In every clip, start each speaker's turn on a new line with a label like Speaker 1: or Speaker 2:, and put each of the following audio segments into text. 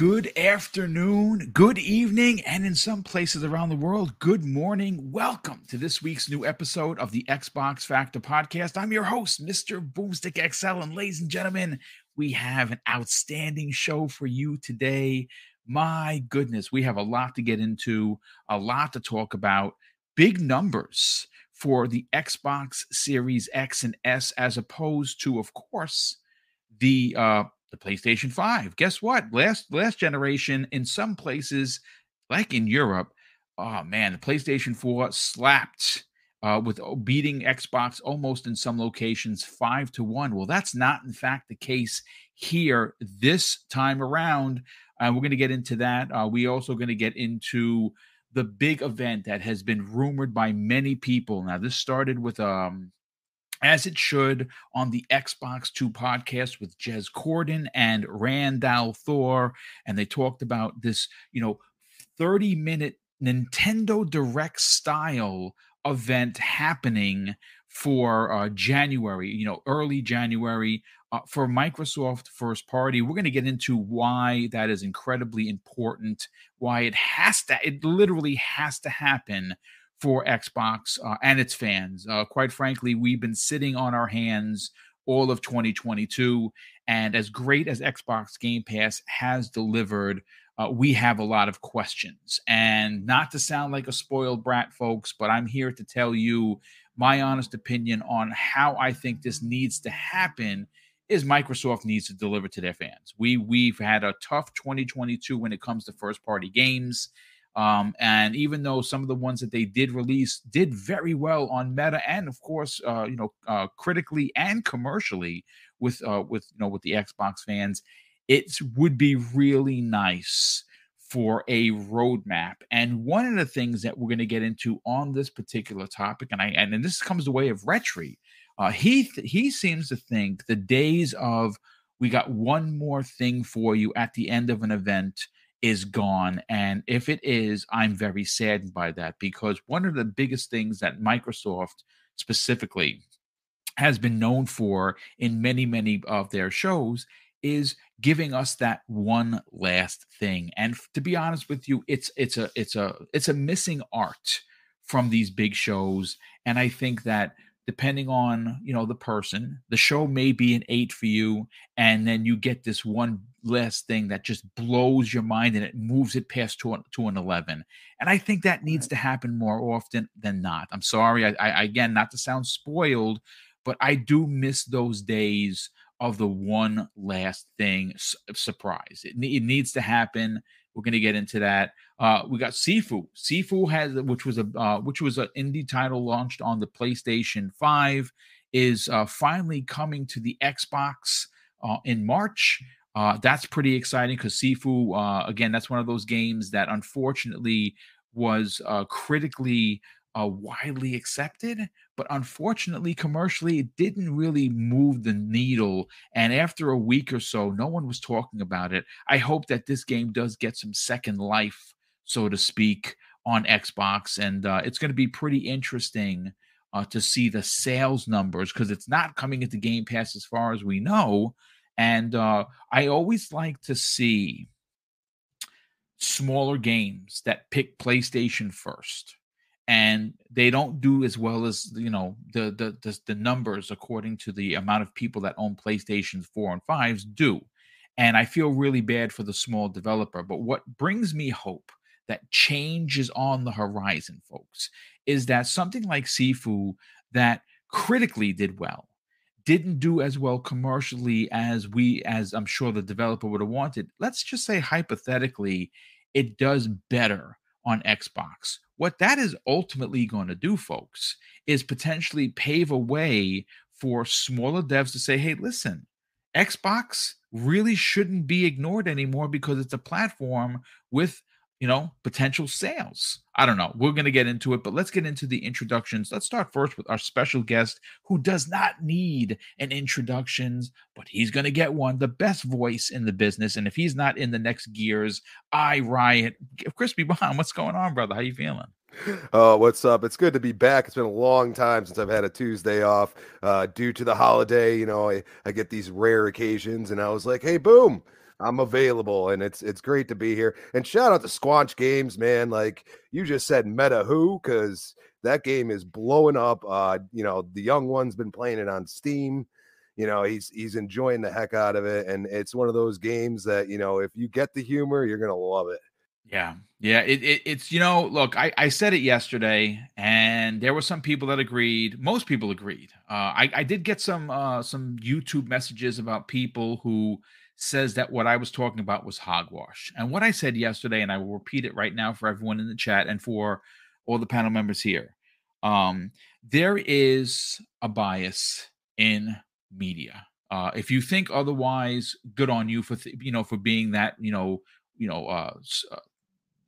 Speaker 1: good afternoon, good evening, and in some places around the world, good morning. Welcome to this week's new episode of the Xbox Factor podcast. I'm your host, Mr. Boomstick XL, and ladies and gentlemen, we have an outstanding show for you today. My goodness, we have a lot to get into, a lot to talk about, big numbers for the Xbox Series X and S, as opposed to, of course, the uh, the PlayStation 5. Guess what? Last last generation in some places like in Europe, oh man, the PlayStation 4 slapped uh, with beating Xbox almost in some locations 5 to 1. Well, that's not in fact the case here this time around. Uh, we're going to get into that. Uh, we also going to get into the big event that has been rumored by many people. Now, this started with um, as it should on the Xbox 2 podcast with Jez Corden and Rand al'Thor. And they talked about this, you know, 30 minute Nintendo Direct style event happening for uh, January, you know, early January uh, for Microsoft first party. We're going to get into why that is incredibly important, why it has to, it literally has to happen for Xbox uh, and its fans. Uh, quite frankly, we've been sitting on our hands all of 2022. And as great as Xbox Game Pass has delivered, uh, we have a lot of questions. And not to sound like a spoiled brat, folks, but I'm here to tell you my honest opinion on how I think this needs to happen is Microsoft needs to deliver to their fans. We we've had a tough 2022 when it comes to first party games. Um, and even though some of the ones that they did release did very well on Meta and of course, uh, you know, uh, critically and commercially with uh, with you know with the Xbox fans, it would be really nice for a roadmap. And one of the things that we're going to get into on this particular topic, and I and, and this comes the way of Retri, uh, he th- he seems to think the days of we got one more thing for you at the end of an event is gone. And if it is, I'm very saddened by that because one of the biggest things that Microsoft specifically has been known for in many, many of their shows is giving us that one last thing. And to be honest with you, it's it's a it's a it's a missing art from these big shows. And I think that depending on you know the person the show may be an eight for you and then you get this one last thing that just blows your mind and it moves it past to, an, to an 11 and i think that needs to happen more often than not. I'm sorry I, I again not to sound spoiled but i do miss those days of the one last thing surprise. It, it needs to happen. We're going to get into that. Uh, we got Sifu. Sifu has, which was a, uh, which was an indie title launched on the PlayStation Five, is uh, finally coming to the Xbox uh, in March. Uh, that's pretty exciting because Sifu, again, that's one of those games that unfortunately was critically widely accepted, but unfortunately, commercially, it didn't really move the needle. And after a week or so, no one was talking about it. I hope that this game does get some second life, so to speak, on Xbox, and uh, it's going to be pretty interesting. Uh, to see the sales numbers because it's not coming into Game Pass as far as we know. And uh, I always like to see smaller games that pick PlayStation first and they don't do as well as you know the, the the the, numbers according to the amount of people that own playstations 4 and 5s do and i feel really bad for the small developer but what brings me hope that change is on the horizon folks is that something like sifu that critically did well didn't do as well commercially as we as i'm sure the developer would have wanted. Let's just say hypothetically it does better on xbox. What that is ultimately going to do, folks, is potentially pave a way for smaller devs to say, hey, listen, Xbox really shouldn't be ignored anymore because it's a platform with you know potential sales. I don't know. We're going to get into it but let's get into the introductions. Let's start first with our special guest who does not need an introductions but he's going to get one the best voice in the business. And if he's not in the next gears i riot crispy bomb what's going on brother? How you feeling?
Speaker 2: Oh, what's up? It's good to be back. It's been a long time since I've had a Tuesday off uh, due to the holiday. You know, I, I get these rare occasions, and I was like, hey, boom, I'm available, and it's it's great to be here. And shout out to Squanch Games, man. Like you just said, Meta Who, because that game is blowing up. Uh, you know, the young one's been playing it on Steam. You know, he's he's enjoying the heck out of it, and it's one of those games that you know, if you get the humor, you're gonna love it.
Speaker 1: Yeah, yeah. It, it, it's you know, look, I, I said it yesterday, and there were some people that agreed. Most people agreed. Uh, I I did get some uh, some YouTube messages about people who says that what I was talking about was hogwash. And what I said yesterday, and I will repeat it right now for everyone in the chat and for all the panel members here. Um, there is a bias in media. Uh, if you think otherwise, good on you for th- you know for being that you know you know uh, uh,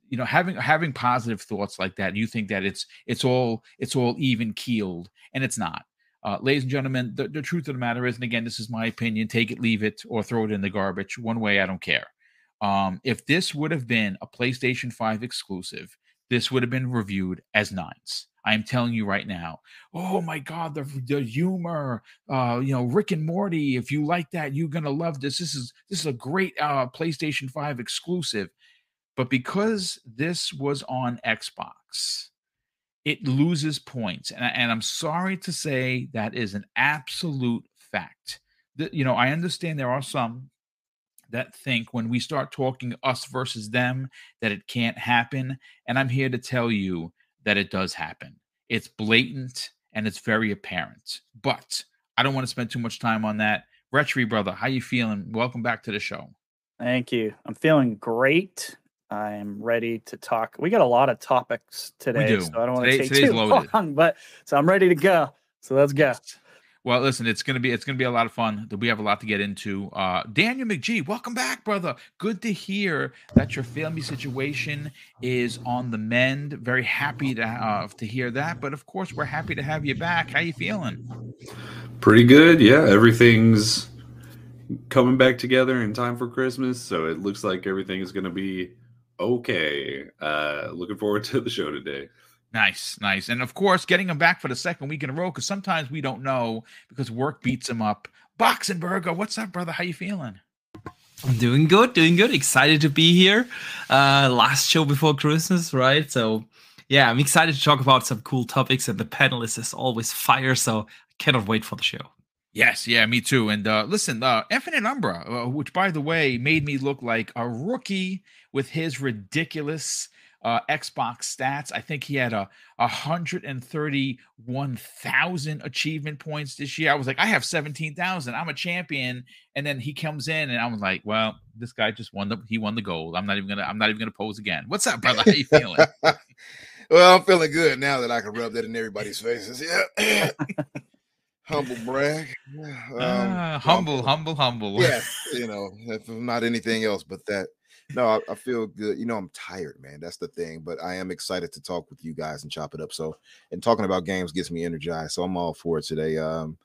Speaker 1: you know having having positive thoughts like that. You think that it's it's all it's all even keeled, and it's not. Uh, ladies and gentlemen, the, the truth of the matter is, and again, this is my opinion. Take it, leave it, or throw it in the garbage. One way, I don't care. Um, if this would have been a PlayStation 5 exclusive, this would have been reviewed as nines. I am telling you right now. Oh my God, the, the humor, uh, you know, Rick and Morty. If you like that, you're gonna love this. This is this is a great uh, PlayStation Five exclusive. But because this was on Xbox, it loses points, and, I, I'm sorry to say that is an absolute fact. That you know, I understand there are some that think when we start talking us versus them that it can't happen, and I'm here to tell you that it does happen. It's blatant and it's very apparent. But I don't want to spend too much time on that. Retri brother, how you feeling? Welcome back to the show.
Speaker 3: Thank you. I'm feeling great. I'm ready to talk. We got a lot of topics today, so I don't want Today, to take too loaded. long, but so I'm ready to go. So let's go.
Speaker 1: Well, listen, it's gonna be it's gonna be a lot of fun. We have a lot to get into. Uh, Daniel McGee, welcome back, brother. Good to hear that your family situation is on the mend. Very happy to uh, to hear that. But of course, we're happy to have you back. How you feeling?
Speaker 4: Pretty good. Yeah, everything's coming back together in time for Christmas, so it looks like everything is gonna be okay. Uh, looking forward to the show today.
Speaker 1: Nice, nice. And of course, getting him back for the second week in a row because sometimes we don't know because work beats him up. Boxenberger, what's up, brother? How you feeling?
Speaker 5: I'm doing good, doing good. Excited to be here. Uh last show before Christmas, right? So yeah, I'm excited to talk about some cool topics and the panelists is always fire, so I cannot wait for the show.
Speaker 1: Yes, yeah, me too. And uh listen, uh Infinite Umbra, uh, which by the way made me look like a rookie with his ridiculous uh, Xbox stats. I think he had a 131,000 achievement points this year. I was like, I have 17,000. I'm a champion. And then he comes in, and I was like, well, this guy just won the he won the gold. I'm not even gonna I'm not even gonna pose again. What's up, brother? How you feeling?
Speaker 6: well, I'm feeling good now that I can rub that in everybody's faces. Yeah. humble brag.
Speaker 1: Um, uh, humble, humble, humble.
Speaker 6: Yeah, you know, if not anything else but that no, I, I, feel good. You know, I'm tired, man. That's the thing. But I am excited to talk with you guys and chop it up. So, and talking about games gets me energized. So I'm all for it today. Um,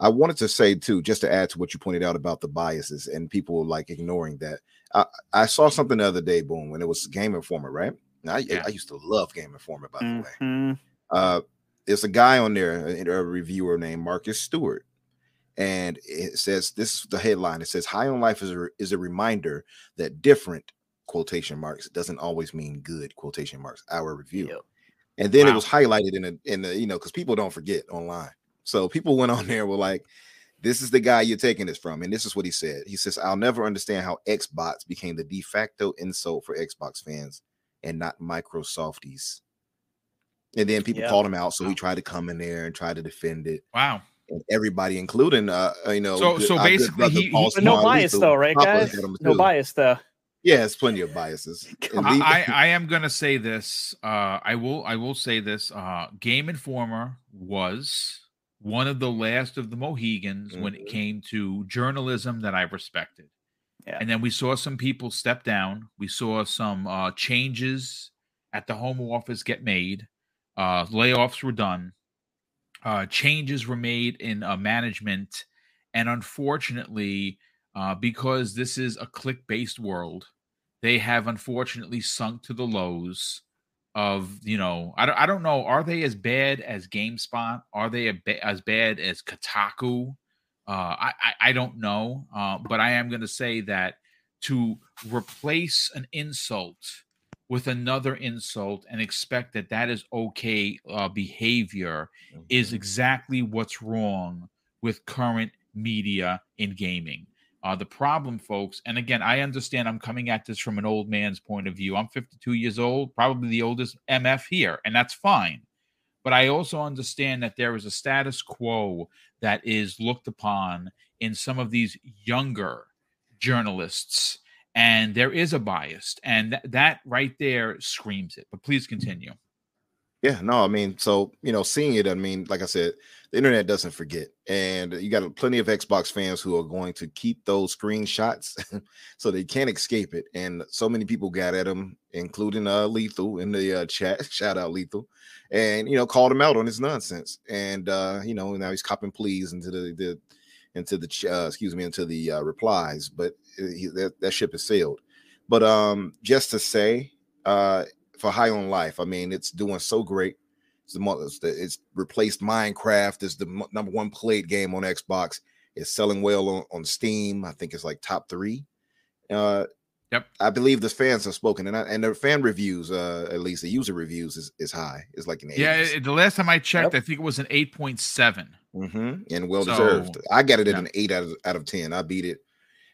Speaker 6: I wanted to say too, just to add to what you pointed out about the biases and people like ignoring that. I, I saw something the other day, boom, when it was Game Informer, right? I, yeah. I, used to love Game Informer, by mm-hmm. the way. Uh, there's a guy on there, a reviewer named Marcus Stewart and it says this is the headline it says high on life is a, is a reminder that different quotation marks doesn't always mean good quotation marks our review yep. and then wow. it was highlighted in a in the you know because people don't forget online so people went on there were like this is the guy you're taking this from and this is what he said he says i'll never understand how xbox became the de facto insult for xbox fans and not microsofties and then people yep. called him out so he tried to come in there and try to defend it
Speaker 1: wow
Speaker 6: and everybody, including uh, you know.
Speaker 1: So so basically, he, he
Speaker 3: no bias though, right, guys? No bias though.
Speaker 6: Yeah, it's plenty of biases.
Speaker 1: I, I am gonna say this. Uh, I will I will say this. Uh, Game Informer was one of the last of the Mohicans mm-hmm. when it mm-hmm. came to journalism that I respected. Yeah. And then we saw some people step down. We saw some uh, changes at the home office get made. Uh, layoffs were done. Uh, changes were made in uh, management, and unfortunately, uh, because this is a click-based world, they have unfortunately sunk to the lows of you know I don't, I don't know are they as bad as GameSpot? Are they ba- as bad as Kotaku? Uh, I, I, I don't know. Uh, but I am going to say that to replace an insult with another insult and expect that that is okay uh, behavior mm-hmm. is exactly what's wrong with current media in gaming. Uh, the problem, folks, and again, I understand I'm coming at this from an old man's point of view. I'm 52 years old, probably the oldest MF here, and that's fine. But I also understand that there is a status quo that is looked upon in some of these younger journalists, and there is a bias, and th- that right there screams it. But please continue.
Speaker 6: Yeah, no, I mean, so you know, seeing it, I mean, like I said, the internet doesn't forget, and you got plenty of Xbox fans who are going to keep those screenshots, so they can't escape it. And so many people got at him, including uh Lethal in the uh, chat. Shout out Lethal, and you know, called him out on his nonsense. And uh, you know, now he's copping pleas into the the into the uh, excuse me into the uh, replies, but uh, he, that that ship has sailed. But um, just to say, uh for High on Life. I mean, it's doing so great. It's, the, it's replaced Minecraft as the number one played game on Xbox. It's selling well on, on Steam. I think it's like top three. Uh,
Speaker 1: yep.
Speaker 6: I believe the fans have spoken, and I, and the fan reviews, uh, at least the user reviews, is, is high. It's like an
Speaker 1: yeah. The last time I checked, yep. I think it was an eight point seven.
Speaker 6: Mm-hmm. And well deserved. So, I got it at yeah. an eight out of out of ten. I beat it,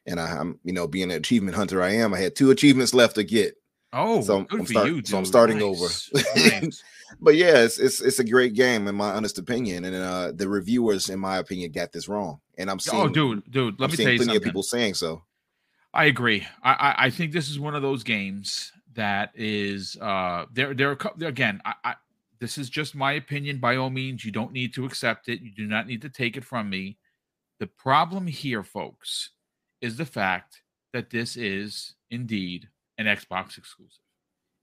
Speaker 6: and I, am you know being an achievement hunter I am. I had two achievements left to get,
Speaker 1: Oh,
Speaker 6: so
Speaker 1: I'm,
Speaker 6: start,
Speaker 1: you,
Speaker 6: so I'm starting nice. over. nice. but yeah, it's, it's, it's a great game in my honest opinion, and uh, the reviewers, in my opinion, got this wrong. And I'm oh, seeing,
Speaker 1: oh, dude, dude, let
Speaker 6: I'm
Speaker 1: me tell you
Speaker 6: plenty
Speaker 1: something.
Speaker 6: of people saying so.
Speaker 1: I agree. I, I, I think this is one of those games that is uh there there are again I, I this is just my opinion by all means you don't need to accept it you do not need to take it from me the problem here folks is the fact that this is indeed an Xbox exclusive.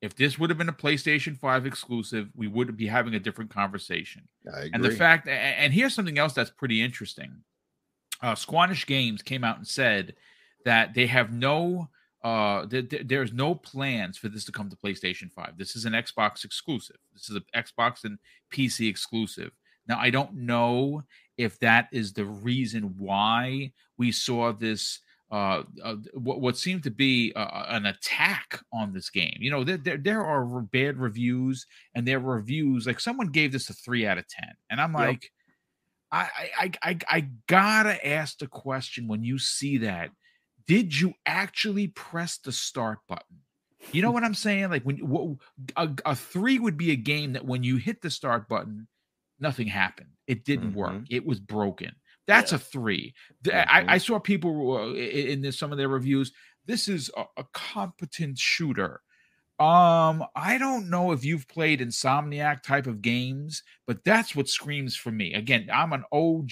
Speaker 1: If this would have been a PlayStation 5 exclusive, we would be having a different conversation. And the fact, and here's something else that's pretty interesting. Uh, Squanch Games came out and said that they have no, uh, th- th- there's no plans for this to come to PlayStation 5. This is an Xbox exclusive. This is an Xbox and PC exclusive. Now, I don't know if that is the reason why we saw this uh, uh, what, what seemed to be uh, an attack on this game. You know, there, there, there are bad reviews, and there were reviews like someone gave this a three out of ten, and I'm like, yep. I, I I I gotta ask the question when you see that, did you actually press the start button? You know what I'm saying? Like when a, a three would be a game that when you hit the start button, nothing happened. It didn't mm-hmm. work. It was broken. That's yeah. a 3 mm-hmm. I, I, saw people uh, in this, some of their reviews. This is a, a competent shooter. Um, I don't know if you've played Insomniac type of games, but that's what screams for me. Again, I'm an OG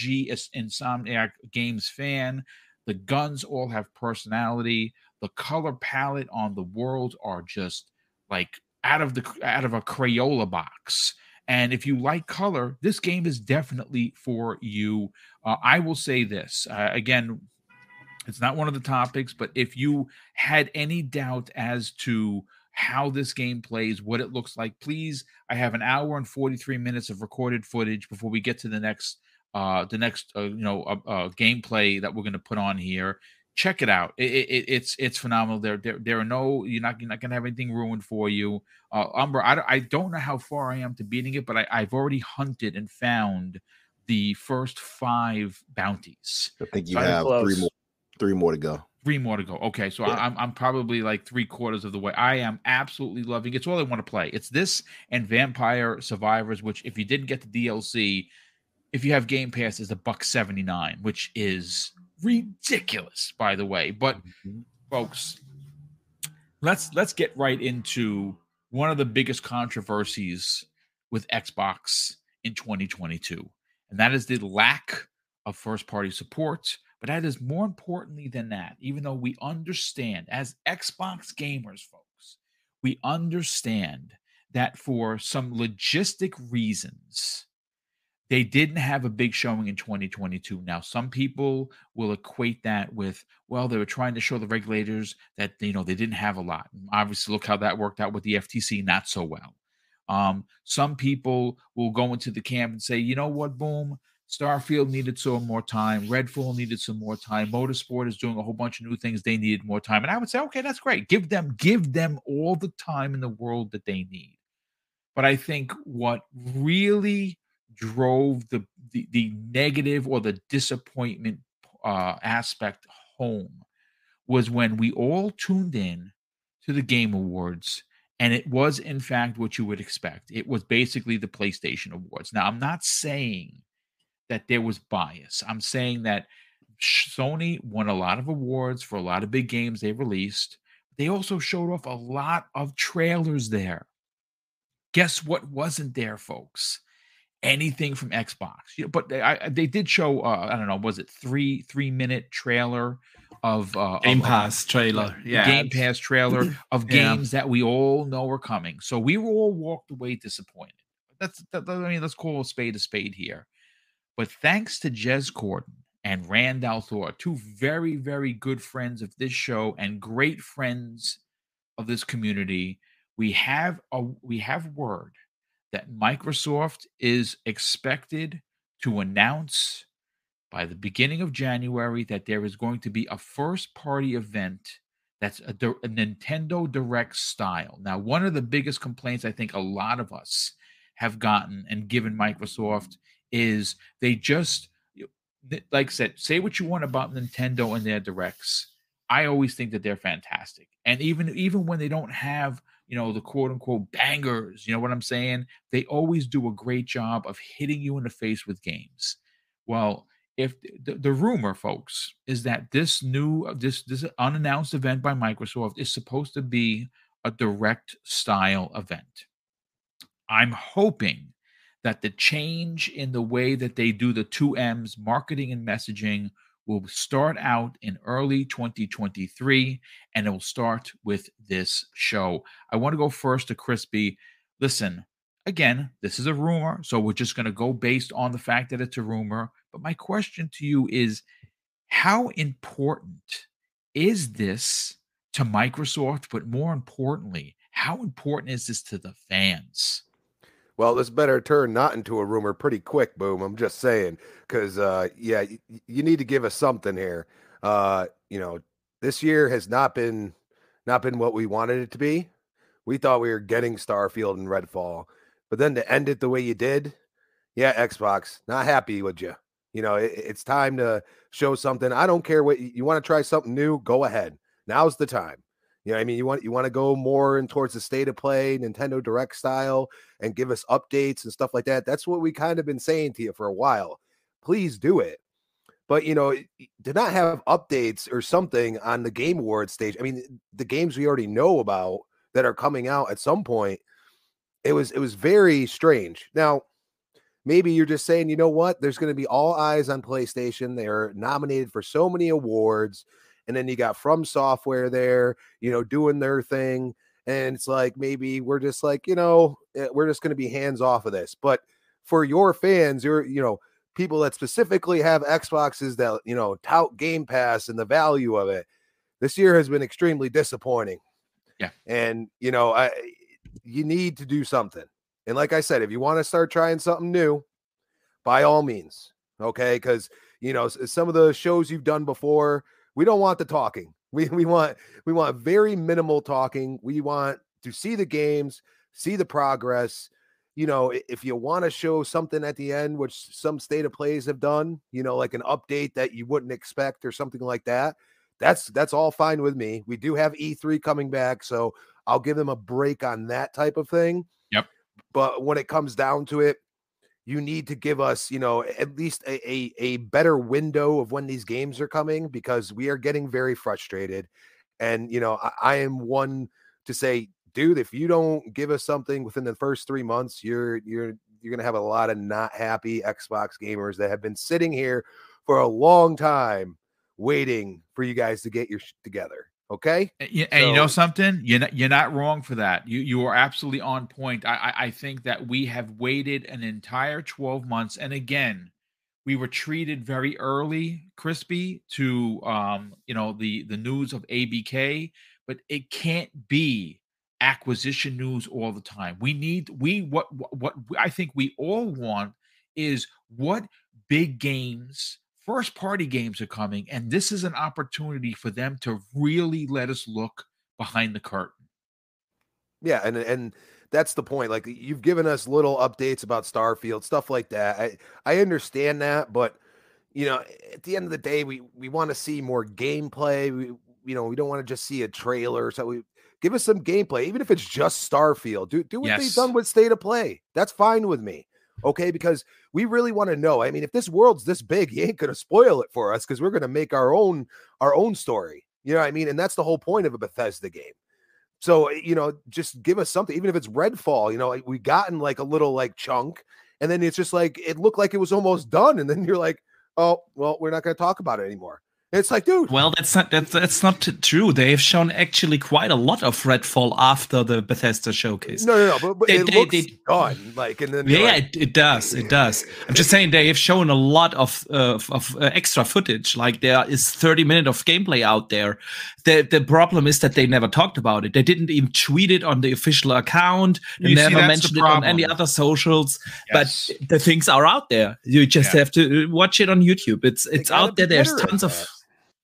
Speaker 1: Insomniac games fan. The guns all have personality. The color palette on the world are just like out of the out of a Crayola box. And if you like color, this game is definitely for you. Uh, I will say this uh, again, it's not one of the topics, but if you had any doubt as to how this game plays, what it looks like, please, I have an hour and 43 minutes of recorded footage before we get to the next uh the next uh, you know uh, uh, gameplay that we're going to put on here check it out. It, it, it's it's phenomenal. There, there there are no you're not you're not gonna have anything ruined for you. Uh, Umbra, I, I don't know how far I am to beating it, but I, I've already hunted and found the first five bounties.
Speaker 6: I think you so have three more three more to go.
Speaker 1: Three more to go. Okay, so yeah. I'm I'm probably like three quarters of the way. I am absolutely loving it. It's all I want to play. It's this and Vampire Survivors, which if you didn't get the DLC, if you have Game Pass, is a buck seventy nine, which is ridiculous, by the way. But mm-hmm. folks, let's let's get right into one of the biggest controversies with Xbox in 2022, and that is the lack of first party support. But that is more importantly than that, even though we understand as Xbox gamers, folks, we understand that for some logistic reasons, they didn't have a big showing in 2022. Now, some people will equate that with, well, they were trying to show the regulators that you know they didn't have a lot. Obviously, look how that worked out with the FTC, not so well. Um, some people will go into the camp and say, you know what, boom, Starfield needed some more time. Redfall needed some more time. Motorsport is doing a whole bunch of new things. They needed more time. And I would say, okay, that's great. Give them, give them all the time in the world that they need. But I think what really drove the the, the negative or the disappointment uh, aspect home was when we all tuned in to the Game Awards and it was in fact what you would expect. It was basically the PlayStation Awards. Now, I'm not saying that there was bias. I'm saying that Sony won a lot of awards for a lot of big games they released. They also showed off a lot of trailers there. Guess what wasn't there, folks? Anything from Xbox. You know, but they, I, they did show. Uh, I don't know. Was it three three minute trailer of uh,
Speaker 5: Game
Speaker 1: of,
Speaker 5: Pass uh, trailer?
Speaker 1: Yeah, Game Pass trailer of games yeah. that we all know are coming. So we were all walked away disappointed. That's that, I mean, let's call a spade a spade here. But thanks to Jez Corden and Rand al'Thor, two very, very good friends of this show and great friends of this community, we have a we have word that Microsoft is expected to announce by the beginning of January that there is going to be a first party event that's a, a, Nintendo Direct style. Now, one of the biggest complaints I think a lot of us have gotten and given Microsoft is they just like I said, say what you want about Nintendo and their directs. I always think that they're fantastic. And even even when they don't have, you know, the quote unquote bangers, you know what I'm saying? They always do a great job of hitting you in the face with games. Well, if the, the rumor, folks, is that this new uh, this this unannounced event by Microsoft is supposed to be a direct style event. I'm hoping that the change in the way that they do the two M's, marketing and messaging, will start out in early 2023 and it will start with this show. I want to go first to Crispy. Listen, again, this is a rumor, so we're just going to go based on the fact that it's a rumor. But my question to you is how important is this to Microsoft? But more importantly, how important is this to the fans?
Speaker 2: Well, this better turn not into a rumor pretty quick, boom. I'm just saying, because uh, yeah, y- you need to give us something here. Uh, you know, this year has not been not been what we wanted it to be. We thought we were getting Starfield and Redfall, but then to end it the way you did, yeah, Xbox, not happy with you. You know, it, it's time to show something. I don't care what you want to try something new. Go ahead. Now's the time. You know, I mean, you want you want to go more in towards the state of play, Nintendo Direct style, and give us updates and stuff like that. That's what we kind of been saying to you for a while. Please do it. But you know, to not have updates or something on the Game Awards stage. I mean, the games we already know about that are coming out at some point. It was it was very strange. Now, maybe you're just saying, you know what? There's going to be all eyes on PlayStation. They're nominated for so many awards and then you got From Software there, you know, doing their thing. And it's like maybe we're just like, you know, eh, we're just going to be hands off of this. But for your fans, you're, you know, people that specifically have Xboxes that, you know, tout Game Pass and the value of it, this year has been extremely disappointing.
Speaker 1: Yeah.
Speaker 2: And, you know, I, you need to do something. And like I said, if you want to start trying something new, by all means, okay? Because, you know, some of the shows you've done before, we don't want the talking. We we want we want very minimal talking. We want to see the games, see the progress. You know, if you want to show something at the end, which some state of plays have done, you know, like an update that you wouldn't expect or something like that, that's that's all fine with me. We do have E3 coming back, so I'll give them a break on that type of thing.
Speaker 1: Yep.
Speaker 2: But when it comes down to it, you need to give us, you know, at least a, a, a better window of when these games are coming because we are getting very frustrated. And, you know, I, I am one to say, dude, if you don't give us something within the first three months, you're you're you're gonna have a lot of not happy Xbox gamers that have been sitting here for a long time waiting for you guys to get your together. Okay.
Speaker 1: And, you, and so, you know something? You're not you're not wrong for that. You you are absolutely on point. I, I I think that we have waited an entire 12 months. And again, we were treated very early, crispy, to um, you know, the the news of ABK, but it can't be acquisition news all the time. We need we what what, what I think we all want is what big games, first party games are coming, and this is an opportunity for them to really let us look behind the curtain.
Speaker 2: Yeah, and and that's the point. Like you've given us little updates about Starfield, stuff like that. I I understand that, but you know, at the end of the day, we we want to see more gameplay. We you know, we don't want to just see a trailer. So we give us some gameplay, even if it's just Starfield. Do do what yes. they've done with State of Play. That's fine with me. Okay, because we really want to know. I mean, if this world's this big, you ain't gonna spoil it for us because we're gonna make our own our own story. You know what I mean? And that's the whole point of a Bethesda game. So, eh, you know, just give us something, even if it's Redfall, you know, we gotten like a little like chunk, and then it's just like it looked like it was almost done. And then you're like, oh, well, we're not to talk about it anymore. It's like, dude.
Speaker 5: Well, that's not that's that's not true. They have shown actually quite a lot of Redfall after the Bethesda showcase.
Speaker 2: No, no, no. But, but they, it they, looks they, done. Like, and then
Speaker 5: yeah,
Speaker 2: like,
Speaker 5: it, it, does. It does. I'm just saying they have shown a lot of uh, of uh, extra footage. Like there is 30 minutes of gameplay out there. The the problem is that they never talked about it. They didn't even tweet it on the official account. They you never see, mentioned the it on any other socials. Yes. But the things are out there. You just yeah. have to watch it on YouTube. It's it's out there. There's tons of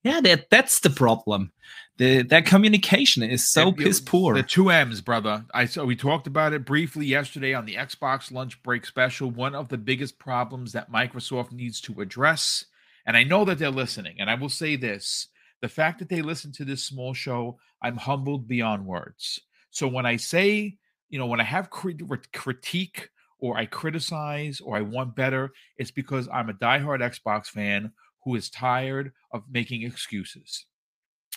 Speaker 5: yeah, that that's the problem. The that communication is so it, piss poor.
Speaker 1: The two M's, brother. I so we talked about it briefly yesterday on the Xbox lunch break special. One of the biggest problems that Microsoft needs to address, and I know that they're listening. And I will say this: the fact that they listen to this small show, I'm humbled beyond words. So when I say, you know, when I have critique or I criticize or I want better, it's because I'm a diehard Xbox fan who is tired of making excuses.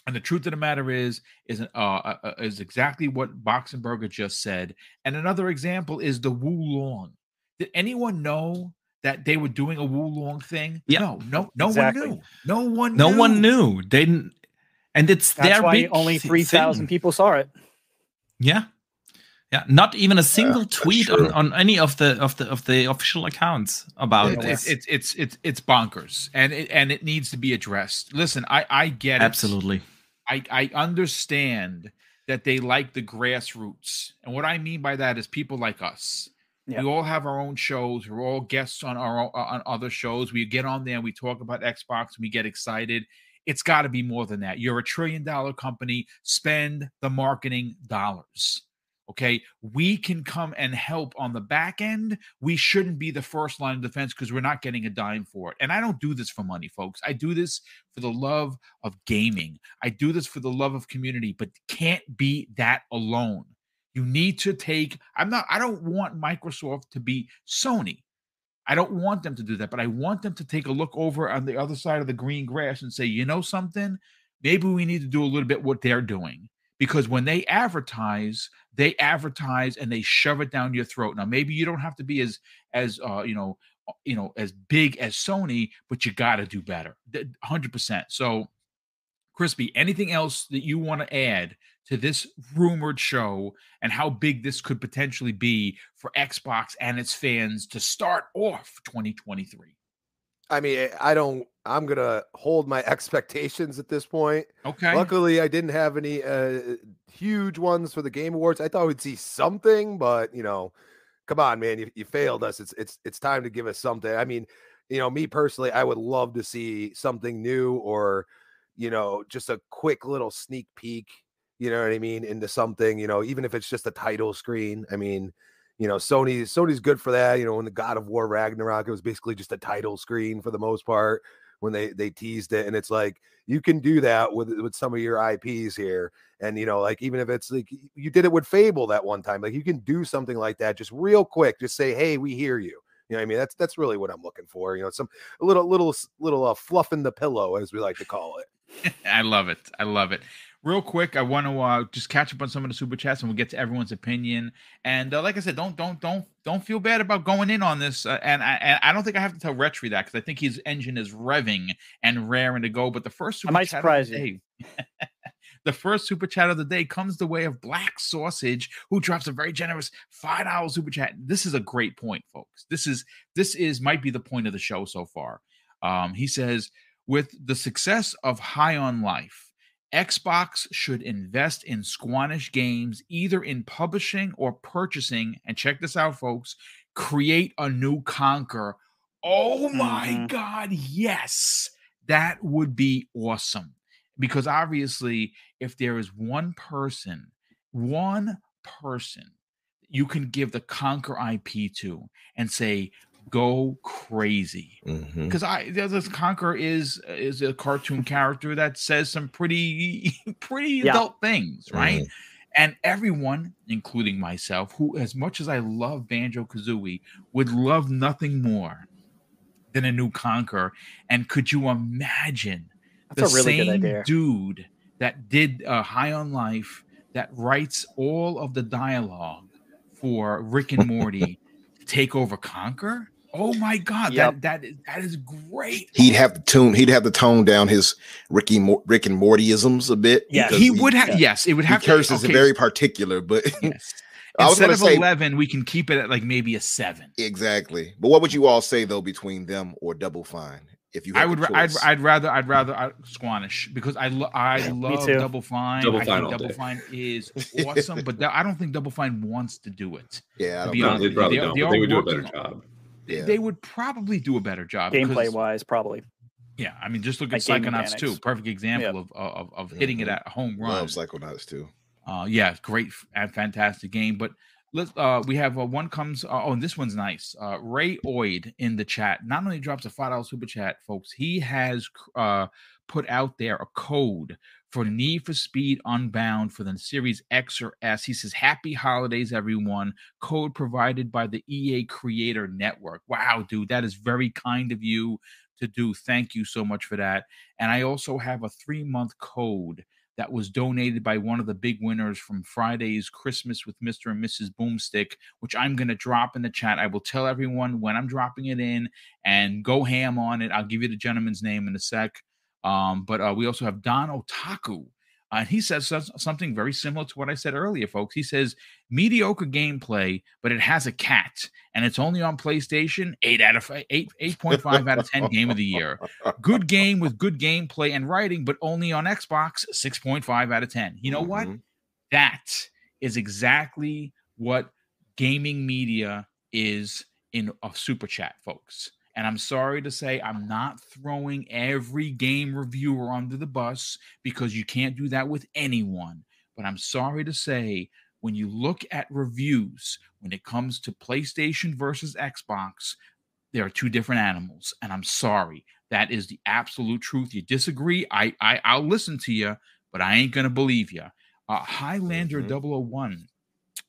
Speaker 1: And the truth of the matter is, is uh, uh, uh, is exactly what Boxenberger just said. And another example is the Wo Long. Did anyone know that they were doing a Wo Long thing?
Speaker 5: Yeah.
Speaker 1: No, no, no exactly. one knew. No one.
Speaker 5: No
Speaker 1: knew.
Speaker 5: one knew. They didn't. And it's
Speaker 3: That's
Speaker 5: their
Speaker 3: why only three thousand people saw it.
Speaker 5: Yeah, yeah, not even a single yeah, tweet on, on any of the of the of the official accounts about
Speaker 1: it. It's it's it's it's, it's bonkers, and it, and it needs to be addressed. Listen, I I get
Speaker 5: absolutely.
Speaker 1: It. I I understand that they like the grassroots, and what I mean by that is people like us. Yep. We all have our own shows. We're all guests on our on other shows. We get on there and we talk about Xbox. We get excited. It's got to be more than that. You're a trillion dollar company. Spend the marketing dollars. Okay, we can come and help on the back end. We shouldn't be the first line of defense because we're not getting a dime for it. And I don't do this for money, folks. I do this for the love of gaming. I do this for the love of community, but can't be that alone. You need to take, I'm not, I don't want Microsoft to be Sony. I don't want them to do that, but I want them to take a look over on the other side of the green grass and say, you know something? Maybe we need to do a little bit what they're doing because when they advertise they advertise and they shove it down your throat. Now maybe you don't have to be as as uh you know uh, you know as big as sony but you got to do better. 100% so crispy anything else that you want to add to this rumored show and how big this could potentially be for xbox and its fans to start off 2023
Speaker 2: I mean, I don't. I'm gonna hold my expectations at this point.
Speaker 1: Okay.
Speaker 2: Luckily, I didn't have any uh, huge ones for the Game Awards. I thought we'd see something, but you know, come on, man, you, you failed us. It's it's it's time to give us something. I mean, you know, me personally, I would love to see something new or, you know, just a quick little sneak peek. You know what I mean? Into something. You know, even if it's just a title screen. I mean you know, Sony Sony's good for that. You know, in the God of War Ragnarok, it was basically just a title screen for the most part when they they teased it, and it's like you can do that with with some of your IPs here, and you know, like even if it's like you did it with Fable that one time, like you can do something like that just real quick, just say, hey, we hear you. You know, I mean, that's that's really what I'm looking for. You know, some a little little little uh, fluff in the pillow, as we like to call it.
Speaker 1: I love it. I love it real quick, I want to uh, just catch up on some of the super chats, and we'll get to everyone's opinion. And uh, like I said, don't don't don't don't feel bad about going in on this. Uh, and I and I don't think I have to tell Retri that because I think his engine is revving and raring to go. But the first super
Speaker 3: I might surprise you.
Speaker 1: the first super chat of the day comes the way of Black Sausage, who drops a very generous five dollars super chat. This is a great point, folks. This is this is might be the point of the show so far. Um, he says, with the success of High on Life Xbox should invest in Squanch games either in publishing or purchasing. And check this out, folks create a new Conker. Oh my mm-hmm. God, yes, that would be awesome. Because obviously, if there is one person, one person you can give the Conker IP to and say, go crazy because mm-hmm. I this Conker is is a cartoon character that says some pretty pretty yeah. adult things, right? Mm-hmm. And everyone, including myself, who as much as I love Banjo Kazooie, would love nothing more than a new Conker. And could you imagine That's the really same dude that did uh, High on Life that writes all of the dialogue for Rick and Morty take over Conker? Oh my god, yep. that that is, that is great.
Speaker 6: He'd have to tune. He'd have to tone down his Ricky Rick and Mortyisms a bit.
Speaker 1: Yeah, he, he would have. Yeah. Yes, it would have.
Speaker 6: He curses okay. very particular, but
Speaker 1: yes. Instead of say, eleven, we can keep it at like maybe a seven.
Speaker 6: Exactly. But what would you all say though between them or Double Fine? If you,
Speaker 1: I would, I'd, I'd rather, I'd rather uh, Squanch because I, lo- I yeah, love Double Fine. Double I Fine, think Double day. Fine is awesome, but I don't think Double Fine wants to do it.
Speaker 6: Yeah, I don't know.
Speaker 4: They, probably they, don't, they, they would do a better job
Speaker 1: yeah. they would probably do a better job
Speaker 3: gameplay wise probably
Speaker 1: yeah i mean just look at like psychonauts 2 perfect example yep. of, of of hitting mm-hmm. it at home run
Speaker 6: love psychonauts 2
Speaker 1: uh yeah great and fantastic game but let's uh we have uh, one comes uh, oh and this one's nice uh ray oid in the chat not only drops a five dollar super chat folks he has uh put out there a code for Need for Speed Unbound for the Series X or S. He says, Happy holidays, everyone. Code provided by the EA Creator Network. Wow, dude, that is very kind of you to do. Thank you so much for that. And I also have a three month code that was donated by one of the big winners from Friday's Christmas with Mr. and Mrs. Boomstick, which I'm going to drop in the chat. I will tell everyone when I'm dropping it in and go ham on it. I'll give you the gentleman's name in a sec. Um, but uh, we also have Don Otaku. Uh, and he says something very similar to what I said earlier, folks. He says mediocre gameplay, but it has a cat, and it's only on PlayStation. Eight out of eight, eight point five out of ten game of the year. Good game with good gameplay and writing, but only on Xbox. Six point five out of ten. You know mm-hmm. what? That is exactly what gaming media is in a super chat, folks. And I'm sorry to say, I'm not throwing every game reviewer under the bus because you can't do that with anyone. But I'm sorry to say, when you look at reviews, when it comes to PlayStation versus Xbox, there are two different animals. And I'm sorry. That is the absolute truth. You disagree, I, I I'll listen to you, but I ain't gonna believe you. Uh, Highlander mm-hmm. 001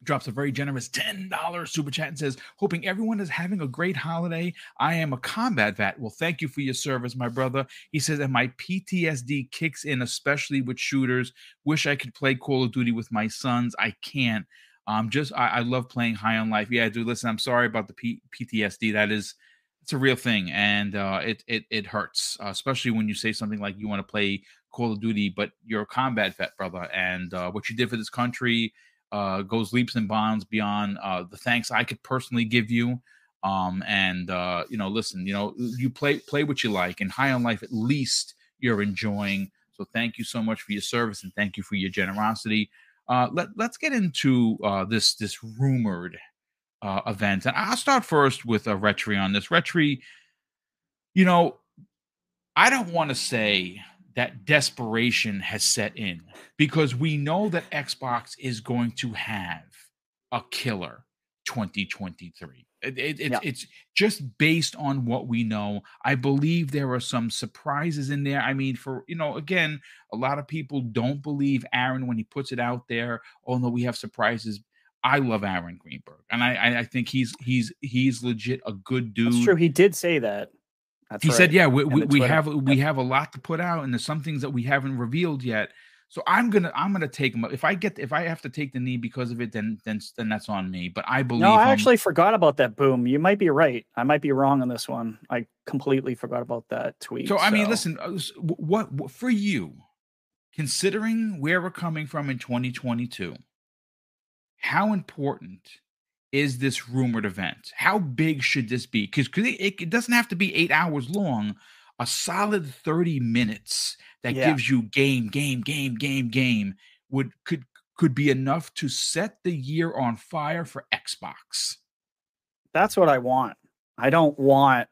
Speaker 1: drops a very generous $10 super chat and says, Hoping everyone is having a great holiday. I am a combat vet. Well, thank you for your service, my brother. He says, And my PTSD kicks in, especially with shooters. Wish I could play Call of Duty with my sons. I can't. Um, just I, I love playing High on Life. Yeah, dude. Listen, I'm sorry about the P- PTSD. That is, it's a real thing, and uh, it it it hurts, uh, especially when you say something like you want to play Call of Duty, but you're a combat vet, brother, and uh, what you did for this country uh, goes leaps and bounds beyond uh, the thanks I could personally give you. Um, and uh, you know, listen, you know, you play play what you like, and high on life, at least you're enjoying. So thank you so much for your service, and thank you for your generosity. Uh, let Let's get into uh, this this rumored uh, event, and I'll start first with a uh, Retri on this. Retri, you know, I don't want to say that desperation has set in because we know that Xbox is going to have a killer 2023. It, it, yeah. It's just based on what we know. I believe there are some surprises in there. I mean, for you know, again, a lot of people don't believe Aaron when he puts it out there. Oh no, we have surprises. I love Aaron Greenberg, and I, I think he's he's he's legit a good dude.
Speaker 3: That's true. He did say that.
Speaker 1: That's he right. said, "Yeah, we, we, we have we have a lot to put out, and there's some things that we haven't revealed yet. So I'm gonna I'm gonna take him. If I get if I have to take the knee because of it, then then then that's on me. But I believe.
Speaker 3: No, I actually forgot about that boom. You might be right. I might be wrong on this one. I completely forgot about that tweet.
Speaker 1: So, so. I mean, listen. Uh, what, what for you? Considering where we're coming from in 2022, how important is this rumored event? How big should this be? Because it, it, doesn't have to be eight hours long. A solid 30 minutes that yeah. gives you game, game, game, game, game would could could be enough to set the year on fire for Xbox.
Speaker 3: That's what I want. I don't want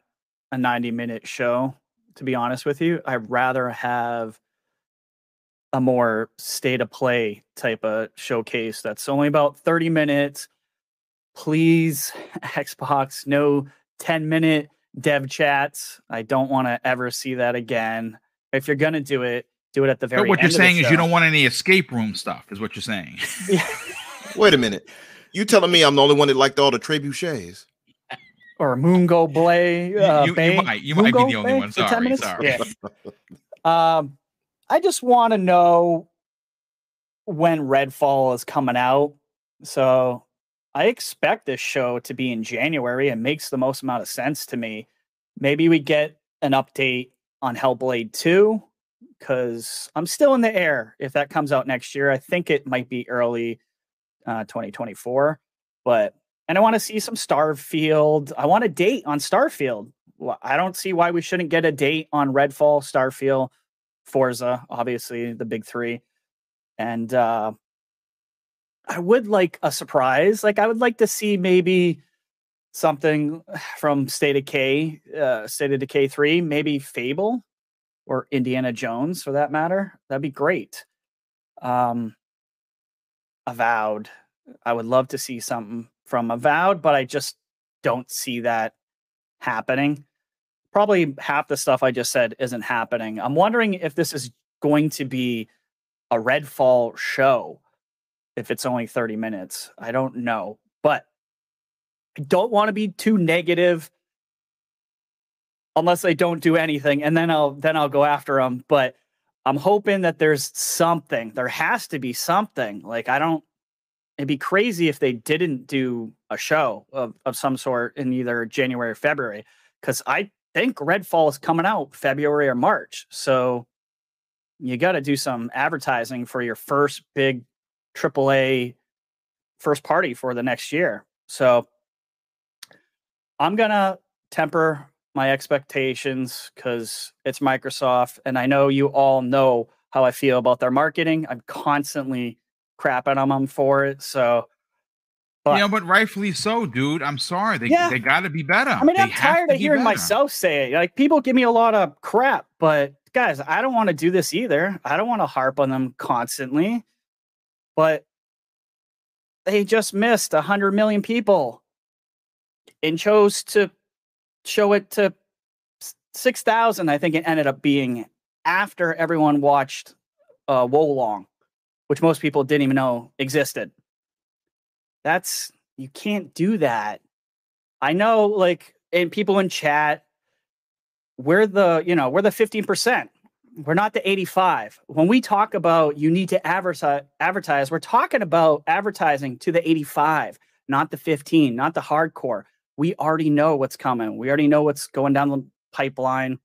Speaker 3: a 90 minute show, to be honest with you. I'd rather have a more state of play type of showcase that's only about 30 minutes. Please, Xbox, no 10 minute dev chats. I don't want to ever see that again. If you're going to do it, do it at the very
Speaker 1: but what you're saying is you don't want any escape room stuff, is what you're saying.
Speaker 6: Yeah. Wait a minute. You telling me I'm the only one that liked all the trebuchets?
Speaker 3: Or Moongo Blay? Uh,
Speaker 1: you, you, you, might, you might be the only Bay one. Sorry, sorry.
Speaker 3: Yeah. um, I just want to know when Redfall is coming out. So I expect this show to be in January. It makes the most amount of sense to me. Maybe we get an update on Hellblade 2 because I'm still in the air if that comes out next year. I think it might be early uh, 2024, but and I want to see some Starfield. I want a date on Starfield. I don't see why we shouldn't get a date on Redfall, Starfield, Forza, obviously the big three. And uh, I would like a surprise. Like I would like to see maybe something from State of K, uh, State of Decay 3, maybe Fable or Indiana Jones for that matter. That'd be great. Um, Avowed. I would love to see something from Avowed, but I just don't see that happening. Probably half the stuff I just said isn't happening. I'm wondering if this is going to be a Redfall show if it's only 30 minutes. I don't know. But I don't want to be too negative unless they don't do anything and then I'll then I'll go after them, but I'm hoping that there's something. There has to be something. Like I don't it'd be crazy if they didn't do a show of, of some sort in either January or February cuz I think Redfall is coming out February or March. So you got to do some advertising for your first big AAA first party for the next year. So I'm going to temper my expectations because it's Microsoft. And I know you all know how I feel about their marketing. I'm constantly crapping on them for it. So,
Speaker 1: but, yeah, but rightfully so, dude. I'm sorry. They, yeah. they got to be better. I
Speaker 3: mean,
Speaker 1: they
Speaker 3: I'm tired of hearing better. myself say it. Like, people give me a lot of crap, but guys, I don't want to do this either. I don't want to harp on them constantly. But they just missed 100 million people and chose to show it to 6,000, I think it ended up being after everyone watched uh, Wo Long, which most people didn't even know existed. That's, you can't do that. I know, like, and people in chat, we're the, you know, we're the 15%. We're not the 85. When we talk about you need to advertise, we're talking about advertising to the 85, not the 15, not the hardcore. We already know what's coming. We already know what's going down the pipeline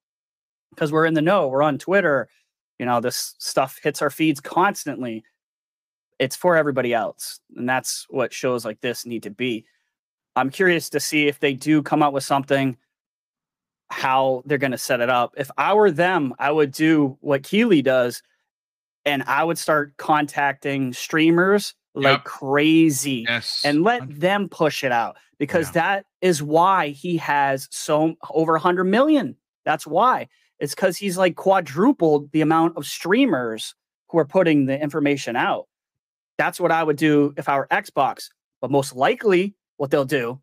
Speaker 3: because we're in the know. We're on Twitter. You know, this stuff hits our feeds constantly. It's for everybody else. And that's what shows like this need to be. I'm curious to see if they do come out with something how they're going to set it up. If I were them, I would do what Keighley does and I would start contacting streamers yep. like crazy
Speaker 1: yes.
Speaker 3: and let them push it out because yeah. that is why he has so over 100 million. That's why. It's because he's like quadrupled the amount of streamers who are putting the information out. That's what I would do if I were Xbox. But most likely, what they'll do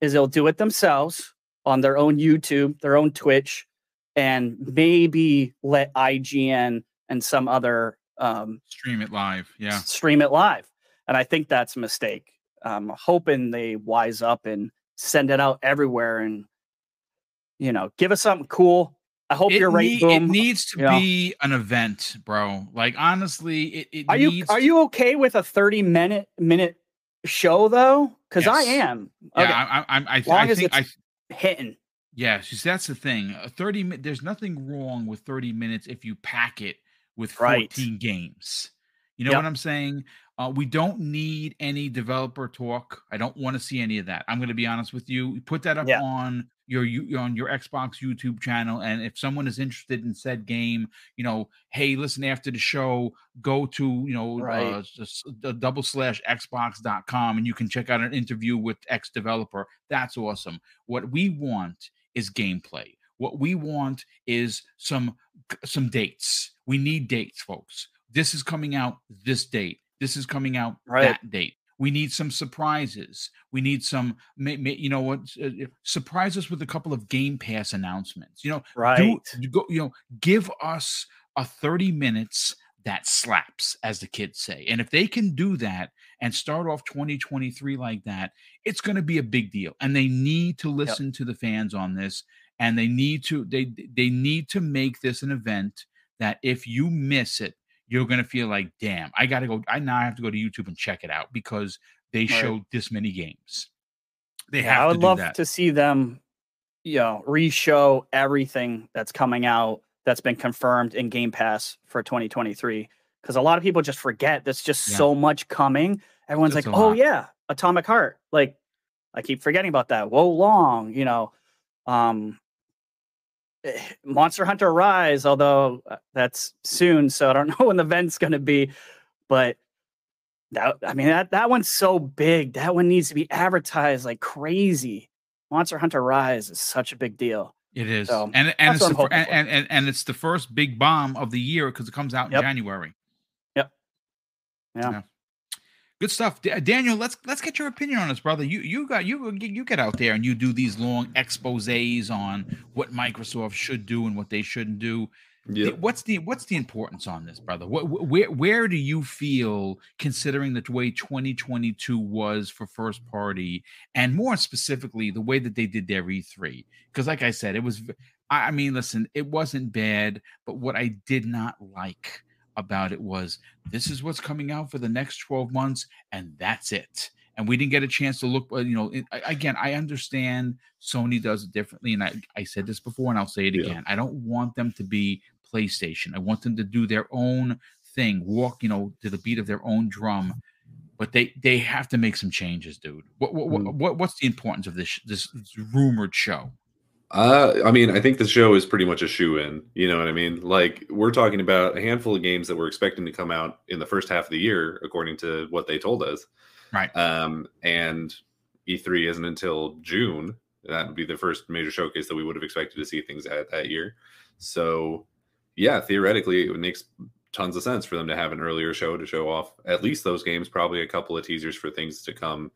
Speaker 3: is they'll do it themselves on their own YouTube, their own Twitch, and maybe let IGN and some other um,
Speaker 1: stream it live. Yeah.
Speaker 3: Stream it live. And I think that's a mistake. I'm hoping they wise up and send it out everywhere and, you know, give us something cool. I hope it you're right.
Speaker 1: Need, it needs to be know. an event, bro. Like honestly, it, it
Speaker 3: are you are you okay with a 30 minute minute show though? Because yes. I am.
Speaker 1: Okay. Yeah, I, I, I, Long I think I
Speaker 3: hitting.
Speaker 1: Yeah, she's, that's the thing. A 30 minute there's nothing wrong with 30 minutes if you pack it with 14 right. games. You know yep. what I'm saying? Uh, we don't need any developer talk. I don't want to see any of that. I'm going to be honest with you. Put that up yeah. on your on your Xbox YouTube channel, and if someone is interested in said game, you know, hey, listen, after the show, go to you know right. uh, double slash Xbox.com, and you can check out an interview with X developer. That's awesome. What we want is gameplay. What we want is some some dates. We need dates, folks. This is coming out this date. This is coming out
Speaker 3: Right.
Speaker 1: that date. We need some surprises. We need some, you know what? Uh, surprise us with a couple of Game Pass announcements. You know,
Speaker 3: Right.
Speaker 1: do, go, you know, give us a 30 minutes that slaps, as the kids say. And if they can do that and start off 2023 like that, it's going to be a big deal. And they need to listen to the fans on this. And they need to they they need to make this an event that if you miss it, you're going to feel like, damn, I got to go. I now have to go to YouTube and check it out because they
Speaker 3: Right.
Speaker 1: showed this many games. They
Speaker 3: Yeah,
Speaker 1: have
Speaker 3: I would
Speaker 1: to
Speaker 3: love
Speaker 1: that.
Speaker 3: to see them, you know, re-show everything that's coming out that's been confirmed in Game Pass for 2023. Because a lot of people just forget there's just
Speaker 1: Yeah.
Speaker 3: so much coming. Everyone's like, "Oh
Speaker 1: lot.
Speaker 3: yeah, Atomic Heart." Like, I keep forgetting about that. Wo Long, you know. Um, Monster Hunter Rise, although uh, that's soon, so I don't know when the event's going to be, but that I mean that that one's so big. That one needs to be advertised like crazy. Monster Hunter Rise is such a big deal.
Speaker 1: It is,
Speaker 3: So,
Speaker 1: and and it's the, fir- and, and and and it's the first big bomb of the year because it comes out in
Speaker 3: Yep.
Speaker 1: January.
Speaker 3: Yep.
Speaker 1: Yeah.
Speaker 3: Yeah.
Speaker 1: Good stuff, Da- Daniel. Let's let's get your opinion on this, brother. You you got you you get out there and you do these long exposés on what Microsoft should do and what they shouldn't do.
Speaker 4: Yep.
Speaker 1: What's the what's the importance on this, brother? What, where where do you feel, considering the way 2022 was for first party, and more specifically the way that they did their E3? Because, like I said, it was. I mean, listen, it wasn't bad, but what I did not like about it was this is what's coming out for the next 12 months, and that's it. And we didn't get a chance to look. uh, You know, it, again, I understand Sony does it differently, and I, I said this before, and I'll say it
Speaker 4: Yeah.
Speaker 1: again. I don't want them to be PlayStation. I want them to do their own thing, walk, you know, to the beat of their own drum. But they they have to make some changes, dude. What what, what,
Speaker 4: Mm.
Speaker 1: what what's the importance of this this rumored show?
Speaker 4: Uh, I mean, I think the show is pretty much a shoe in. You know what I mean? Like we're talking about a handful of games that we're expecting to come out in the first half of the year, according to what they told us.
Speaker 1: Right.
Speaker 4: Um, and E3 isn't until June. That would be the first major showcase that we would have expected to see things at that year. So, yeah, theoretically, it makes tons of sense for them to have an earlier show to show off at least those games, probably a couple of teasers for things to come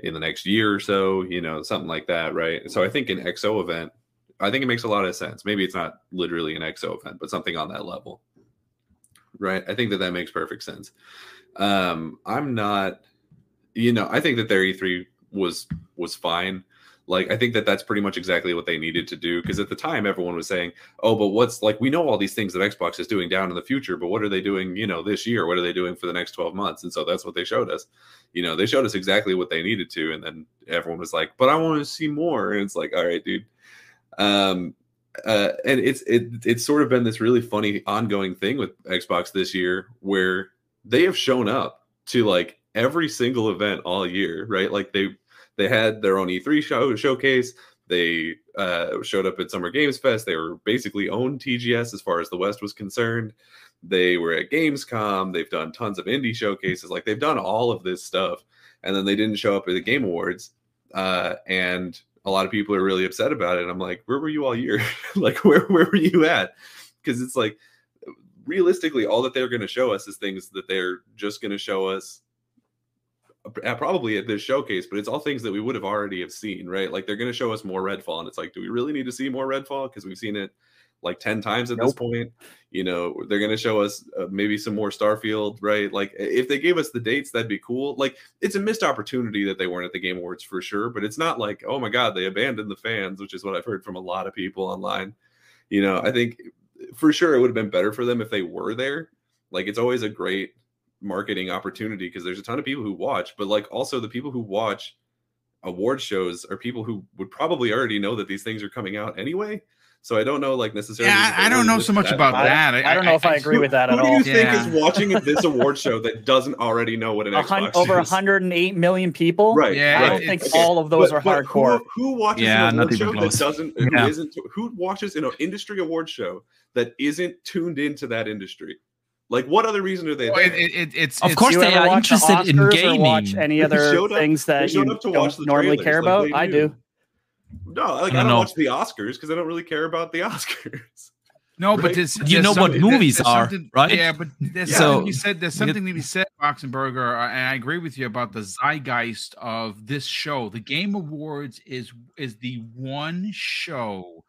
Speaker 4: in the next year or so, you know, something like that, right? So I think an XO event, I think it makes a lot of sense. Maybe it's not literally an XO event, but something on that level, right? I think that that makes perfect sense. Um, I'm not, you know, I think that their E3 was was fine. Like I think that that's pretty much exactly what they needed to do because at the time everyone was saying, "Oh, but what's like we know all these things that Xbox is doing down in the future, but what are they doing, you know, this year? What are they doing for the next 12 months?" And so that's what they showed us. You know, they showed us exactly what they needed to and then everyone was like, "But I want to see more." And it's like, "All right, dude." Um uh, and it's it it's sort of been this really funny ongoing thing with Xbox this year where they have shown up to like every single event all year, right? Like they they had their own E3 show showcase. They uh, showed up at Summer Games Fest. They were basically owned TGS as far as the West was concerned. They were at Gamescom. They've done tons of indie showcases. Like they've done all of this stuff, and then they didn't show up at the Game Awards. Uh, and a lot of people are really upset about it. And I'm like, where were you all year? like, where where were you at? Because it's like, realistically, all that they're going to show us is things that they're just going to show us probably at this showcase, but it's all things that we would have already have seen, right? Like they're going to show us more Redfall, and it's like, do we really need to see more Redfall? Because we've seen it like ten times at this point. You know, they're going to show us uh, maybe some more Starfield, right? Like if they gave us the dates, that'd be cool. Like it's a missed opportunity that they weren't at the Game Awards for sure, but it's not like, oh my god, they abandoned the fans, which is what I've heard from a lot of people online. You know, I think for sure it would have been better for them if they were there. Like it's always a great marketing opportunity because there's a ton of people who watch, but like also the people who watch award shows are people who would probably already know that these things are coming out anyway. So I don't know, like necessarily.
Speaker 1: Yeah, I, I don't know so much about
Speaker 3: I-
Speaker 1: that.
Speaker 3: I don't know if I agree with that
Speaker 4: Who
Speaker 3: at
Speaker 4: do
Speaker 3: all.
Speaker 4: you think
Speaker 1: Yeah.
Speaker 4: is watching this award show that doesn't already know what an
Speaker 3: A hun-
Speaker 4: Xbox
Speaker 3: over
Speaker 4: is?
Speaker 3: 108 million people.
Speaker 4: Right.
Speaker 1: Yeah,
Speaker 3: I don't think
Speaker 1: it's-
Speaker 3: all of those
Speaker 4: But-
Speaker 3: are
Speaker 4: but
Speaker 3: hardcore.
Speaker 4: Who, who watches
Speaker 5: Yeah,
Speaker 4: an
Speaker 5: not
Speaker 4: award
Speaker 5: even
Speaker 4: show that doesn't?
Speaker 5: Yeah.
Speaker 4: Who isn't? Who watches in an industry award show that isn't tuned into that industry? Like, what other reason are they
Speaker 1: Well,
Speaker 4: there?
Speaker 1: it, it, it, it's
Speaker 5: Of
Speaker 1: it's-
Speaker 5: course they are
Speaker 3: watch the
Speaker 5: interested in
Speaker 3: Oscars or watch
Speaker 5: gaming.
Speaker 3: any other
Speaker 4: up-
Speaker 3: things that you
Speaker 4: up to watch
Speaker 3: don't normally
Speaker 4: trailers,
Speaker 3: care
Speaker 4: like
Speaker 3: about?
Speaker 4: they
Speaker 3: I do.
Speaker 4: No, like
Speaker 5: I
Speaker 4: I
Speaker 5: don't
Speaker 4: don't, watch the Oscars because I don't really care about the Oscars.
Speaker 1: No, but
Speaker 4: Right?
Speaker 1: there's,
Speaker 5: You
Speaker 1: there's
Speaker 5: know what movies
Speaker 1: there's
Speaker 5: are, right?
Speaker 1: Yeah, but there's
Speaker 5: Yeah.
Speaker 1: something
Speaker 5: So-
Speaker 1: you said. There's
Speaker 5: you-
Speaker 1: something to be said, Boxenberger, uh, and I agree with you about the zeitgeist of this show. The Game Awards is is the one show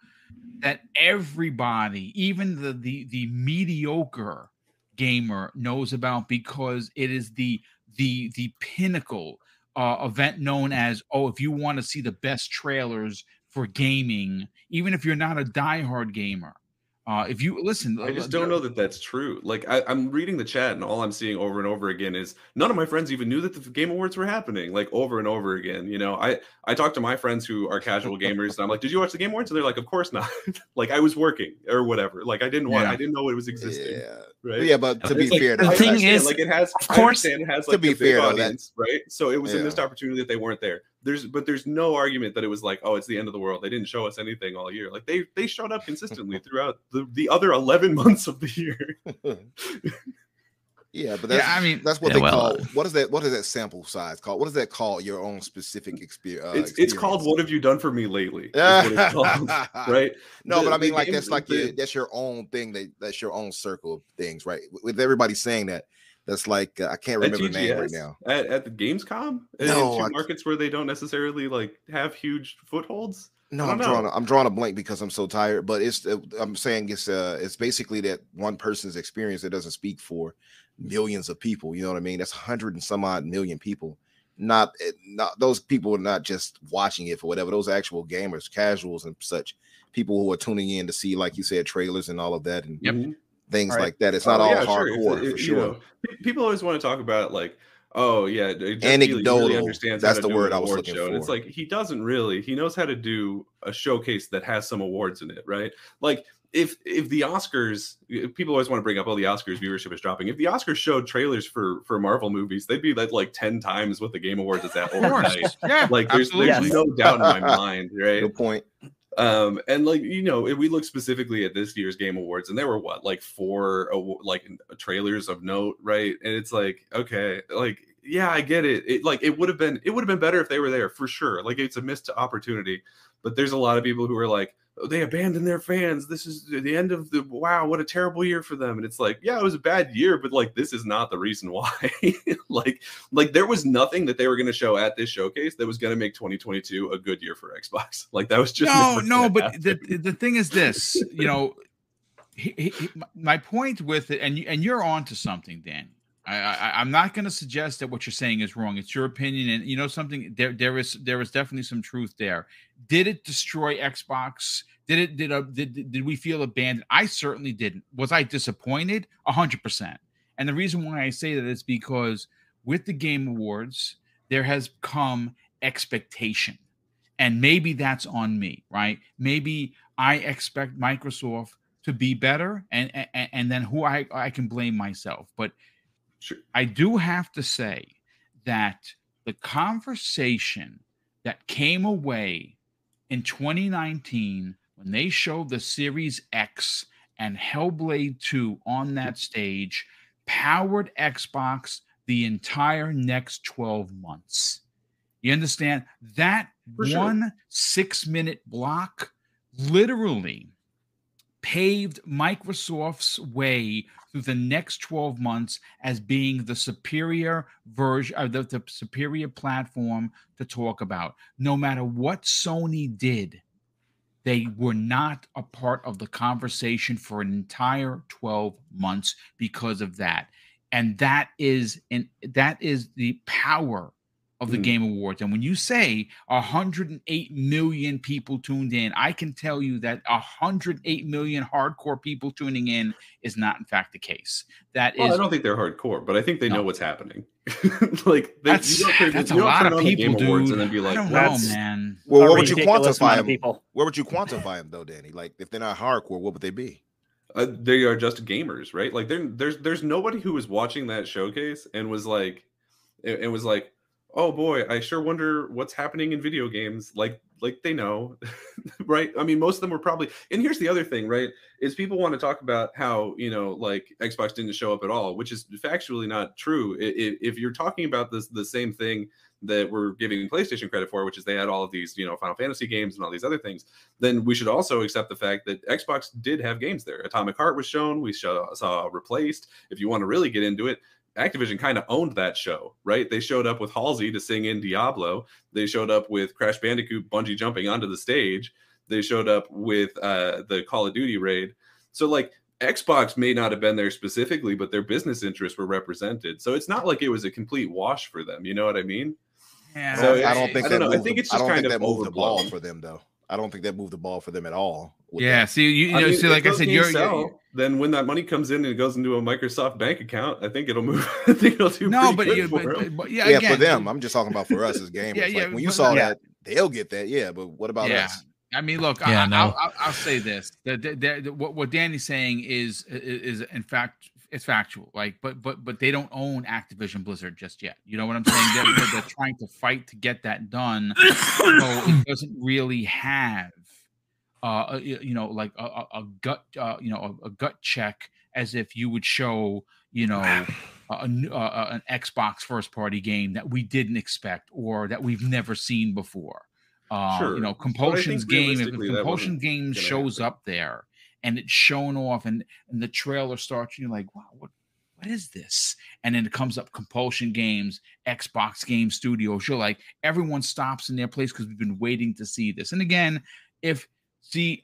Speaker 1: that everybody, even the the the mediocre gamer, knows about because it is the the the pinnacle uh, event known as oh, if you want to see the best trailers for gaming, even if you're not a diehard gamer. Uh, if you listen,
Speaker 4: I just don't know that that's true. Like I, I'm reading the chat, and all I'm seeing over and over again is none of my friends even knew that the Game Awards were happening. Like over and over again, you know. I I talk to my friends who are casual gamers, and I'm like, "Did you watch the Game Awards?" And they're like, "Of course not." like I was working or whatever. Like I didn't want.
Speaker 1: Yeah.
Speaker 4: I didn't know it was existing.
Speaker 6: Yeah,
Speaker 4: Right.
Speaker 6: yeah, but to be
Speaker 4: like-
Speaker 6: fair,
Speaker 5: the
Speaker 4: I
Speaker 5: thing
Speaker 6: that's-
Speaker 5: is,
Speaker 4: like it has.
Speaker 5: of course-
Speaker 4: understand it has
Speaker 6: to
Speaker 4: like
Speaker 6: be
Speaker 4: the
Speaker 6: fair, though, that-
Speaker 4: audience, right? So it was a missed opportunity that they weren't there. There's, but there's no argument that it was like, oh, it's the end of the world. They didn't show us anything all year. Like they they showed up consistently throughout the the other 11 months of the year.
Speaker 6: yeah, but that's
Speaker 1: yeah, I mean,
Speaker 6: that's what
Speaker 5: Yeah,
Speaker 6: they
Speaker 5: well,
Speaker 6: call
Speaker 5: uh,
Speaker 6: what is that what is that sample size called? What is that called? Your own specific experience. Uh,
Speaker 4: it's it's called what have you done for me lately? is what it's called, right?
Speaker 6: No,
Speaker 4: The-
Speaker 6: but I mean, like that's like
Speaker 4: the-
Speaker 6: that's your own thing. That that's your own circle of things, right? With- With everybody saying that, that's like uh, I can't remember the name right now.
Speaker 4: At, at the Gamescom, in-
Speaker 6: No, I-
Speaker 4: markets where they don't necessarily like have huge footholds.
Speaker 6: No, I'm drawing. A, I'm drawing a blank because I'm so tired. But it's. uh, I'm saying it's. Uh, it's basically that one person's experience that doesn't speak for millions of people. You know what I mean? That's hundred and some odd million people. Not. eh, Not those people are not just watching it for whatever. Those actual gamers, casuals, and such. People who are tuning in to see, like you said, trailers and all of that, and
Speaker 1: Yep.
Speaker 6: Things
Speaker 3: Right.
Speaker 6: like that. It's not
Speaker 4: Oh,
Speaker 6: all
Speaker 4: yeah, sure.
Speaker 6: Hardcore
Speaker 4: it-
Speaker 6: for
Speaker 4: you
Speaker 6: sure.
Speaker 4: know, people always want to talk about like, oh yeah, Jeff Keighley really
Speaker 6: Anecdotal.
Speaker 4: understands
Speaker 6: That's the word I was
Speaker 4: award
Speaker 6: looking
Speaker 4: show. And it's like he doesn't really. He knows how to do a showcase that has some awards in it, right? Like if if the Oscars, if people always want to bring up, oh, the Oscars viewership is dropping. If the Oscars showed trailers for for Marvel movies, they'd be like like ten times what the Game Awards is at
Speaker 1: of
Speaker 4: overnight.
Speaker 1: yeah,
Speaker 4: Like there's, there's
Speaker 3: Yes.
Speaker 4: no doubt in my mind, right?
Speaker 6: Good point.
Speaker 4: Um and like you know if we look specifically at this year's game awards and there were what like four like trailers of note right? And it's like okay like yeah i get it. It like it would have been it would have been better if they were there for sure. Like it's a missed opportunity but there's a lot of people who are like they abandoned their fans this is the end of the wow what a terrible year for them and it's like yeah it was a bad year but like this is not the reason why like like there was nothing that they were going to show at this showcase that was going to make 2022 a good year for xbox like that was just
Speaker 1: no, no, but
Speaker 4: happen.
Speaker 1: the the thing is this, you know, he, he, my point with it, and you, and you're on to something, Dan. I, I'm not going to suggest that what you're saying is wrong. It's your opinion, and you know something. There there is there is definitely some truth there. Did it destroy Xbox? Did it did uh, a, did did we feel abandoned? I certainly didn't. Was I disappointed? Hundred percent. And the reason why I say that is because with the Game Awards, there has come expectation and maybe that's on me right maybe i expect microsoft to be better and and, and then who i i can blame myself but
Speaker 4: Sure.
Speaker 1: i do have to say that the conversation that came away in 2019 when they showed the series x and hellblade 2 on that stage powered xbox the entire next 12 months you understand that
Speaker 4: For sure.
Speaker 1: one six minute block literally paved Microsoft's way through the next 12 months as being the superior version of the, the superior platform to talk about. No matter what Sony did, they were not a part of the conversation for an entire 12 months because of that. And that is and that is the power of the
Speaker 4: Mm.
Speaker 1: Game Awards. And when you say 108 million people tuned in, I can tell you that 108 million hardcore people tuning in is not, in fact, the case. That is
Speaker 4: Well, I don't think they're hardcore, but I think they
Speaker 1: No.
Speaker 4: know what's happening. like they,
Speaker 1: That's-
Speaker 4: you don't turn-
Speaker 1: that's a
Speaker 4: you don't
Speaker 1: lot of
Speaker 4: on the
Speaker 1: people,
Speaker 4: Game Awards
Speaker 1: dude.
Speaker 4: and then be
Speaker 1: I
Speaker 4: like,
Speaker 1: don't know,
Speaker 3: that's-
Speaker 1: man.
Speaker 6: Well,
Speaker 3: A
Speaker 6: what would you quantify them?
Speaker 3: people?
Speaker 6: Where would you quantify them though, Danny? Like if they're not hardcore, what would they be?
Speaker 4: uh, they are just gamers, right? Like there's there's nobody who was watching that showcase and was like, it, it was like, oh boy, I sure wonder what's happening in video games. Like like they know, right? I mean, most of them were probably. And here's the other thing, right? Is people want to talk about how you know like Xbox didn't show up at all, which is factually not true. I- i- If you're talking about this the same thing that we're giving PlayStation credit for, which is they had all of these, you know, Final Fantasy games and all these other things, then we should also accept the fact that Xbox did have games there. Atomic Heart was shown, we saw, saw replaced. If you want to really get into it, Activision kind of owned that show, right? They showed up with Halsey to sing in Diablo. They showed up with Crash Bandicoot bungee jumping onto the stage. They showed up with uh, the Call of Duty raid. So like Xbox may not have been there specifically, but their business interests were represented. So it's not like it was a complete wash for them. You know what I mean?
Speaker 6: Yeah.
Speaker 4: So
Speaker 6: don't, I don't think
Speaker 4: I
Speaker 6: that
Speaker 4: don't know. I
Speaker 6: moved
Speaker 4: think
Speaker 6: the-
Speaker 4: it's
Speaker 6: I
Speaker 4: just
Speaker 6: don't
Speaker 4: kind
Speaker 6: think
Speaker 4: of
Speaker 6: that moved the ball
Speaker 4: overblown.
Speaker 6: for them though. I don't think that moved the ball for them at all.
Speaker 1: Yeah,
Speaker 6: that.
Speaker 1: see, you, you
Speaker 4: I
Speaker 1: know,
Speaker 4: mean,
Speaker 1: see, like I said, you're,
Speaker 4: sell,
Speaker 1: you're
Speaker 4: then when that money comes in and it goes into a Microsoft bank account, I think it'll move. I think it'll do
Speaker 1: no, but,
Speaker 4: good
Speaker 1: yeah,
Speaker 4: for
Speaker 1: but,
Speaker 4: 'em.
Speaker 1: but yeah,
Speaker 6: yeah,
Speaker 1: again,
Speaker 6: for them. I'm just talking about for us as gamers.
Speaker 1: Yeah, yeah,
Speaker 6: like when you
Speaker 1: but-
Speaker 6: saw
Speaker 3: Yeah.
Speaker 6: that, they'll get that. Yeah, but what about
Speaker 3: Yeah.
Speaker 6: us?
Speaker 1: I mean, look,
Speaker 5: Yeah,
Speaker 1: I,
Speaker 5: no.
Speaker 1: I'll, I'll, I'll say this: the, the, the, the- what what Danny's saying is is in fact it's factual. Like, but but but they don't own Activision Blizzard just yet. You know what I'm saying? They're, they're, they're trying to fight to get that done. So it doesn't really have, uh, a- you know, like a, a, gut, uh, you know, a, a gut check as if you would show, you know. a- a, uh, an Xbox first party game that we didn't expect or that we've never seen before. Uh,
Speaker 4: Sure.
Speaker 1: You know, Compulsion's game, if Compulsion game shows
Speaker 4: happen.
Speaker 1: up there and it's shown off and, and the trailer starts, and you're like, wow, what, what is this? And then it comes up Compulsion Games, Xbox Game Studios. You're like, everyone stops in their place because we've been waiting to see this. And again, if see,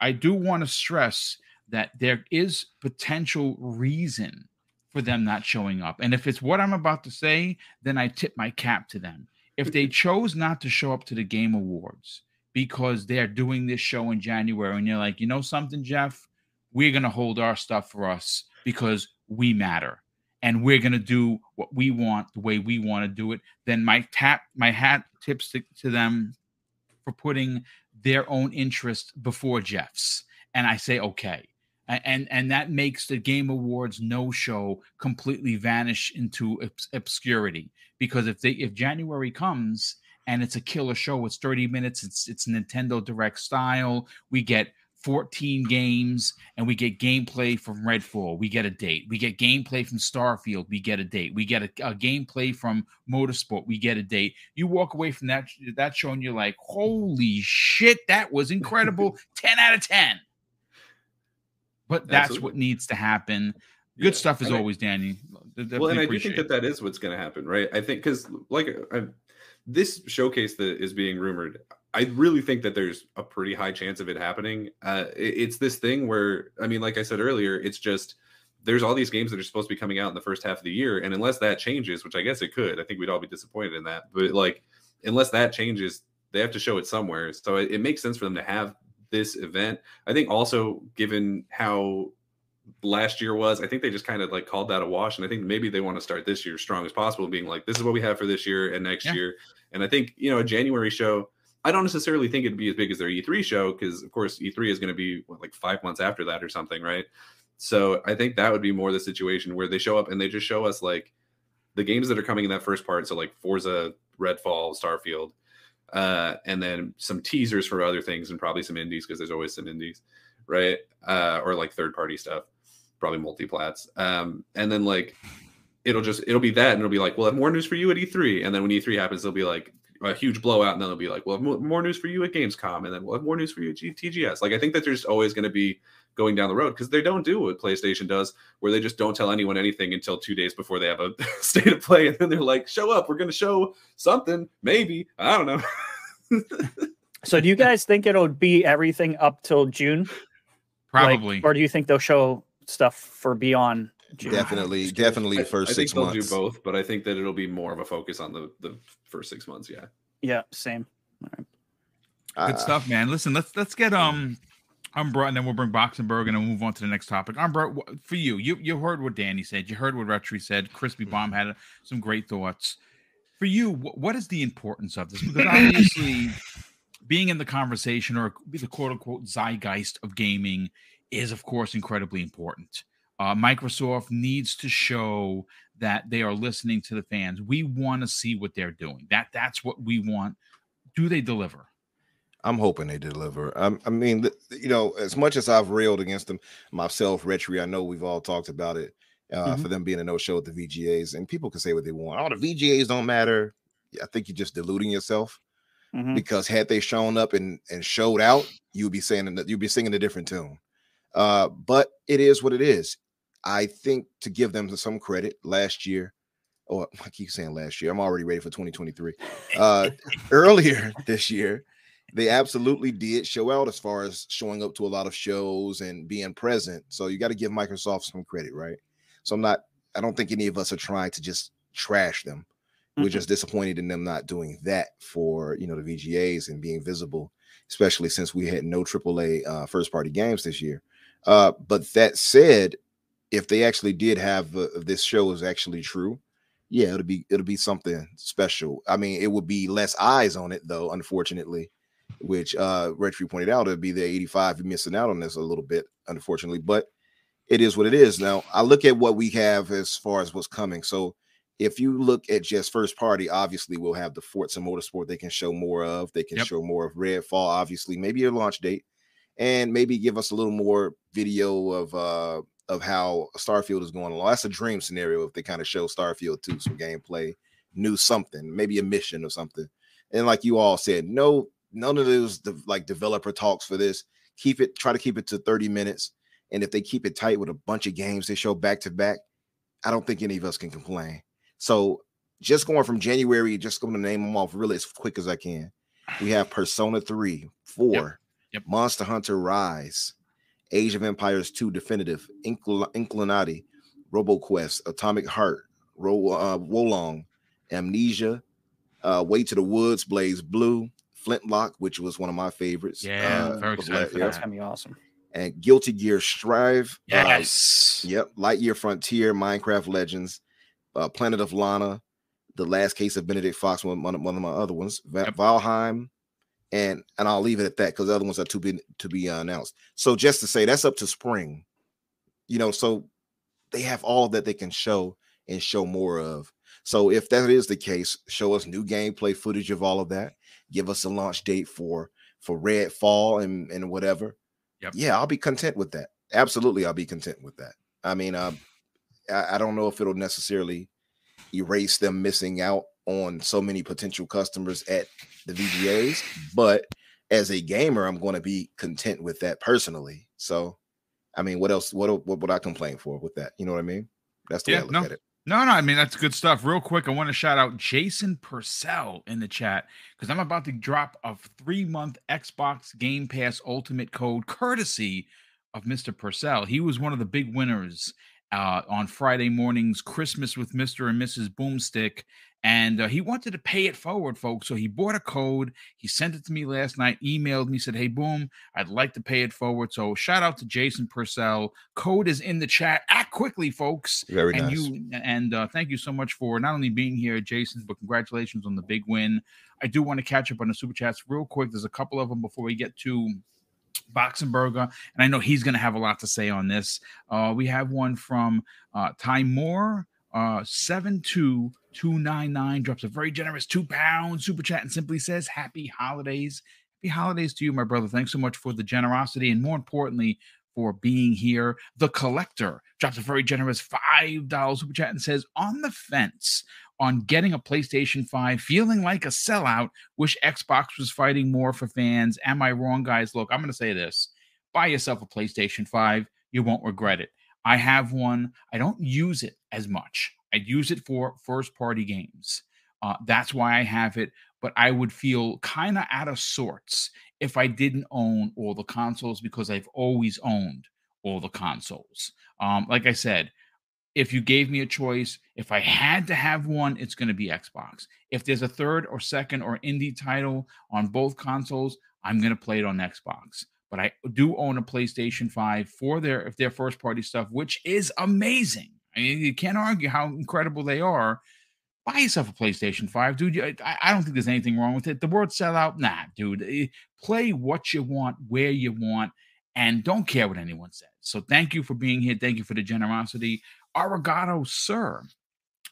Speaker 1: I do want to stress that there is potential reason for them not showing up. And if it's what I'm about to say, then I tip my cap to them. If they chose not to show up to the Game Awards because they're doing this show in January and you're like, you know something, Jeff, we're going to hold our stuff for us because we matter and we're going to do what we want the way we want to do it, then my tap, my hat tips to, to them for putting their own interest before Jeff's. And I say, okay. And and that makes the Game Awards no show completely vanish into obs- obscurity because if they if January comes and it's a killer show, it's 30 minutes, it's it's Nintendo Direct style, we get 14 games and we get gameplay from Redfall, we get a date. We get gameplay from Starfield, we get a date. We get a, a gameplay from Motorsport, we get a date. You walk away from that that show and you're like, "Holy shit, that was incredible." 10 out of 10. But that's
Speaker 4: Absolutely.
Speaker 1: what needs to happen. Good
Speaker 4: Yeah.
Speaker 1: stuff as
Speaker 4: And I-
Speaker 1: always, Danny. De-
Speaker 4: well, and I do think that that is what's going to happen, right? I think because like I, this showcase that is being rumored, I really think that there's a pretty high chance of it happening. Uh, it- it's this thing where, I mean, like I said earlier, it's just there's all these games that are supposed to be coming out in the first half of the year, and unless that changes, which I guess it could, I think we'd all be disappointed in that. But like, unless that changes, they have to show it somewhere. So it, it makes sense for them to have this event. I think also given how last year was. I think they just kind of like called that a wash, and I think maybe they want to start this year strong as possible, being like, this is what we have for this year and next
Speaker 1: Yeah.
Speaker 4: year. And I think you know a January show. I don't necessarily think it'd be as big as their E3 show because, of course, E3 is going to be what, like five months after that or something, right? So I think that would be more the situation where they show up and they just show us like the games that are coming in that first part. So like Forza, Redfall, Starfield, uh, and then some teasers for other things and probably some indies because there's always some indies, right? Uh, or like third party stuff, probably multi-plats. Um, and then like it'll just it'll be that and it'll be like, we'll have more news for you at E3. And then when E3 happens, it'll be like a huge blowout, and then they'll be like, we'll have more news for you at Gamescom, and then we'll have more news for you at G- TGS. Like I think that there's always going to be going down the road because they don't do what PlayStation does, where they just don't tell anyone anything until two days before they have a state of play, and then they're like, show up, we're going to show something, maybe I don't know.
Speaker 3: So do you guys think it'll be everything up till June? Like,
Speaker 1: Probably.
Speaker 3: or do you think they'll show stuff for beyond June?
Speaker 6: Definitely, definitely
Speaker 4: I-
Speaker 6: first
Speaker 4: I
Speaker 6: six
Speaker 4: think they'll
Speaker 6: months.
Speaker 4: do both, but I think that it'll be more of a focus on the the first six months. Yeah.
Speaker 3: Yeah, same.
Speaker 6: Uh,
Speaker 1: Good stuff, man. Listen, let's let's get um Umbra, and then we'll bring Boxenberg, and then we'll move on to the next topic. Umbra, wh- for you, you you heard what Danny said. You heard what Retri said. Crispy Bomb had uh, some great thoughts. For you, what is the importance of this? Because obviously, being in the conversation or the quote unquote zeitgeist of gaming is, of course, incredibly important. Uh, Microsoft needs to show that they are listening to the fans. We want to see what they're doing. That that's what we want. Do they deliver?
Speaker 6: I'm hoping they deliver. Um, I mean, you know, as much as I've railed against them myself, Retri, I know we've all talked about it uh,
Speaker 1: Mhm.
Speaker 6: for them being a no show at the VGAs, and people can say what they want. Oh, the VGAs don't matter. I think you're just deluding yourself
Speaker 3: Mhm.
Speaker 6: because had they shown up and and showed out, you'd be saying you'd be singing a different tune. Uh, but it is what it is. I think to give them some credit, last year, or I keep saying last year, I'm already ready for 2023. Uh, earlier this year, they absolutely did show out as far as showing up to a lot of shows and being present. So you got to give Microsoft some credit, right? So I'm not, I don't think any of us are trying to just trash them. We're
Speaker 3: Mhm.
Speaker 6: just disappointed in them not doing that for you know the VGAs and being visible, especially since we had no AAA uh, first party games this year. Uh, but that said, if they actually did have uh, this show is actually true, yeah, it'll be it'll be something special. I mean, it would be less eyes on it though, unfortunately, which uh Red Tree pointed out it'd be the 85 missing out on this a little bit, unfortunately, but it is what it is. Now, I look at what we have as far as what's coming. So if you look at just first party, obviously we'll have the Forza Motorsport they can show more of. They can
Speaker 1: Yep.
Speaker 6: show more of Redfall, obviously, maybe a launch date, and maybe give us a little more video of uh of how Starfield is going along. That's a dream scenario if they kind of show Starfield 2 some gameplay, new something, maybe a mission or something. And like you all said, no, none of those like developer talks for this. Keep it, try to keep it to 30 minutes. And if they keep it tight with a bunch of games they show back to back, I don't think any of us can complain. So just going from January, just going to name them off really as quick as I can. We have Persona 3, 4,
Speaker 1: Yep.
Speaker 6: Monster Hunter Rise, Age of Empires 2 Definitive, Incl- Inkulinati, RoboQuest, Atomic Heart, Ro- uh, Wo Long, Amnesia, uh, Way to the Woods, BlazBlue, Flintlock, which was one of my favorites.
Speaker 1: Yeah,
Speaker 6: uh,
Speaker 1: very
Speaker 6: of
Speaker 1: excited
Speaker 6: la- yeah,
Speaker 3: That's gonna be awesome.
Speaker 6: And Guilty Gear Strive. uh,
Speaker 1: Yes.
Speaker 6: Yep, Lightyear Frontier, Minecraft Legends, uh, Planet of Lana, The Last Case of Benedict Fox, one, one of one of my other ones, Va-
Speaker 1: Yep.
Speaker 6: Valheim, and and I'll leave it at that because the other ones are to be to be announced. So just to say, that's up to spring, you know. So they have all that they can show and show more of. So if that is the case, show us new gameplay footage of all of that. Give us a launch date for for Redfall and and whatever.
Speaker 1: Yep.
Speaker 6: Yeah, I'll be content with that. Absolutely, I'll be content with that. I mean, um, I, I don't know if it'll necessarily erase them missing out on so many potential customers at the VGAs, but as a gamer, I'm going to be content with that personally. So, I mean, what else? What what would I complain for with that? You know what I mean? That's the
Speaker 1: Yeah,
Speaker 6: way I look
Speaker 1: no.
Speaker 6: at it.
Speaker 1: No, no, I mean that's good stuff. Real quick, I want to shout out Jason Purcell in the chat because I'm about to drop a three month Xbox Game Pass Ultimate code courtesy of Mr. Purcell. He was one of the big winners uh, on Friday morning's Christmas with Mr. and Mrs. Boomstick, and uh, he wanted to pay it forward, folks. So he bought a code. He sent it to me last night, emailed me, said, "Hey, Boom, I'd like to pay it forward." So shout out to Jason Purcell. Code is in the chat. Act quickly, folks
Speaker 6: Very
Speaker 1: and
Speaker 6: nice.
Speaker 1: you and uh, thank you so much for not only being here, Jason, but congratulations on the big win. I do want to catch up on the super chats real quick. There's a couple of them before we get to Boxenberger, and I know he's going to have a lot to say on this. Uh, we have one from uh, Ty Moore, uh, seven two two nine nine drops a very generous two pound super chat and simply says, "Happy holidays." Happy holidays to you, my brother. Thanks so much for the generosity and more importantly, for being here. The collector drops a very generous $5 super chat and says, On the fence on getting a PlayStation 5, feeling like a sellout, wish Xbox was fighting more for fans. Am I wrong, guys? Look, I'm going to say this buy yourself a PlayStation 5, you won't regret it. I have one, I don't use it as much. I use it for first party games. Uh, that's why I have it. But I would feel kind of out of sorts if I didn't own all the consoles because I've always owned all the consoles. Um, like I said, if you gave me a choice, if I had to have one, it's going to be Xbox. If there's a third or second or indie title on both consoles, I'm going to play it on Xbox. But I do own a PlayStation 5 for their their first party stuff, which is amazing. I mean, you can't argue how incredible they are buy yourself a PlayStation 5, dude. I, I don't think there's anything wrong with it. The word sellout, nah, dude. Eh, Play what you want, where you want, and don't care what anyone says. So thank you for being here. Thank you for the generosity. Arigato, sir.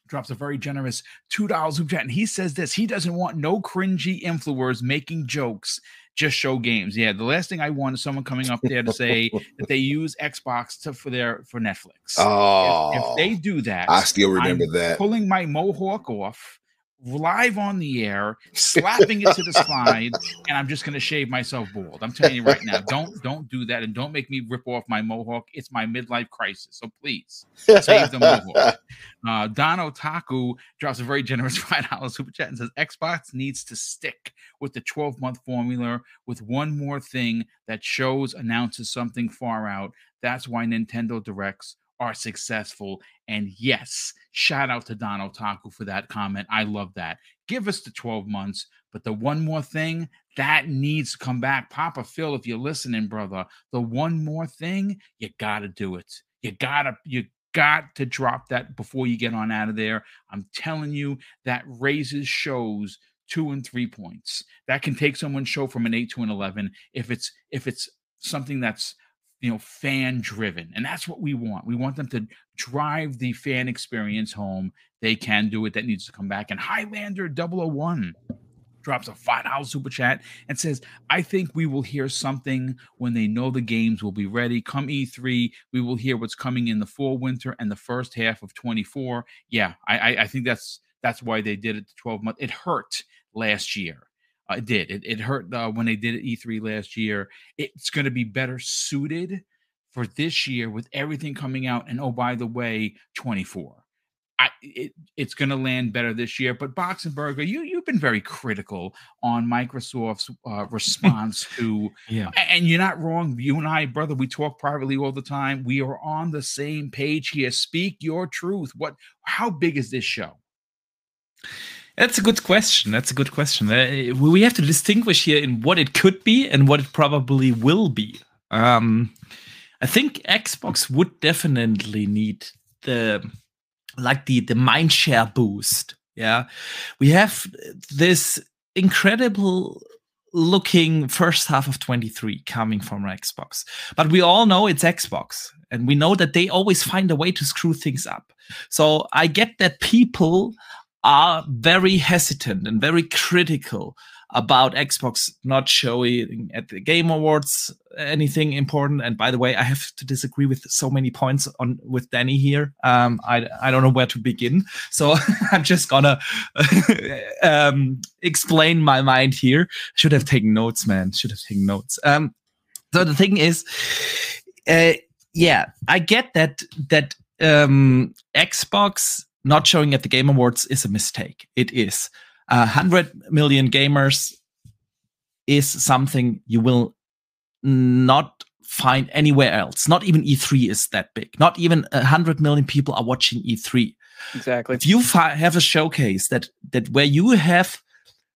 Speaker 1: Drops a very generous $2 super chat. And he says this he doesn't want no cringy influencers making jokes, just show games. Yeah, the last thing I want is someone coming up there to say that they use Xbox to, for their for Netflix.
Speaker 6: Oh,
Speaker 1: if, if oh, they do that,
Speaker 6: I still remember
Speaker 1: I'm
Speaker 6: that.
Speaker 1: Pulling my mohawk off, live on the air, slapping it to the slide, and I'm just gonna shave myself bald. I'm telling you right now, don't don't do that, and don't make me rip off my mohawk. It's my midlife crisis, so please save the mohawk. Uh, Don Otaku drops a very generous five dollars super chat and says Xbox needs to stick with the 12 month formula with one more thing that shows announces something far out. That's why Nintendo Directs are successful. And yes, shout out to Don Otaku for that comment. I love that. Give us the 12 months, but the one more thing that needs to come back. Papa Phil, if you're listening, brother, the one more thing, you gotta do it. You gotta, you got to drop that before you get on out of there. I'm telling you, that raises shows two and three points. That can take someone's show from an eight to an eleven if it's if it's something that's you know fan driven and that's what we want we want them to drive the fan experience home they can do it that needs to come back and highlander 001 drops a five dollar super chat and says, "I think we will hear something when they know the games will be ready. Come E3, we will hear what's coming in the fall, winter, and the first half of 24. Yeah, I, I, I think that's that's why they did it. 12 months. It hurt last year. Uh, it did. It, it hurt uh, when they did it E3 last year. It's going to be better suited for this year with everything coming out. And oh, by the way, 24. I, it, it's going to land better this year. But Boxenberger, you you've been very critical on Microsoft's uh, response to,
Speaker 5: Yeah.
Speaker 1: and you're not wrong. You and I, brother, we talk privately all the time. We are on the same page here. Speak your truth. What? How big is this show?
Speaker 5: That's a good question. That's a good question. Uh, we have to distinguish here in what it could be and what it probably will be. Um, I think Xbox would definitely need the like the the mindshare boost. Yeah, we have this incredible looking first half of 23 coming from Xbox. But we all know it's Xbox and we know that they always find a way to screw things up. So I get that people are very hesitant and very critical about Xbox not showing at the Game Awards anything important. And by the way, I have to disagree with so many points on with Danny here. Um, I I don't know where to begin, so I'm just gonna um, explain my mind here. Should have taken notes, man. Should have taken notes. Um, so the thing is, uh, yeah, I get that that um, Xbox not showing at the Game Awards is a mistake. It is. Uh, 100 million gamers is something you will not find anywhere else. Not even E3 is that big. Not even 100 million people are watching E3.
Speaker 3: Exactly.
Speaker 5: If you fi- have a showcase that that where you have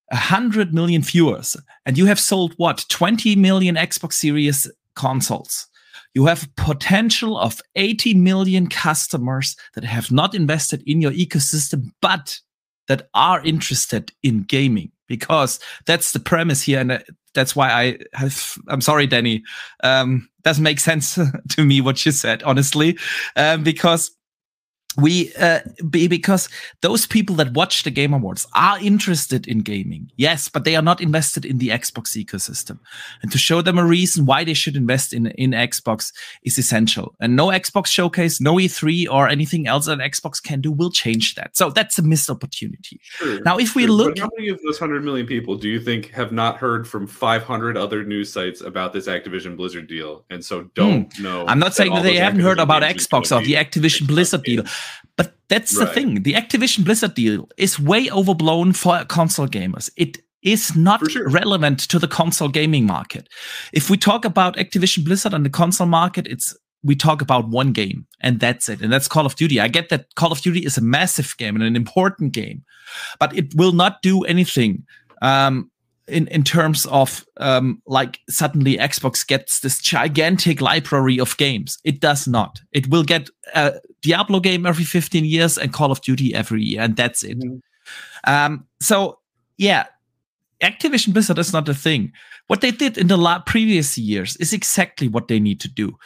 Speaker 5: 100 million viewers and you have sold what 20 million Xbox Series consoles, you have a potential of 80 million customers that have not invested in your ecosystem but that are interested in gaming because that's the premise here and uh, that's why i have i'm sorry danny um doesn't make sense to me what you said honestly um, because we uh, be, because those people that watch the game awards are interested in gaming yes but they are not invested in the xbox ecosystem and to show them a reason why they should invest in in xbox is essential and no xbox showcase no e3 or anything else that xbox can do will change that so that's a missed opportunity
Speaker 4: Sure,
Speaker 5: now if we
Speaker 4: sure, but
Speaker 5: look
Speaker 4: how many of those 100 million people do you think have not heard from 500 other news sites about this Activision Blizzard deal and so don't know?
Speaker 5: Hmm. I'm not saying that they haven't heard about Xbox or the Activision Blizzard deal. But that's the thing. The Activision Blizzard deal is way overblown for console gamers. It is not
Speaker 4: sure.
Speaker 5: relevant to the console gaming market. If we talk about Activision Blizzard and the console market, it's we talk about one game and that's it. And that's Call of Duty. I get that Call of Duty is a massive game and an important game, but it will not do anything um, in, in terms of um, like suddenly Xbox gets this gigantic library of games. It does not. It will get a Diablo game every 15 years and Call of Duty every year, and that's it.
Speaker 4: Mhm.
Speaker 5: Um, so yeah, Activision Blizzard is not a thing. What they did in the la- previous years is exactly what they need to do.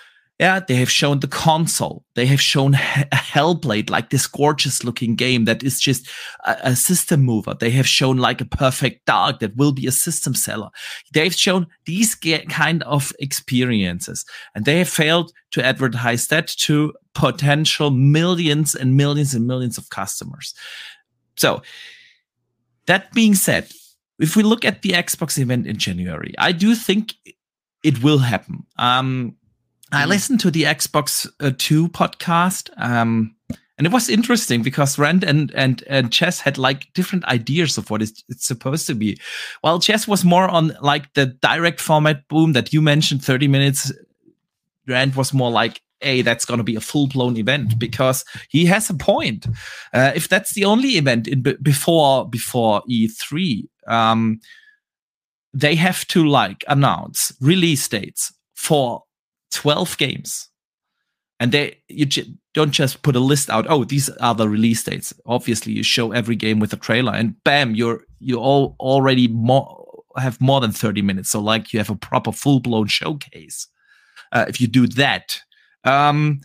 Speaker 5: Yeah, they have shown the console. They have shown H- Hellblade, like this gorgeous looking game that is just a, a system mover. They have shown like a perfect dark that will be a system seller. They've shown these ge- kind of experiences and they have failed to advertise that to potential millions and millions and millions of customers. So that being said, if we look at the Xbox event in January, I do think it will happen. Um, I
Speaker 6: Mhm.
Speaker 5: listened to the Xbox uh, 2 podcast. Um, and it was interesting because Rand and and and Jez had like different ideas of what it's, it's supposed to be. While Jez was more on like the direct format boom that you mentioned, 30 minutes. Rand was more like, hey, that's going to be a full blown event because he has a point. Uh, if that's the only event in b- before before E3, um, they have to like announce release dates for 12 games. And they you j- don't just put a list out oh these are the release dates. Obviously you show every game with a trailer and bam you're you all already more have more than 30 minutes. So like you have a proper full-blown showcase uh, if you do that. Um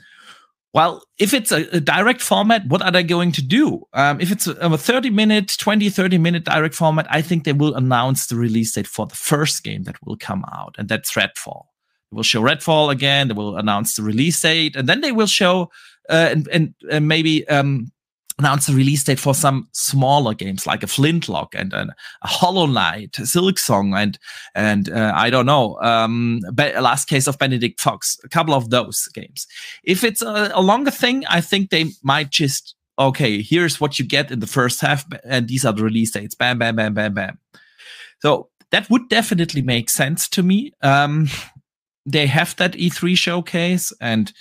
Speaker 5: well if it's a, a direct format what are they going to do? Um, if it's a, a 30 minute 20 30 minute direct format i think they will announce the release date for the first game that will come out and that's redfall they will show redfall again they will announce the release date and then they will show uh, and, and, and maybe um, announce the release date for some smaller games like a Flintlock and, and a Hollow Knight, Silksong, and and uh, I don't know, um, Be- Last Case of Benedict Fox, a couple of those games. If it's a, a longer thing, I think they might just okay, here's what you get in the first half, and these are the release dates. Bam, bam, bam, bam, bam. So that would definitely make sense to me. Um, they have that E3 showcase, and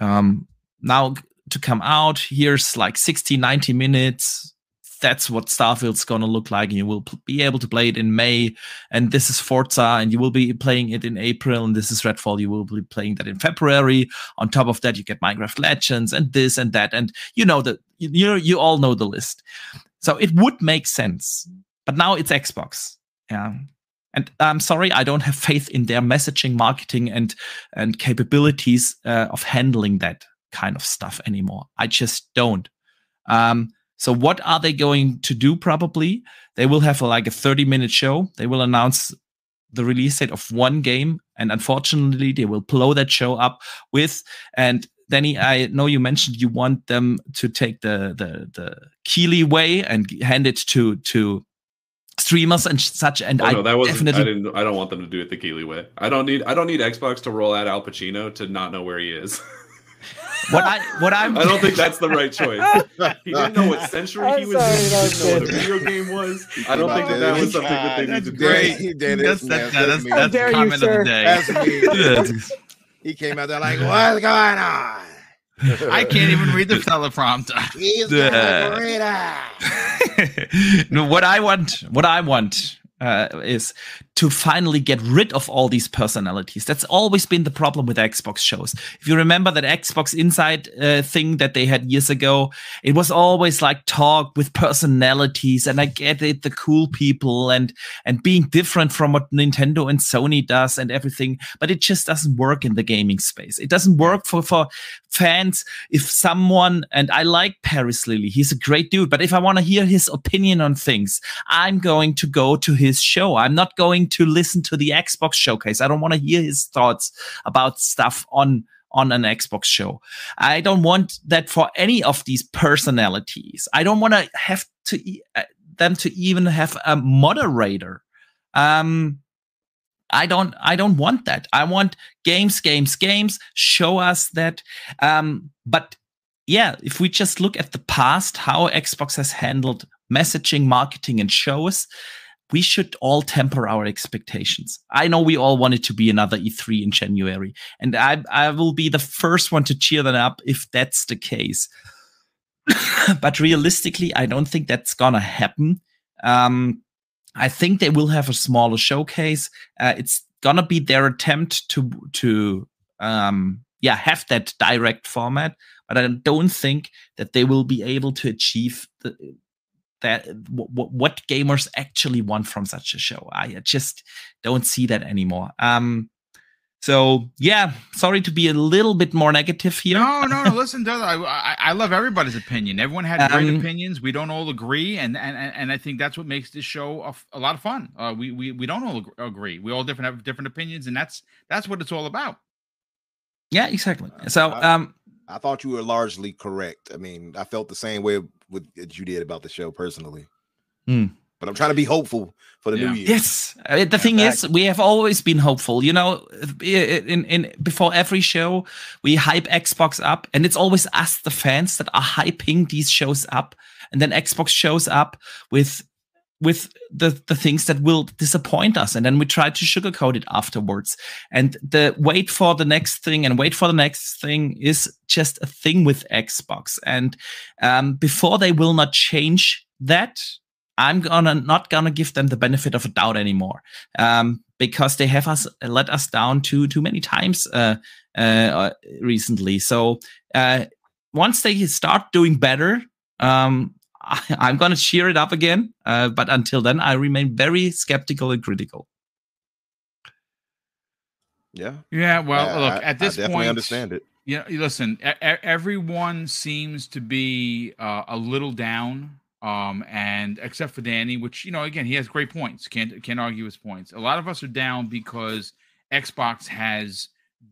Speaker 5: um, now to come out, here's like 60, 90 minutes. That's what Starfield's going to look like. And you will be able to play it in May. And this is Forza, and you will be playing it in April. And this is Redfall. You will be playing that in February. On top of that, you get Minecraft Legends and this and that. And you know that you you all know the list. So it would make sense. But now it's Xbox. Yeah. And I'm sorry, I don't have faith in their messaging, marketing, and and capabilities uh, of handling that kind of stuff anymore. I just don't. Um, so what are they going to do? Probably they will have like a 30 minute show. They will announce the release date of one game, and unfortunately, they will blow that show up with. And Danny, I know you mentioned you want them to take the the the Keighley way and hand it to to streamers and such. And
Speaker 4: Oh,
Speaker 5: I
Speaker 4: no, that wasn't.
Speaker 5: definitely
Speaker 4: I didn't. I don't want them to do it the Keighley way. I don't need. I don't need Xbox to roll out Al Pacino to not know where he is.
Speaker 5: what I what I'm
Speaker 4: I don't think that's the right choice. He didn't know what century
Speaker 3: I'm
Speaker 4: he was
Speaker 3: sorry,
Speaker 4: in. He didn't know what a video game was. I don't think that that was something that they
Speaker 1: That's
Speaker 4: needed to
Speaker 1: great.
Speaker 4: do.
Speaker 1: That's that, that's,
Speaker 6: me.
Speaker 3: How
Speaker 1: that's
Speaker 3: dare
Speaker 1: the comment
Speaker 3: sir.
Speaker 1: of the day.
Speaker 6: That's me. He came out there like, what's going on?
Speaker 1: I can't even read the teleprompter.
Speaker 6: He's
Speaker 5: Yeah.
Speaker 6: gonna read it.
Speaker 5: no, what I want, what I want uh, is to finally get rid of all these personalities. That's always been the problem with Xbox shows. If you remember that Xbox Inside uh, thing that they had years ago, it was always like talk with personalities, and I get it, the cool people, and and being different from what Nintendo and Sony does and everything. But it just doesn't work in the gaming space. It doesn't work for for fans if someone and I like Parris Lilly, he's a great dude, but if I want to hear his opinion on things, I'm going to go to his show. I'm not going to listen to the Xbox showcase. I don't want to hear his thoughts about stuff on on an Xbox show. I don't want that for any of these personalities. I don't want to have to e- uh, them to even have a moderator. Um I don't I don't want that. I want games, games, games. Show us that. Um, but yeah, if we just look at the past, how Xbox has handled messaging, marketing, and shows, we should all temper our expectations. I know we all want it to be another E3 in January, and I I will be the first one to cheer that up if that's the case. but realistically, I don't think that's gonna happen. Um, I think they will have a smaller showcase. Uh, it's gonna be their attempt to to um, yeah have that direct format, but I don't think that they will be able to achieve the, that w- w- what gamers actually want from such a show. I just don't see that anymore. Um, so yeah, sorry to be a little bit more negative here.
Speaker 1: No, no, no. Listen, Doug, I, I, I love everybody's opinion. Everyone had great
Speaker 5: Um,
Speaker 1: opinions. We don't all agree, and and and and I think that's what makes this show a lot of fun. Uh, we we we don't all agree. We all different have different opinions, and that's that's what it's all about.
Speaker 5: Yeah, exactly. So
Speaker 6: I-
Speaker 5: um,
Speaker 6: I thought you were largely correct. I mean, I felt the same way with as you did about the show personally. Hmm. but I'm trying to be hopeful for the
Speaker 1: Yeah.
Speaker 6: new year.
Speaker 5: Yes, uh, the thing is, we have always been hopeful. You know, eh, eh, in in before every show, we hype Xbox up, and it's always us, the fans, that are hyping these shows up, and then Xbox shows up with with the the things that will disappoint us, and then we try to sugarcoat it afterwards. And the wait for the next thing and wait for the next thing is just a thing with Xbox, and um, before they will not change that I'm gonna not gonna give them the benefit of a doubt anymore, um, because they have us let us down too too many times uh, uh, recently. So uh, once they start doing better, um, I, I'm gonna cheer it up again. Uh, but until then, I remain very skeptical and critical.
Speaker 6: Yeah.
Speaker 1: Yeah, well,
Speaker 6: Yeah,
Speaker 1: look,
Speaker 6: I-
Speaker 1: at this point
Speaker 6: I definitely
Speaker 1: point,
Speaker 6: understand it.
Speaker 1: Yeah, you listen. e- e- everyone seems to be uh, a little down, um, and except for Danny, which you know, again, he has great points. Can't can't argue his points. A lot of us are down because Xbox has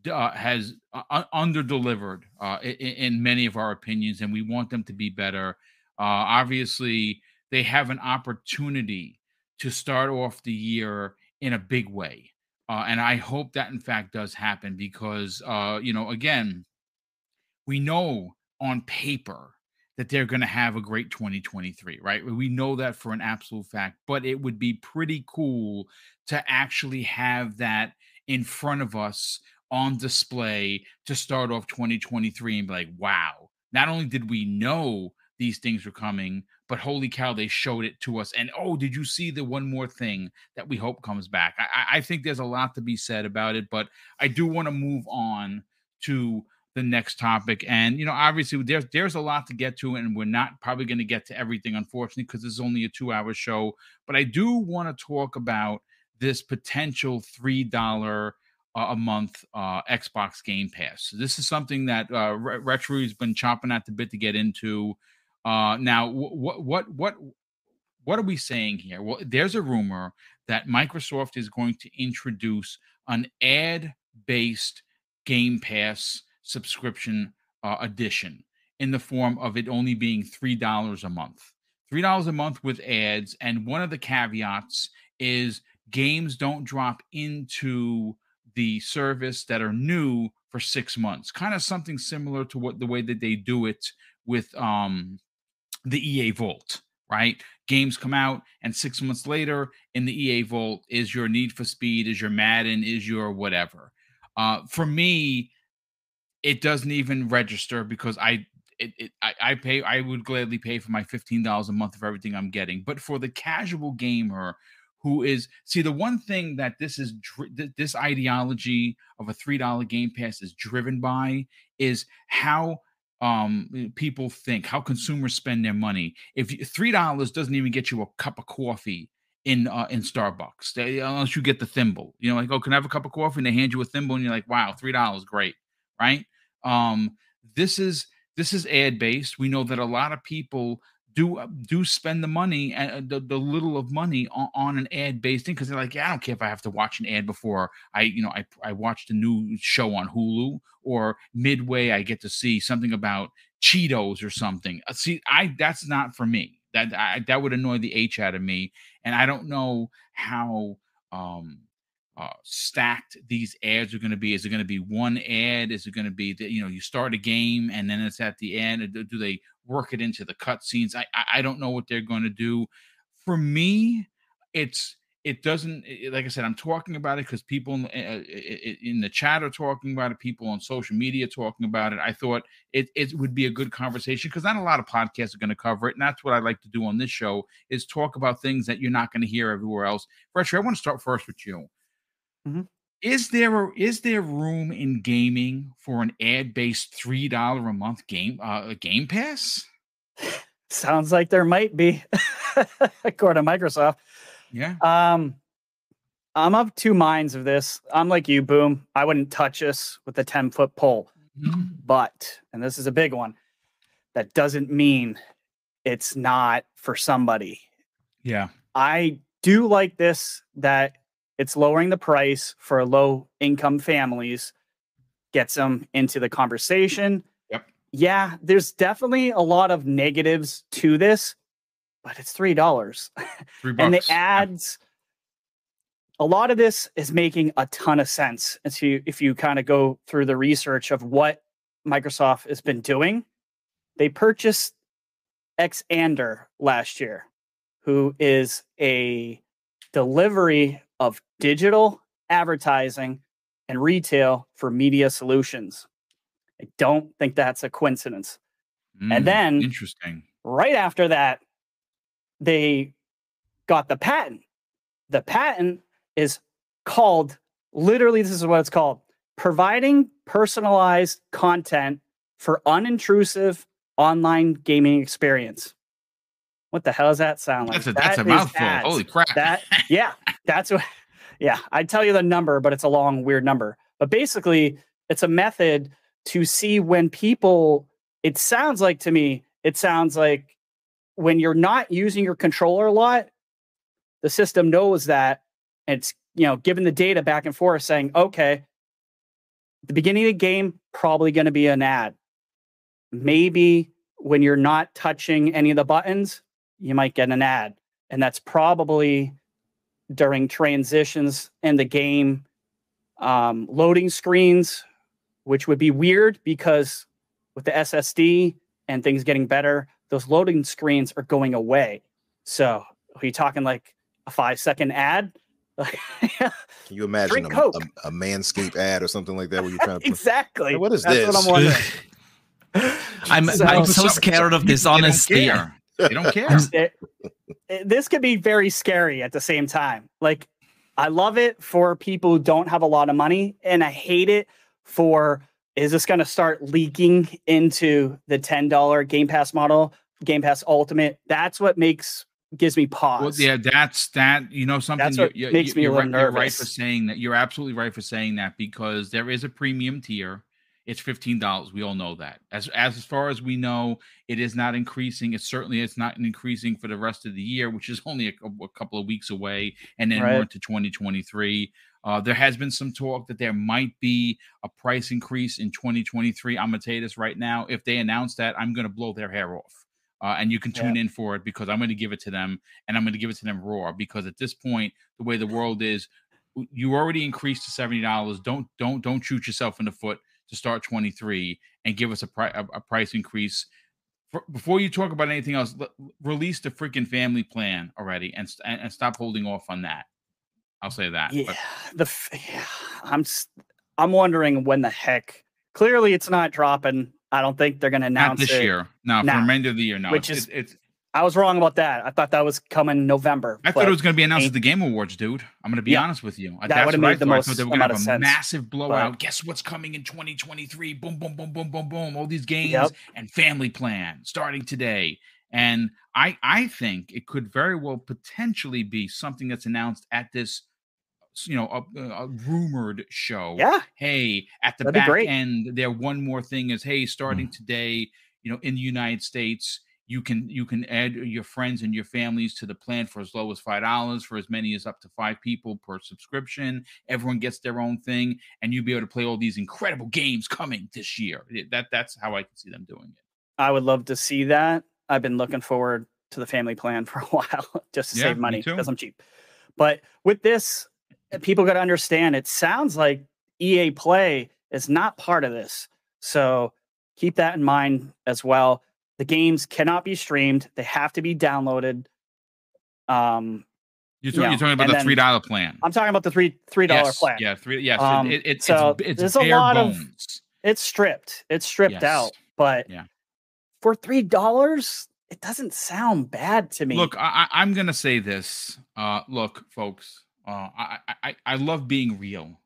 Speaker 1: uh, has uh, under delivered uh, in, in many of our opinions, and we want them to be better. Uh, obviously, they have an opportunity to start off the year in a big way. Uh, and I hope that in fact does happen because, uh, you know, again, we know on paper that they're going to have a great 2023, right? We know that for an absolute fact, but it would be pretty cool to actually have that in front of us on display to start off 2023 and be like, wow, not only did we know these things were coming, but holy cow, they showed it to us. And oh, did you see the one more thing that we hope comes back? I, I- think there's a lot to be said about it, but I do want to move on to the next topic. And you know, obviously, there's there's a lot to get to, and we're not probably going to get to everything, unfortunately, because this is only a two-hour show. But I do want to talk about this potential three dollar a month uh, Xbox Game Pass. This is something that uh, Retro has been chopping at the bit to get into. Uh, now, what what what what are we saying here? Well, there's a rumor that Microsoft is going to introduce an ad-based Game Pass subscription uh, edition in the form of it only being three dollars a month. Three dollars a month with ads, and one of the caveats is games don't drop into the service that are new for six months. Kind of something similar to what the way that they do it with um the EA Vault, right? Games come out, and six months later, in the EA Vault is your Need for Speed, is your Madden, is your whatever. Uh, for me, it doesn't even register because I it, it I, I pay I would gladly pay for my fifteen dollars a month for everything I'm getting. But for the casual gamer who is see the one thing that this is this ideology of a three dollar game pass is driven by is how um people think how consumers spend their money. If three dollars doesn't even get you a cup of coffee in uh in starbucks they, unless you get the thimble. You know like oh can i have a cup of coffee? And they hand you a thimble and you're like wow three dollars great. Right? Um this is this is ad based we know that a lot of people do uh, do spend the money and the, the little of money on, on an ad based thing because they're like yeah i don't care if i have to watch an ad before i you know i i watched a new show on hulu or midway i get to see something about cheetos or something. Uh, see i that's not for me. That I, that would annoy the h out of me and i don't know how um uh, stacked these ads are going to be. Is it going to be one ad? Is it going to be that you know you start a game and then it's at the end? Do, do they work it into the cutscenes? I, I I don't know what they're going to do. For me, it's it doesn't like I said. I'm talking about it because people in, uh, in the chat are talking about it. People on social media talking about it. I thought it it would be a good conversation because not a lot of podcasts are going to cover it, and that's what I like to do on this show is talk about things that you're not going to hear everywhere else. Fresher, I want to start first with you
Speaker 3: Mhm.
Speaker 1: is there a, is there room in gaming for an ad based three dollar a month game uh, a game pass?
Speaker 3: Sounds like there might be, according to Microsoft.
Speaker 1: Yeah,
Speaker 3: Um, I'm of two minds of this. I'm like you, Boom. I wouldn't touch this with a 10 foot pole.
Speaker 1: Mhm.
Speaker 3: But, and this is a big one, that doesn't mean it's not for somebody.
Speaker 1: yeah,
Speaker 3: I do like this that it's lowering the price for low income families, gets them into the conversation.
Speaker 1: Yep.
Speaker 3: Yeah, there's definitely a lot of negatives to this, but it's three dollars. And the
Speaker 1: Yeah.
Speaker 3: ads a lot of this is making a ton of sense as you if you kind of go through the research of what microsoft has been doing they purchased Xandr last year who is a delivery of digital advertising and retail for media solutions i don't think that's a coincidence
Speaker 1: Mm,
Speaker 3: then-
Speaker 1: interesting.
Speaker 3: right after that, they got the patent. The patent is called literally, this is what it's called providing personalized content for unintrusive online gaming experience. What the hell does that sound like?
Speaker 1: That's a that's a mouthful.
Speaker 3: ads.
Speaker 1: Holy crap!
Speaker 3: That yeah, that's what yeah, I'd tell you the number, but it's a long, weird number. But basically, it's a method to see when people it sounds like to me, it sounds like when you're not using your controller a lot, the system knows that it's you know giving the data back and forth saying, okay, the beginning of the game, probably going to be an ad. Maybe when you're not touching any of the buttons, you might get an ad. And that's probably during transitions in the game, um, loading screens, which would be weird because with the SSD and things getting better, those loading screens are going away. So are you talking like a five second ad?
Speaker 6: Can you imagine a,
Speaker 3: Coke.
Speaker 6: a, a Manscaped ad or something like that where you're trying to
Speaker 3: exactly.
Speaker 6: Hey, what is
Speaker 3: That's
Speaker 6: this?
Speaker 3: what I'm wondering.
Speaker 5: I'm
Speaker 3: So-
Speaker 5: I'm so
Speaker 1: So-
Speaker 5: scared of this,
Speaker 1: They don't
Speaker 5: honestly.
Speaker 1: care. They don't care.
Speaker 3: it, it- eh, this could be very scary at the same time. Like, I love it for people who don't have a lot of money, and I hate it for is this going to start leaking into the ten dollar Game Pass model, Game Pass Ultimate? That's what makes gives me pause.
Speaker 1: Well, yeah, that's that. You know something.
Speaker 3: That's
Speaker 1: you-
Speaker 3: what
Speaker 1: you-
Speaker 3: makes me a
Speaker 1: you're right, You're right for saying that. You're absolutely right for saying that because there is a premium tier. It's fifteen dollars. We all know that. As as far as we know, it is not increasing. It certainly it's not increasing for the rest of the year, which is only a, a couple of weeks away, and then
Speaker 3: Right.
Speaker 1: we're into 2023. Uh, there has been some talk that there might be a price increase in 2023. I'm gonna tell you this right now. If they announce that, I'm gonna blow their hair off. Uh, and you can
Speaker 3: Yeah.
Speaker 1: tune in for it because I'm going to give it to them and I'm going to give it to them raw because at this point, the way the world is, you already increased to seventy dollars. Don't don't don't shoot yourself in the foot to start twenty three and give us a, pri- a, a price increase. For, before you talk about anything else, l- release the freaking family plan already and, st- and and stop holding off on that. I'll say that.
Speaker 3: yeah,
Speaker 1: But
Speaker 3: the f- yeah, I'm I'm wondering when the heck. Clearly, it's not dropping. I don't think they're going to
Speaker 1: not
Speaker 3: announce
Speaker 1: this
Speaker 3: it.
Speaker 1: year. No, for the remainder of the year. No,
Speaker 3: Which
Speaker 1: it's,
Speaker 3: is-
Speaker 1: it's
Speaker 3: I was wrong about that. I thought that was coming November.
Speaker 1: I thought it was going to be announced at the Game Awards, dude. I'm going to be
Speaker 3: Yeah.
Speaker 1: honest with you.
Speaker 3: That
Speaker 1: That's
Speaker 3: would've
Speaker 1: what I
Speaker 3: made the
Speaker 1: thought. I
Speaker 3: most
Speaker 1: thought they were going to have
Speaker 3: of
Speaker 1: a
Speaker 3: sense,
Speaker 1: massive blowout. Guess what's coming in 2023? Boom, boom, boom, boom, boom, boom. All these games
Speaker 3: Yep.
Speaker 1: and Family Plan starting today. And I, I think it could very well potentially be something that's announced at this, you know, a, a rumored show
Speaker 3: Yeah,
Speaker 1: hey, at the
Speaker 3: That'd
Speaker 1: back end, there one more thing is, hey, starting mm. today, you know, in the United States, you can you can add your friends and your families to the plan for as low as five dollars, for as many as up to five people per subscription. Everyone gets their own thing, and you'll be able to play all these incredible games coming this year. That that's how I can see them doing it.
Speaker 3: I would love to see that. I've been looking forward to the family plan for a while just to
Speaker 1: Yeah,
Speaker 3: save money because I'm cheap. But with this, people got to understand it sounds like EA Play is not part of this. So keep that in mind as well. The games cannot be streamed, they have to be downloaded. Um,
Speaker 1: You're,
Speaker 3: You
Speaker 1: talking,
Speaker 3: know,
Speaker 1: you're talking about the
Speaker 3: then
Speaker 1: three dollar plan.
Speaker 3: I'm talking about the three three dollar
Speaker 1: yes,
Speaker 3: plan.
Speaker 1: Yeah, three. Yes,
Speaker 3: Um,
Speaker 1: it, it,
Speaker 3: so
Speaker 1: it's it's
Speaker 3: there's a lot of-
Speaker 1: bones.
Speaker 3: It's stripped. It's stripped
Speaker 1: Yes.
Speaker 3: out. But
Speaker 1: Yeah.
Speaker 3: for three dollars, it doesn't sound bad to me.
Speaker 1: Look, I, I, I'm gonna say this. Uh, look, folks. Uh, I, I, I- I love being real.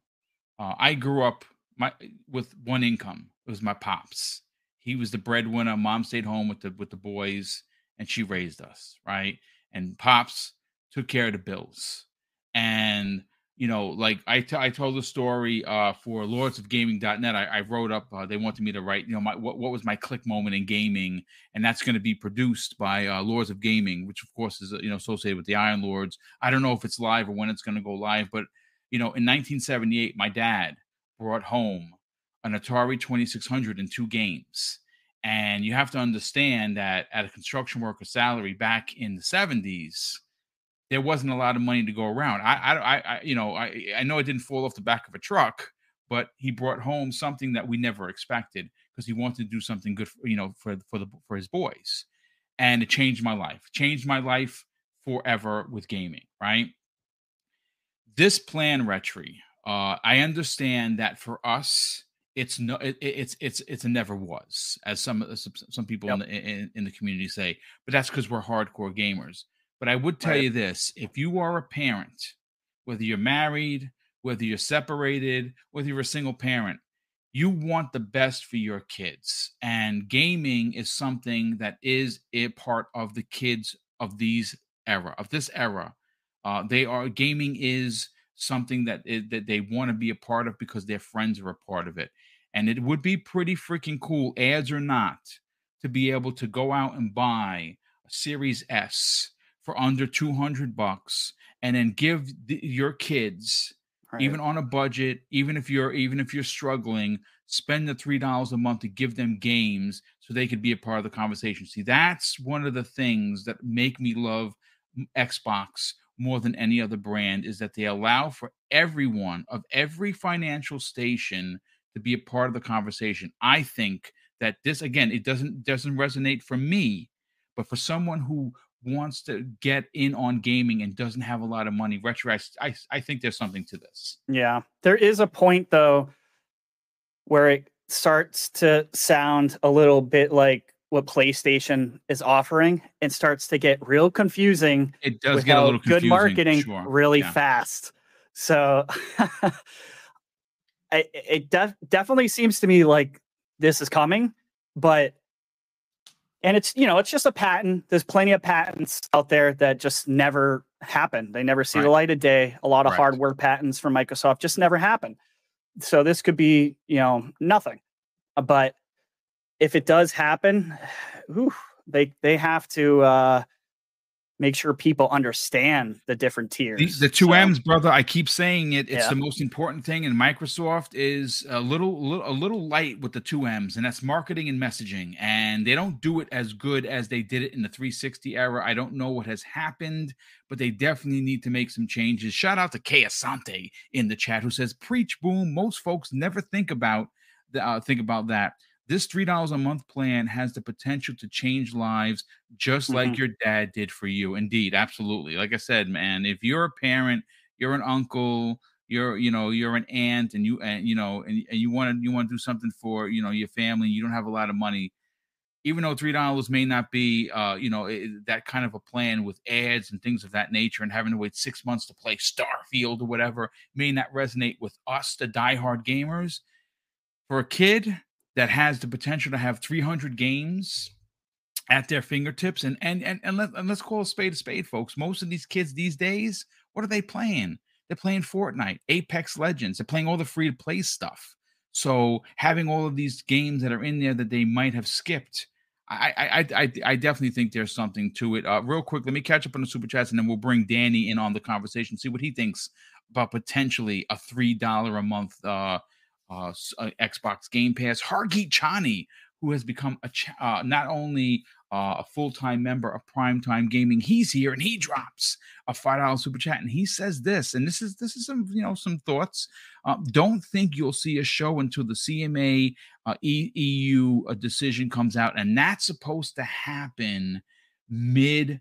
Speaker 1: Uh, I grew up my with one income. It was my pops. He was the breadwinner. Mom stayed home with the with the boys, and she raised us, right? And pops took care of the bills. And you know, like I, t- I told the story uh, for Lords of Gaming.net. I, I wrote up. Uh, they wanted me to write. You know, my what, what was my click moment in gaming, and that's going to be produced by uh, Lords of Gaming, which of course is uh, you know associated with the Iron Lords. I don't know if it's live or when it's going to go live, but you know, in 1978, my dad brought home an Atari 2600 and two games, And you have to understand that at a construction worker salary back in the 70s, there wasn't a lot of money to go around. I, I, I you know, I, I know it didn't fall off the back of a truck, but he brought home something that we never expected because he wanted to do something good, for, you know, for for the for his boys, and it changed my life. Changed my life forever with gaming. Right. This plan, Retro, uh, I understand that for us, it's no, it, it's it's it's a never was, as some some people yep. in, the, in, in the community say. But that's because we're hardcore gamers. But I would tell right. you this: if you are a parent, whether you're married, whether you're separated, whether you're a single parent, you want the best for your kids. And gaming is something that is a part of the kids of these era, of this era. Uh, they are gaming is something that is, that they want to be a part of because their friends are a part of it. And it would be pretty freaking cool, ads or not, to be able to go out and buy a Series S for under 200 bucks and then give the, your kids right. even on a budget even if you're even if you're struggling spend the three dollars a month to give them games so they could be a part of the conversation see that's one of the things that make me love xbox more than any other brand is that they allow for everyone of every financial station to be a part of the conversation i think that this again it doesn't doesn't resonate for me but for someone who wants to get in on gaming and doesn't have a lot of money retro I, I think there's something to this
Speaker 3: yeah there is a point though where it starts to sound a little bit like what PlayStation is offering and starts to get real confusing.
Speaker 1: It does get a little
Speaker 3: good marketing sure. really yeah. fast. So it, it def- definitely seems to me like this is coming, but and it's you know it's just a patent. There's plenty of patents out there that just never happen they never see right. the light of day. A lot of right. hardware patents from microsoft just never happen so this could be you know nothing. But if it does happen whew, they they have to uh make sure people understand the different tiers.
Speaker 1: The, the two so, M's, brother. I keep saying it. It's yeah. the most important thing, and Microsoft is a little, little, a little light with the two M's, and that's marketing and messaging. And they don't do it as good as they did it in the 360 era. I don't know what has happened, but they definitely need to make some changes. Shout out to Kay Asante in the chat who says, "Preach, boom." Most folks never think about the, uh, think about that. This $3 a month plan has the potential to change lives just mm-hmm. like your dad did for you. Indeed, absolutely. Like I said, man, if you're a parent, you're an uncle, you're you know you're an aunt and you and you know and, and you want to you want to do something for you know your family you don't have a lot of money even though three dollars may not be uh you know it, that kind of a plan with ads and things of that nature and having to wait six months to play starfield or whatever may not resonate with us the diehard gamers for a kid that has the potential to have 300 games at their fingertips and and and, and, let, and let's call a spade a spade folks. Most of these kids these days what are they playing? They're playing fortnite apex legends. They're playing all the free to play stuff. So having all of these games that are in there that they might have skipped I, I, I, I definitely think there's something to it. Uh, real quick, let me catch up on the super chats, and then we'll bring Danny in on the conversation, see what he thinks about potentially a three dollar a month uh, uh, uh, Xbox Game Pass. Hargeet Chani, who has become a ch- uh, not only uh, a full time member of Primetime Gaming, he's here and he drops a five dollar super chat and he says this, and this is this is some you know some thoughts. Um, don't think you'll see a show until the CMA uh, EU uh, decision comes out, and that's supposed to happen mid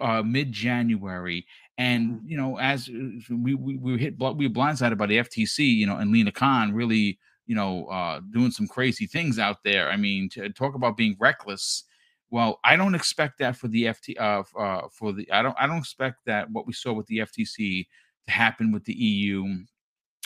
Speaker 1: uh, mid January. And mm-hmm. you know, as uh, we we, we hit we were blindsided by the FTC, you know, and Lina Khan really, you know, uh, doing some crazy things out there. I mean, to talk about being reckless. Well, I don't expect that for the FT uh, uh, for the I don't I don't expect that what we saw with the FTC to happen with the EU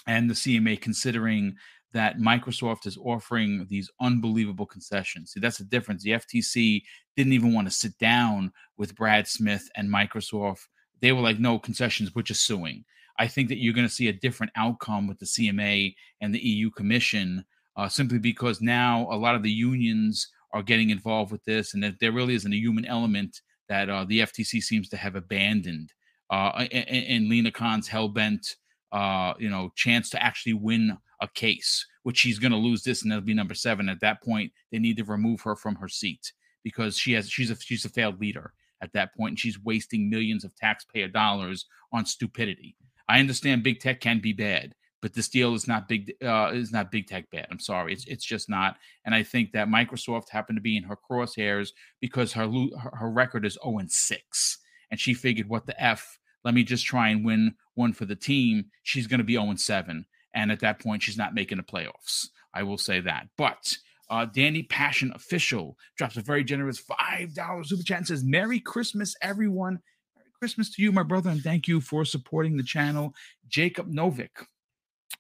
Speaker 1: and the CMA, considering that Microsoft is offering these unbelievable concessions. See, that's the difference. The FTC didn't even want to sit down with Brad Smith and Microsoft they were like, no concessions, we're just suing. I think that you're going to see a different outcome with the CMA and the EU Commission, uh, simply because now a lot of the unions are getting involved with this, and that there really isn't a human element that uh, the FTC seems to have abandoned. Uh, and, and Lina Khan's hell bent, uh, you know, chance to actually win a case, which she's going to lose this and that'll be number seven. At that point, they need to remove her from her seat because she has she's a she's a failed leader at that point and she's wasting millions of taxpayer dollars on stupidity. I understand big tech can be bad, but this deal is not big uh, is not big tech bad. I'm sorry, it's it's just not. And I think that Microsoft happened to be in her crosshairs because her her, record is 0 and 6, and she figured, what the f? Let me just try and win one for the team. She's going to be 0 and 7, and at that point, she's not making the playoffs. I will say that, but. Uh, Danny Passion official drops a very generous five dollars super chat and says, "Merry Christmas, everyone! Merry Christmas to you, my brother, and thank you for supporting the channel." Jacob Novik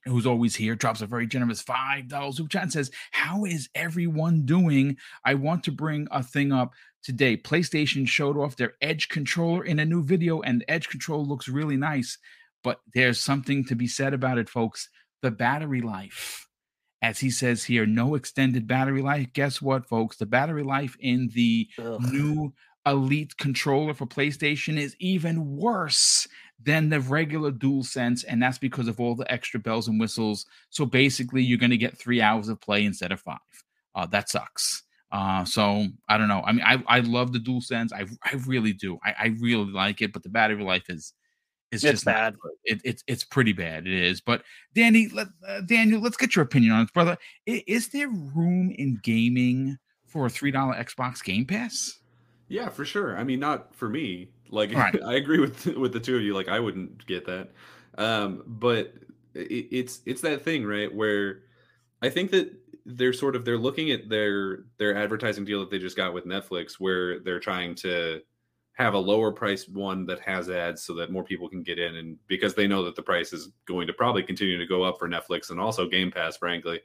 Speaker 1: who's always here, drops a very generous $5 super chat and says, How is everyone doing? I want to bring a thing up today. PlayStation showed off their Edge controller in a new video, and Edge controller looks really nice. But there's something to be said about it, folks. The battery life. As he says here, no extended battery life. Guess what, folks? The battery life in the Ugh. new Elite controller for PlayStation is even worse than the regular DualSense and that's because of all the extra bells and whistles so basically you're going to get three hours of play instead of five uh, that sucks uh, so i don't know i mean i, I love the DualSense i, I really do I, I really like it but the battery life is is
Speaker 3: it's
Speaker 1: just
Speaker 3: bad
Speaker 1: it, it's it's pretty bad it is but danny let, uh, daniel let's get your opinion on it brother is, is there room in gaming for a three dollar xbox game pass
Speaker 4: yeah, for sure. I mean, not for me. Like, right. I agree with with the two of you. Like, I wouldn't get that. Um, but it, it's it's that thing, right? Where I think that they're sort of they're looking at their their advertising deal that they just got with Netflix, where they're trying to have a lower priced one that has ads so that more people can get in and because they know that the price is going to probably continue to go up for Netflix and also Game Pass frankly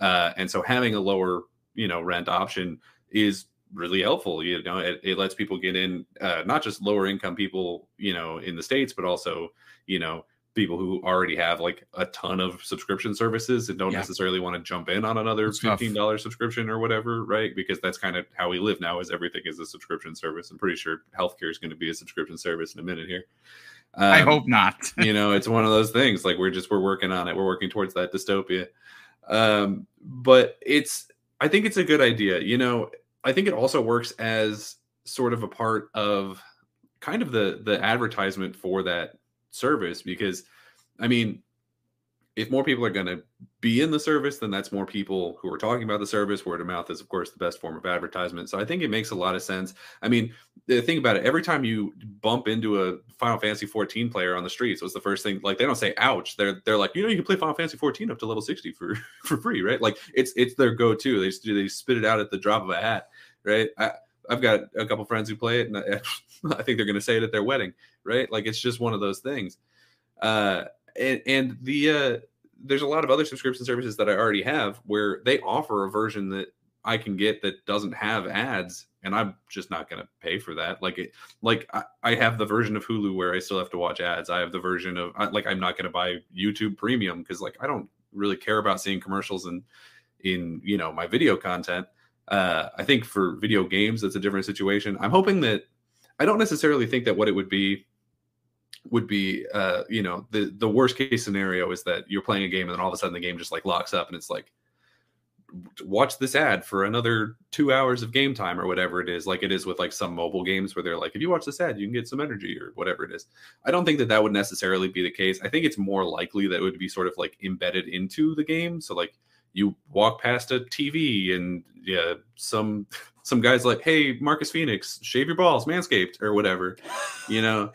Speaker 4: uh, and so having a lower you know rent option is really helpful. You know, it, it lets people get in, uh, not just lower income people, you know, in the states, but also, you know, people who already have like a ton of subscription services and don't yeah. necessarily want to jump in on another fifteen dollars subscription or whatever, right? Because that's kind of how we live now. Is everything is a subscription service. I'm pretty sure healthcare is going to be a subscription service in a minute here.
Speaker 1: Um, I hope not.
Speaker 4: you know, it's one of those things. Like we're just we're working on it. We're working towards that dystopia. Um, but it's I think it's a good idea. You know, I think it also works as sort of a part of kind of the the advertisement for that service because I mean if more people are going to be in the service, then that's more people who are talking about the service. Word of mouth is, of course, the best form of advertisement. So I think it makes a lot of sense. I mean, the thing about it, every time you bump into a Final Fantasy 14 player on the streets, was the first thing. Like they don't say "ouch," they're they're like, you know, you can play Final Fantasy 14 up to level 60 for for free, right? Like it's it's their go to. They they spit it out at the drop of a hat, right? I, I've got a couple friends who play it, and I, I think they're going to say it at their wedding, right? Like it's just one of those things. Uh, and and the uh, there's a lot of other subscription services that I already have where they offer a version that I can get that doesn't have ads, and I'm just not going to pay for that. Like it, like I, I, have the version of Hulu where I still have to watch ads. I have the version of like I'm not going to buy YouTube Premium because like I don't really care about seeing commercials and in you know my video content. Uh, I think for video games, that's a different situation. I'm hoping that I don't necessarily think that what it would be would be uh you know the the worst case scenario is that you're playing a game and then all of a sudden the game just like locks up and it's like watch this ad for another two hours of game time or whatever it is like it is with like some mobile games where they're like if you watch this ad you can get some energy or whatever it is. I don't think that that would necessarily be the case. I think it's more likely that it would be sort of like embedded into the game. So like you walk past a tv and yeah some some guys like hey Marcus Fenix shave your balls manscaped or whatever you know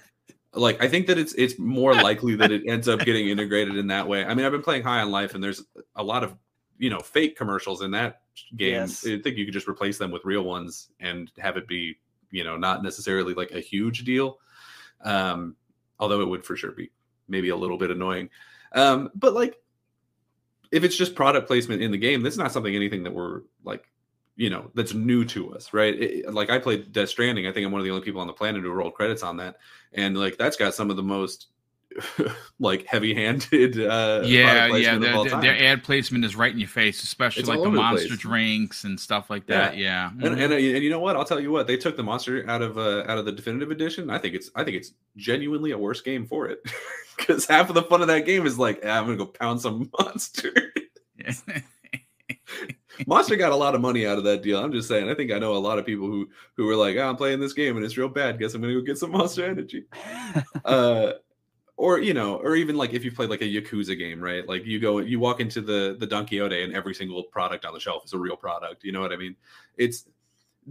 Speaker 4: like I think that it's it's more likely that it ends up getting integrated in that way. I mean, I've been playing High on Life, and there's a lot of you know fake commercials in that game. Yes. I think you could just replace them with real ones and have it be you know not necessarily like a huge deal. Um, although it would for sure be maybe a little bit annoying. Um, but like if it's just product placement in the game, that's not something anything that we're like you know that's new to us right? It, like i played death stranding. I think i'm one of the only people on the planet who rolled credits on that. And like that's got some of the most like heavy-handed. Uh,
Speaker 1: yeah, yeah. Their, their- ad placement is right in your face, especially
Speaker 4: It's
Speaker 1: like the monster drinks and stuff like that. Yeah,
Speaker 4: and,
Speaker 1: Mhm.
Speaker 4: and and you know what? I'll tell you what. They took the monster out of uh, out of the definitive edition. I think it's I think it's genuinely a worse game for it because half of the fun of that game is like "Ah, I'm gonna go pound some monster. monster got a lot of money out of that deal. I'm just saying. I think I know a lot of people who who were like, "Ah, I'm playing this game and it's real bad. Guess I'm gonna go get some monster energy. uh or you know or even like if you play like a yakuza game right? Like you go you walk into the the Don Quijote and every single product on the shelf is a real product you know what i mean? It's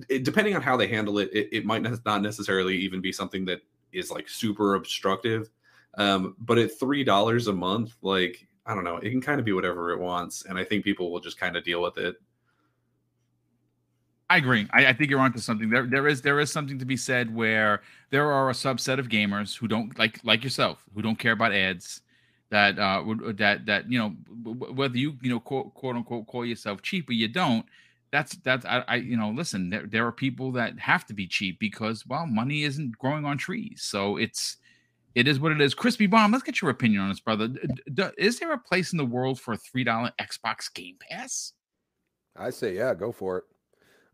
Speaker 4: it, depending on how they handle it, it it might not necessarily even be something that is like super obstructive um but at three dollars a month like i don't know it can kind of be whatever it wants and i think people will just kind of deal with it
Speaker 1: I agree. I, I think you're onto something. There, there is there is something to be said where there are a subset of gamers who don't like like yourself who don't care about ads. That uh that that you know whether you you know quote, quote unquote call yourself cheap or you don't. That's that's I, I you know listen. There there are people that have to be cheap because well money isn't growing on trees. So it's it is what it is. Crispy Bomb, let's get your opinion on this, brother. D- d- is there a place in the world for a three dollar Xbox Game Pass?
Speaker 2: I say, yeah, go for it.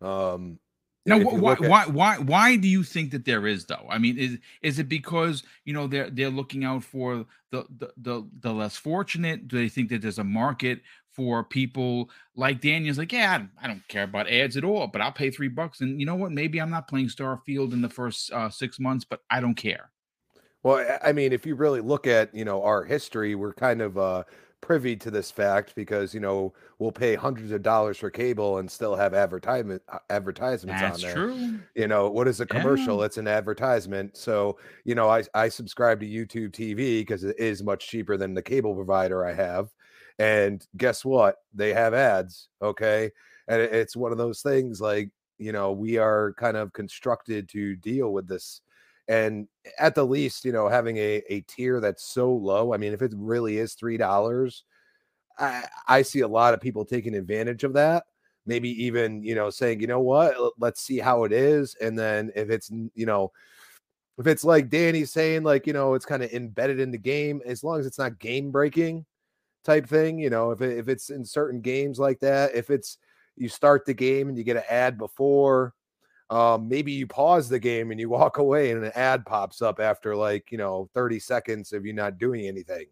Speaker 2: Um,
Speaker 1: Now, wh- why,
Speaker 2: at-
Speaker 1: why, why, why do you think that there is though? I mean, is is it because you know they're they're looking out for the the the, the less fortunate? Do they think that there's a market for people like Daniel's? Like, yeah, I, don't care about ads at all, but I'll pay three bucks, and you know what? Maybe I'm not playing Starfield in the first uh, six months, but I don't care.
Speaker 2: Well, I- I mean, if you really look at you know our history, we're kind of uh, privy to this fact because you know we'll pay hundreds of dollars for cable and still have advertisement uh, advertisements
Speaker 1: That's
Speaker 2: on there.
Speaker 1: true.
Speaker 2: You know what is a commercial?
Speaker 1: Yeah.
Speaker 2: It's an advertisement. So you know I I subscribe to YouTube TV because it is much cheaper than the cable provider I have. And guess what? They have ads. Okay, and it's one of those things like you know we are kind of constructed to deal with this and at the least you know having a, a tier that's so low i mean if it really is three dollars i i see a lot of people taking advantage of that maybe even you know saying you know what? Let's see how it is and then if it's you know if it's like Danny saying like you know it's kind of embedded in the game as long as it's not game breaking type thing you know if, it, if it's in certain games like that if it's you start the game and you get an ad before um, maybe you pause the game and you walk away and an ad pops up after like you know 30 seconds of you not doing anything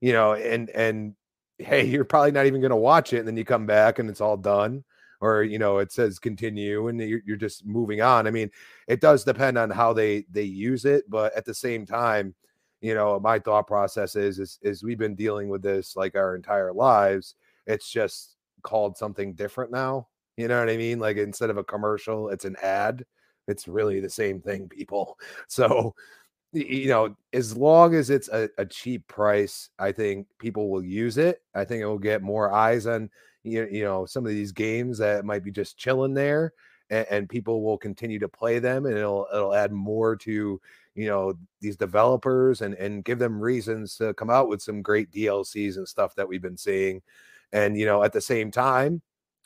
Speaker 2: you know and and hey you're probably not even going to watch it and then you come back and it's all done or you know it says continue and you're, you're just moving on. I mean it does depend on how they they use it but at the same time you know my thought process is is, is we've been dealing with this like our entire lives. It's just called something different now you know what I mean? Like instead of a commercial, it's an ad. It's really the same thing, people. So, you know, as long as it's a, a cheap price, I think people will use it. I think it will get more eyes on you, you know some of these games that might be just chilling there, and, and people will continue to play them, and it'll it'll add more to you know these developers and and give them reasons to come out with some great DLCs and stuff that we've been seeing. And you know, at the same time,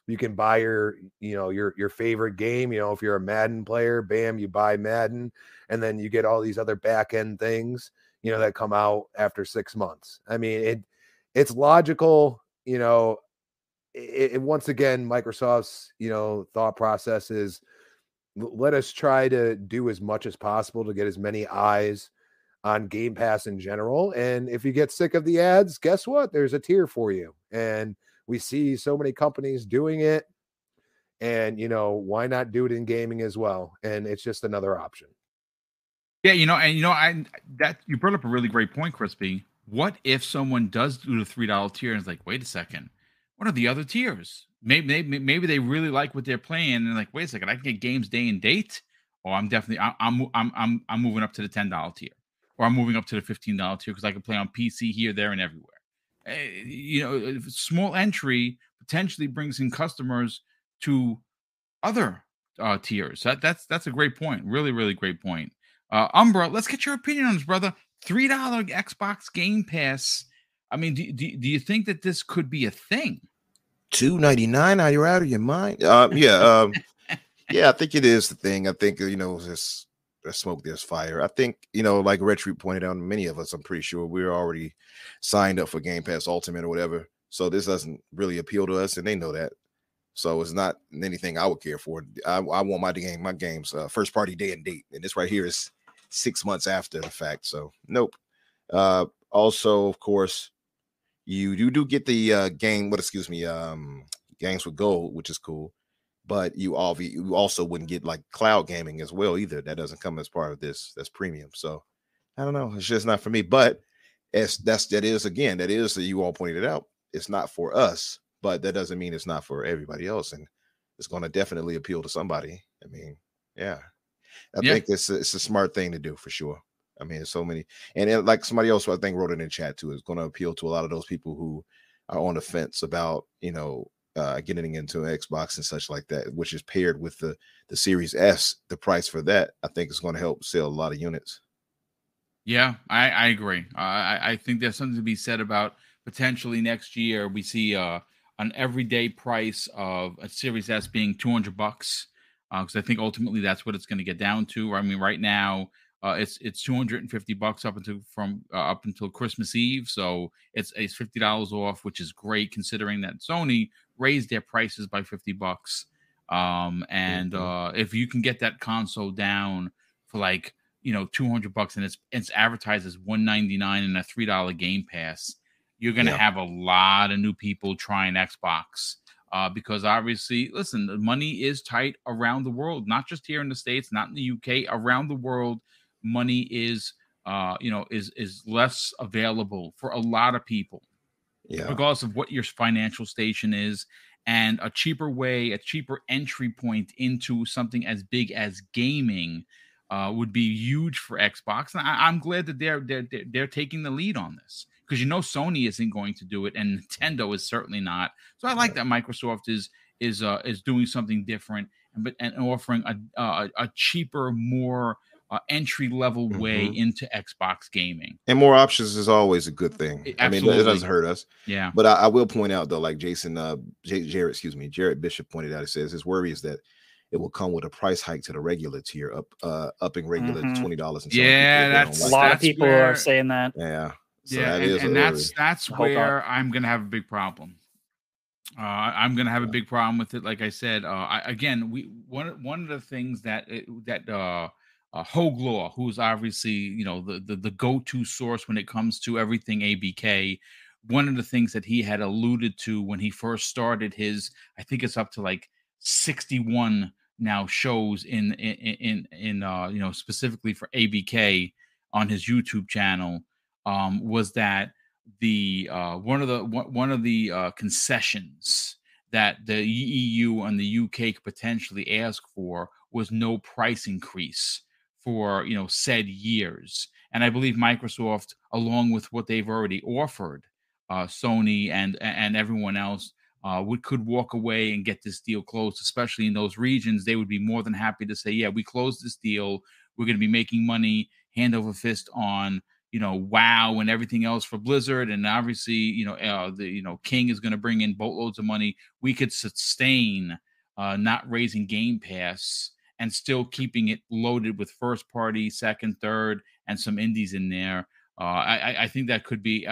Speaker 2: you can buy your you know your your favorite game you know if you're a madden player bam you buy madden and then you get all these other back end things you know that come out after six months. I mean it it's logical you know it, it once again microsoft's you know thought process is let us try to do as much as possible to get as many eyes on game pass in general and if you get sick of the ads guess what? There's a tier for you. And we see so many companies doing it and you know why not do it in gaming as well and it's just another option
Speaker 1: Yeah, you know, and you know, I that you brought up a really great point, Crispy. What if someone does do the three dollar tier and is like, wait a second, what are the other tiers? Maybe, maybe maybe they really like what they're playing and they're like, wait a second, I can get games day and date, or I'm definitely I, I'm I'm I'm I'm moving up to the ten dollar tier, or I'm moving up to the fifteen dollar tier because I can play on PC here, there, and everywhere. Eh, you know, small entry potentially brings in customers to other uh, tiers. That that's that's a great point. Really, really great point. Uh, Umbra, let's get your opinion on this, brother. Three dollar Xbox Game Pass. I mean, do, do, do you think that this could be a thing?
Speaker 6: Two ninety nine. Are you out of your mind? Um, yeah, um, yeah. I think it is the thing. I think you know, it's there's smoke, there's fire. I think you know, like Red pointed out, many of us, I'm pretty sure, we're already signed up for Game Pass Ultimate or whatever. So this doesn't really appeal to us, and they know that. So it's not anything I would care for. I, I want my game, my games, uh, first party day and date, and this right here is six months after the fact. So nope. Uh, also, of course, you you do get the uh, game. What excuse me, um, games with gold, which is cool. But you all you also wouldn't get like cloud gaming as well either. That doesn't come as part of this. That's premium. So I don't know. It's just not for me. But as that's that is again that is that you all pointed out. It's not for us, but that doesn't mean it's not for everybody else. And it's going to definitely appeal to somebody. I mean, yeah, I
Speaker 1: Yeah.
Speaker 6: think it's a, it's a smart thing to do for sure. I mean, so many, and then, like somebody else I think wrote it in chat too, is going to appeal to a lot of those people who are on the fence about you know uh, getting into an Xbox and such like that, which is paired with the the Series S. The price for that, I think, is going to help sell a lot of units.
Speaker 1: Yeah, I, I agree. Uh, I, I think there's something to be said about potentially next year we see uh, an everyday price of a Series S being 200 bucks because I think ultimately that's what it's going to get down to. I mean, right now uh, it's it's 250 bucks up until from uh, up until Christmas Eve, so it's it's fifty dollars off, which is great considering that Sony raised their prices by 50 bucks. Um, and
Speaker 6: Mhm.
Speaker 1: uh, if you can get that console down for like you know 200 bucks and it's it's advertised as 199 and a three dollar game pass you're gonna
Speaker 6: Yeah.
Speaker 1: have a lot of new people trying xbox uh, because obviously listen the money is tight around the world not just here in the states not in the uk around the world money is uh, you know is is less available for a lot of people
Speaker 6: Yeah,
Speaker 1: regardless of what your financial station is and a cheaper way a cheaper entry point into something as big as gaming uh, would be huge for xbox and I, i'm glad that they're, they're they're taking the lead on this because you know sony isn't going to do it and nintendo is certainly not so i like that microsoft is is uh is doing something different and but and offering a a, a cheaper more uh, entry level way
Speaker 6: Mhm.
Speaker 1: into xbox gaming
Speaker 6: and more options is always a good thing.
Speaker 1: It-
Speaker 6: I mean, it doesn't hurt us.
Speaker 1: yeah
Speaker 6: But I, I will point out though, like Jason, uh, J- Jared, excuse me, Jared Bishop pointed out, he says his worry is that it will come with a price hike to the regular tier, up, uh, upping regular
Speaker 3: Mhm.
Speaker 6: to twenty dollars.
Speaker 1: Yeah, that's A
Speaker 3: lot
Speaker 1: that's
Speaker 3: of people
Speaker 1: where-
Speaker 3: are saying that.
Speaker 6: yeah. So
Speaker 1: yeah,
Speaker 6: that
Speaker 1: and,
Speaker 6: is
Speaker 1: and that's
Speaker 6: worry.
Speaker 1: that's
Speaker 3: Hope not.
Speaker 1: where I'm gonna have a big problem. Uh, I- I'm gonna have a big problem with it. Like I said, uh, I, again, we one one of the things that it- that uh, uh, Hoeg Law, who's obviously you know the, the the go to source when it comes to everything ABK. One of the things that he had alluded to when he first started his, I think it's up to like 61 now shows in in in, in uh, you know specifically for ABK on his YouTube channel um, was that the uh, one of the one, one of the uh, concessions that the EU and the UK could potentially ask for was no price increase for you know said years, and I believe Microsoft, along with what they've already offered, uh, Sony and and everyone else. Uh, would could walk away and get this deal closed, especially in those regions. They would be more than happy to say, "Yeah, we closed this deal. We're going to be making money hand over fist on you know wow and everything else for blizzard and obviously you know uh, the you know king is going to bring in boatloads of money we could sustain uh, not raising game pass and still keeping it loaded with first party second third and some indies in there uh, I, I- think that could be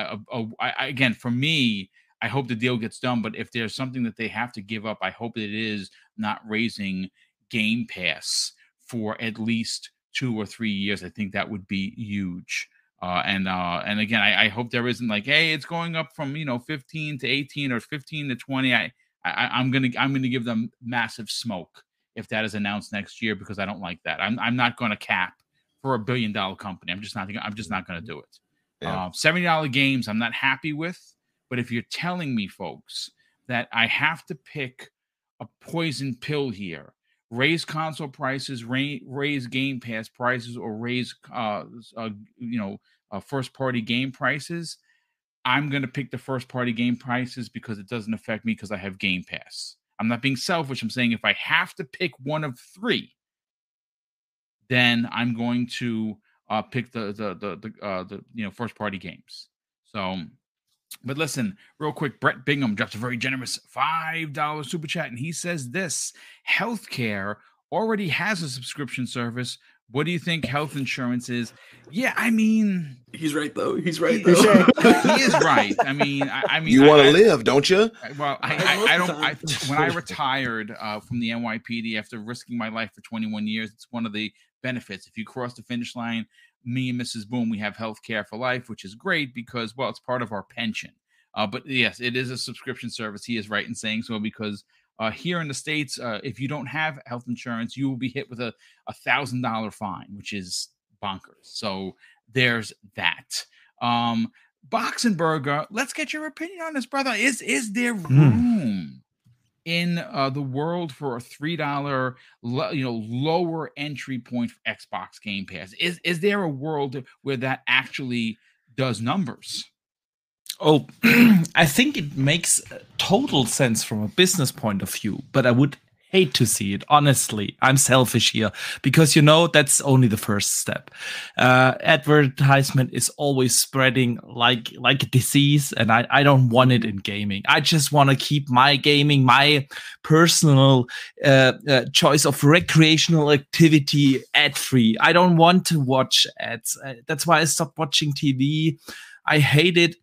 Speaker 1: again for me i hope the deal gets done but if there's something that they have to give up i hope it is not raising game pass for at least two or three years. I think that would be huge. Uh, and uh, and again, I, I hope there isn't like, hey, it's going up from you know 15 to 18 or 15 to 20. I, I I'm gonna I'm gonna give them massive smoke if that is announced next year because I don't like that. I'm I'm not going to cap for a billion dollar company. I'm just not I'm just not going to do it.
Speaker 6: Yeah.
Speaker 1: Um, Seventy dollar games I'm not happy with, but if you're telling me, folks, that I have to pick a poison pill here raise console prices, raise, raise Game Pass prices, or raise uh, uh you know uh, first party game prices. I'm gonna pick the first party game prices because it doesn't affect me because I have Game Pass. I'm not being selfish. I'm saying if I have to pick one of three, then I'm going to uh, pick the the the the, uh, the you know first party games. So, but listen, real quick, Brett Bingham drops a very generous five dollar super chat, and he says this: healthcare already has a subscription service What do you think health insurance is? Yeah, I mean,
Speaker 4: He's right though. He's right
Speaker 1: he,
Speaker 4: though.
Speaker 1: he is right. I mean, I, I mean,
Speaker 6: you want to live, don't you?
Speaker 1: I- Well, I,
Speaker 4: I
Speaker 1: I, I don't. I, when I retired uh, from the NYPD after risking my life for 21 years, it's one of the benefits. If you cross the finish line, me and Mrs. Boom, we have health care for life, which is great because, well, it's part of our pension. Uh, but yes, it is a subscription service. He is right in saying so because uh, here in the states, uh, if you don't have health insurance, you will be hit with a a thousand dollar fine, which is bonkers. So there's that. Um, Boxenberger, let's get your opinion on this, brother. Is is there room in uh, the world for a three dollar, lo- you know, lower entry point for Xbox Game Pass? Is is there a world where that actually does numbers?
Speaker 5: Oh, I think it makes total sense from a business point of view, but I would hate to see it. Honestly, I'm selfish here because you know that's only the first step. Uh, advertisement is always spreading like like a disease, and I I don't want it in gaming. I just want to keep my gaming, my personal uh, uh, choice of recreational activity ad free. I don't want to watch ads. Uh, that's why I stopped watching TV. I hate it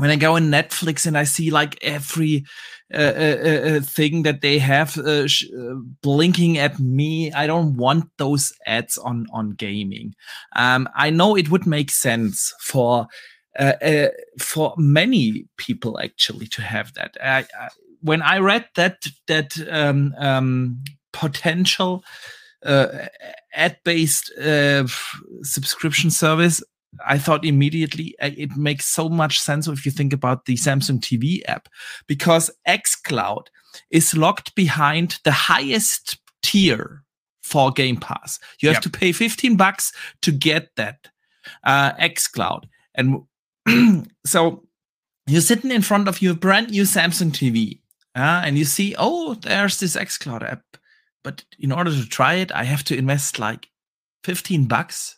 Speaker 5: when I go on Netflix and I see like every uh, uh, uh, thing that they have uh, sh- uh, blinking at me, I don't want those ads on on gaming. Um, I know it would make sense for uh, uh, for many people actually to have that. I, I, when I read that that um, um, potential uh, ad based uh, subscription service, I thought immediately uh, it makes so much sense if you think about the Samsung TV app because xCloud is locked behind the highest tier for Game Pass. You have
Speaker 1: Yep.
Speaker 5: to pay 15 bucks to get that uh, xCloud. And so you're sitting in front of your brand new Samsung TV uh, and you see, oh, there's this xCloud app. But in order to try it, I have to invest like 15 bucks.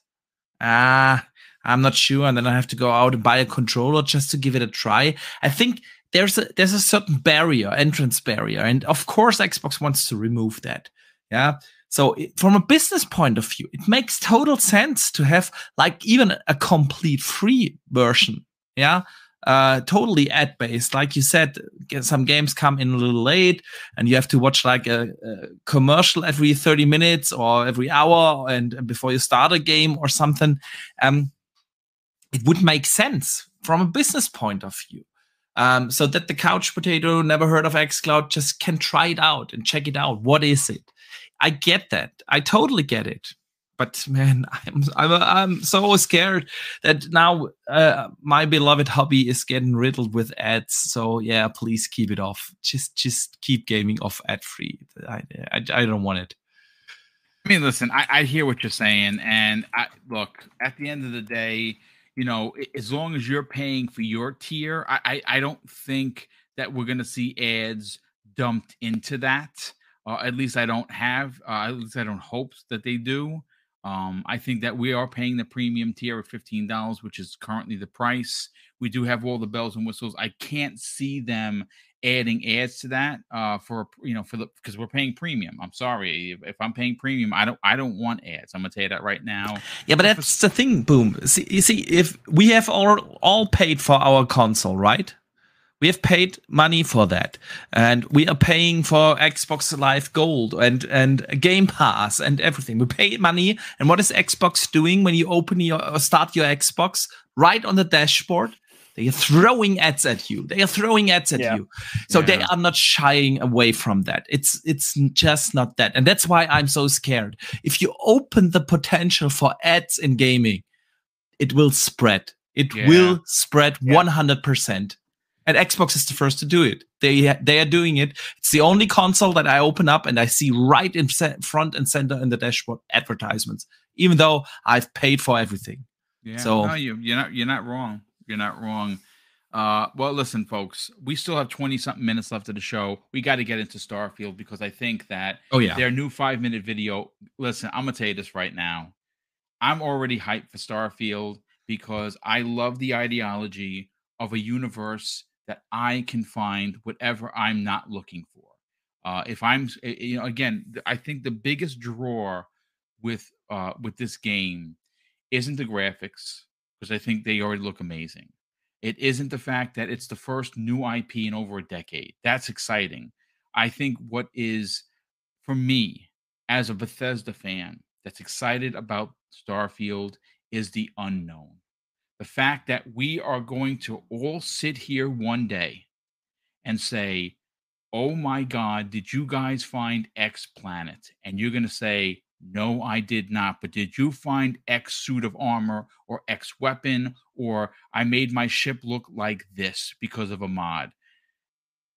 Speaker 5: Ah, I'm not sure. And then I have to go out and buy a controller just to give it a try. I think there's a there's a certain barrier, entrance barrier, and of course Xbox wants to remove that. Yeah. So from a business point of view, it makes total sense to have like even a complete free version. Yeah. Uh, totally ad based. Like you said, some games come in a little late and you have to watch like a, a commercial every 30 minutes or every hour and, and before you start a game or something. Um, it would make sense from a business point of view. Um, so that the couch potato never heard of xCloud just can try it out and check it out. What is it? I get that. I totally get it. But man, I'm I'm I'm so scared that now uh, my beloved hobby is getting riddled with ads. So yeah, please keep it off. Just just keep gaming off ad free. I, I I don't want it.
Speaker 1: I mean, listen, I, I hear what you're saying, and I look at the end of the day, you know, as long as you're paying for your tier, I I, I don't think that we're gonna see ads dumped into that. Uh, at least I don't have. Uh, at least I don't hope that they do. Um, I think that we are paying the premium tier of fifteen dollars, which is currently the price. We do have all the bells and whistles. I can't see them adding ads to that uh for you know for the because we're paying premium i'm sorry if, if i'm paying premium i don't i don't want ads i'm gonna tell you that right now
Speaker 5: Yeah, but that's the thing. Boom. See, you see, if we have all all paid for our console, right? We have paid money for that, and we are paying for Xbox Live Gold and and Game Pass and everything. We pay money, and what is Xbox doing when you open your start your Xbox? Right on the dashboard, they are throwing ads at you. They are throwing ads at
Speaker 3: Yeah.
Speaker 5: you. So they are not shying away from that. It's it's just not that, and that's why I'm so scared. If you open the potential for ads in gaming, it will spread. It
Speaker 1: Yeah.
Speaker 5: will spread
Speaker 3: Yeah.
Speaker 5: 100%. And Xbox is the first to do it. They they are doing it. It's the only console that I open up and I see right in ce- front and center in the dashboard advertisements, even though I've paid for everything.
Speaker 1: yeah
Speaker 5: So-
Speaker 1: no you you're not you're not wrong you're not wrong uh well listen folks we still have 20 something minutes left of the show we got to get into starfield because i think that
Speaker 5: Oh yeah.
Speaker 1: their new five minute video. Listen, I'm gonna tell you this right now. I'm already hyped for Starfield because I love the ideology of a universe that I can find whatever I'm not looking for. Uh, if I'm, eh, you know, again, I think the biggest draw with uh, with this game isn't the graphics because I think they already look amazing. It isn't the fact that it's the first new IP in over a decade. That's exciting. I think what is for me as a Bethesda fan that's excited about Starfield is the unknown. The fact that we are going to all sit here one day and say, Oh my God, did you guys find X planet? And you're going to say, No, I did not. But did you find X suit of armor or X weapon? Or I made my ship look like this because of a mod.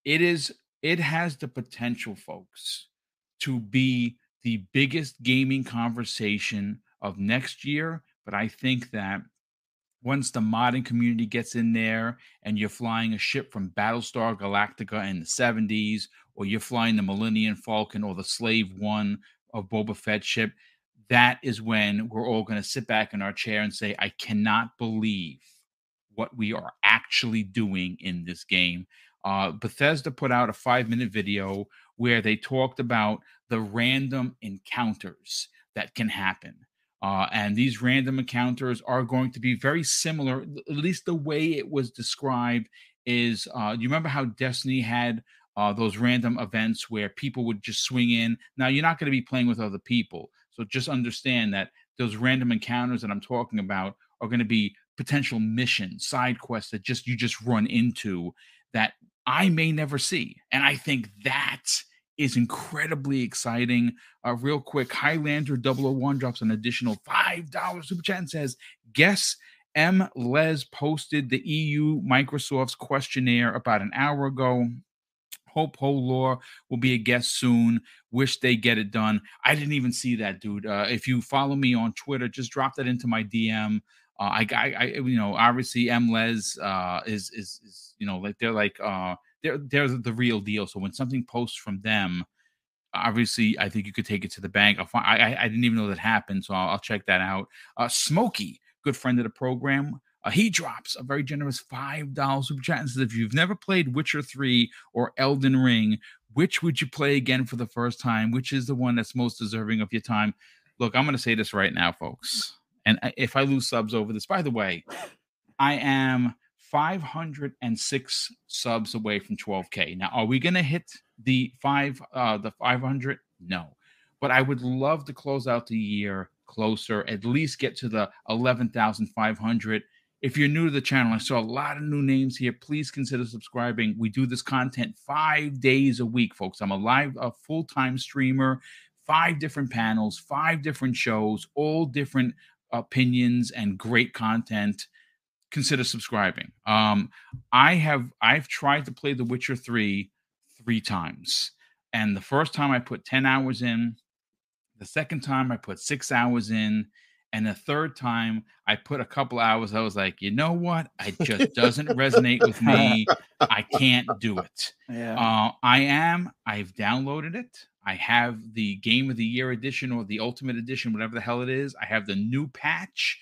Speaker 1: It is, it has the potential, folks, to be the biggest gaming conversation of next year. But I think that once the modding community gets in there and you're flying a ship from Battlestar Galactica in the 70s, or you're flying the Millennium Falcon or the Slave One of Boba Fett ship, that is when we're all going to sit back in our chair and say, I cannot believe what we are actually doing in this game. Uh, Bethesda put out a five minute video where they talked about the random encounters that can happen. Uh, and these random encounters are going to be very similar, at least the way it was described is uh, you remember how Destiny had uh, those random events where people would just swing in? Now, you're not going to be playing with other people. So just understand that those random encounters that I'm talking about are going to be potential missions, side quests that just you just run into that I may never see. And I think that is incredibly exciting. Uh, real quick, Highlander 001 drops an additional $5 super chat and says, Guess MLex posted the EU Microsoft's questionnaire about an hour ago. Hope Hoeg Law will be a guest soon. Wish they get it done. I didn't even see that, dude. Uh, if you follow me on Twitter, just drop that into my DM. Uh, I, I, I, you know, obviously MLex uh, is, is, is, you know, like they're like, uh, they're they're the real deal. So when something posts from them, obviously I think you could take it to the bank. I'll find, I I didn't even know that happened, so I'll, I'll check that out. Uh, Smokey, good friend of the program. Uh, he drops a very generous five dollars super chat and says, "If you've never played Witcher three or Elden Ring, which would you play again for the first time? Which is the one that's most deserving of your time?" Look, I'm going to say this right now, folks. And if I lose subs over this, by the way, I am 506 subs away from 12k. Now, are we going to hit the five uh the 500? No. But I would love to close out the year closer, at least get to the 11,500. If you're new to the channel, I saw a lot of new names here. Please consider subscribing. We do this content 5 days a week, folks. I'm a live a full-time streamer, five different panels, five different shows, all different opinions and great content consider subscribing. Um, I have I've tried to play The Witcher 3 three times. And the first time I put 10 hours in, the second time I put six hours in, and the third time I put a couple hours. I was like, you know what? It just doesn't resonate with me. I can't do it.
Speaker 3: Yeah.
Speaker 1: Uh, I am. I've downloaded it. I have the Game of the Year edition or the Ultimate edition, whatever the hell it is. I have the new patch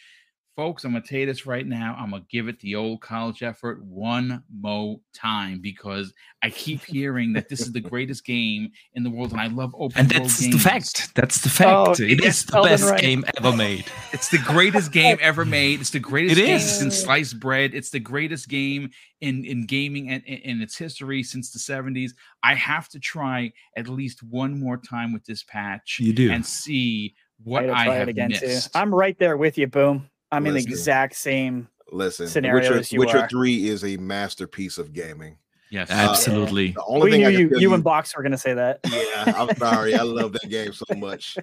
Speaker 1: folks, I'm gonna tell you this right now. I'm gonna give it the old college effort one more time because I keep hearing that this is the greatest game in the world, and I love open
Speaker 5: And
Speaker 1: world
Speaker 5: that's the fact. That's the oh, fact.
Speaker 3: Oh,
Speaker 5: it
Speaker 1: yes,
Speaker 5: is the
Speaker 3: Elden
Speaker 5: best
Speaker 3: Ring.
Speaker 5: game ever made.
Speaker 1: It's the greatest game ever made. It's the greatest
Speaker 5: It
Speaker 1: game
Speaker 5: is.
Speaker 1: since sliced bread. It's the greatest game in in gaming and in, in its history since the 70s. I have to try at least one more time with this patch
Speaker 5: You do.
Speaker 1: and see what
Speaker 3: I gotta
Speaker 1: I have
Speaker 3: it again
Speaker 1: missed.
Speaker 3: too. I'm right there with you, Boom. I'm in the exact same.
Speaker 6: Listen,
Speaker 3: Scenario
Speaker 6: Witcher,
Speaker 3: as you
Speaker 6: Witcher
Speaker 3: are.
Speaker 6: Three is a masterpiece of gaming.
Speaker 1: yes, uh,
Speaker 5: Absolutely.
Speaker 6: The only
Speaker 3: We
Speaker 6: thing
Speaker 3: knew
Speaker 6: I
Speaker 3: you, you and Box were gonna say that.
Speaker 6: yeah, I'm sorry. I love that game so much.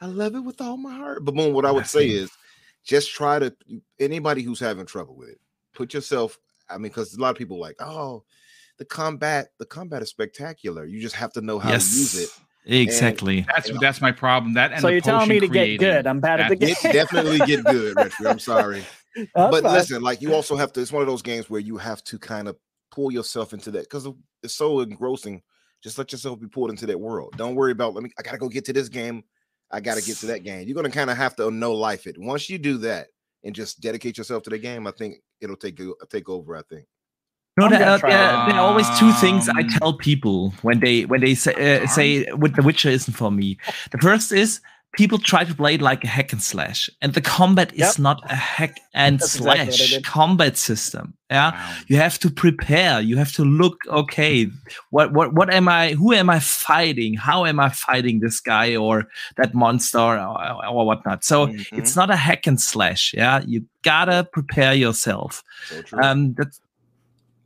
Speaker 6: I love it with all my heart. But Moon, what I would say is just try to anybody who's having trouble with it, put yourself. I mean, because a lot of people like, oh, the combat, the combat is spectacular. You just have to know how
Speaker 5: yes.
Speaker 6: to use it.
Speaker 5: Exactly.
Speaker 1: That's that's my problem. That and
Speaker 3: so you're telling me to
Speaker 1: potion
Speaker 3: get good. I'm bad at the game.
Speaker 6: Definitely get good, Retro. I'm sorry.
Speaker 3: That's
Speaker 6: but
Speaker 3: fine.
Speaker 6: listen, like you also have to. It's one of those games where you have to kind of pull yourself into that because it's so engrossing. Just let yourself be pulled into that world. Don't worry about. Let me. I gotta go get to this game. I gotta get to that game. You're gonna kind of have to know life it. Once you do that and just dedicate yourself to the game, I think it'll take you take over. I think.
Speaker 5: No, there, are- there, there are always two things I tell people when they when they say, uh, say with The Witcher isn't for me. The first is people try to play it like a hack and slash, and the combat
Speaker 3: Yep.
Speaker 5: is not a hack and
Speaker 3: That's exactly
Speaker 5: slash
Speaker 3: did.
Speaker 5: combat system. Yeah,
Speaker 1: Wow.
Speaker 5: you have to prepare. You have to look. Okay, what what what am I? Who am I fighting? How am I fighting this guy or that monster or, or whatnot? So
Speaker 6: Mhm.
Speaker 5: it's not a hack and slash. Yeah, you gotta prepare yourself.
Speaker 6: so.
Speaker 5: Um, that's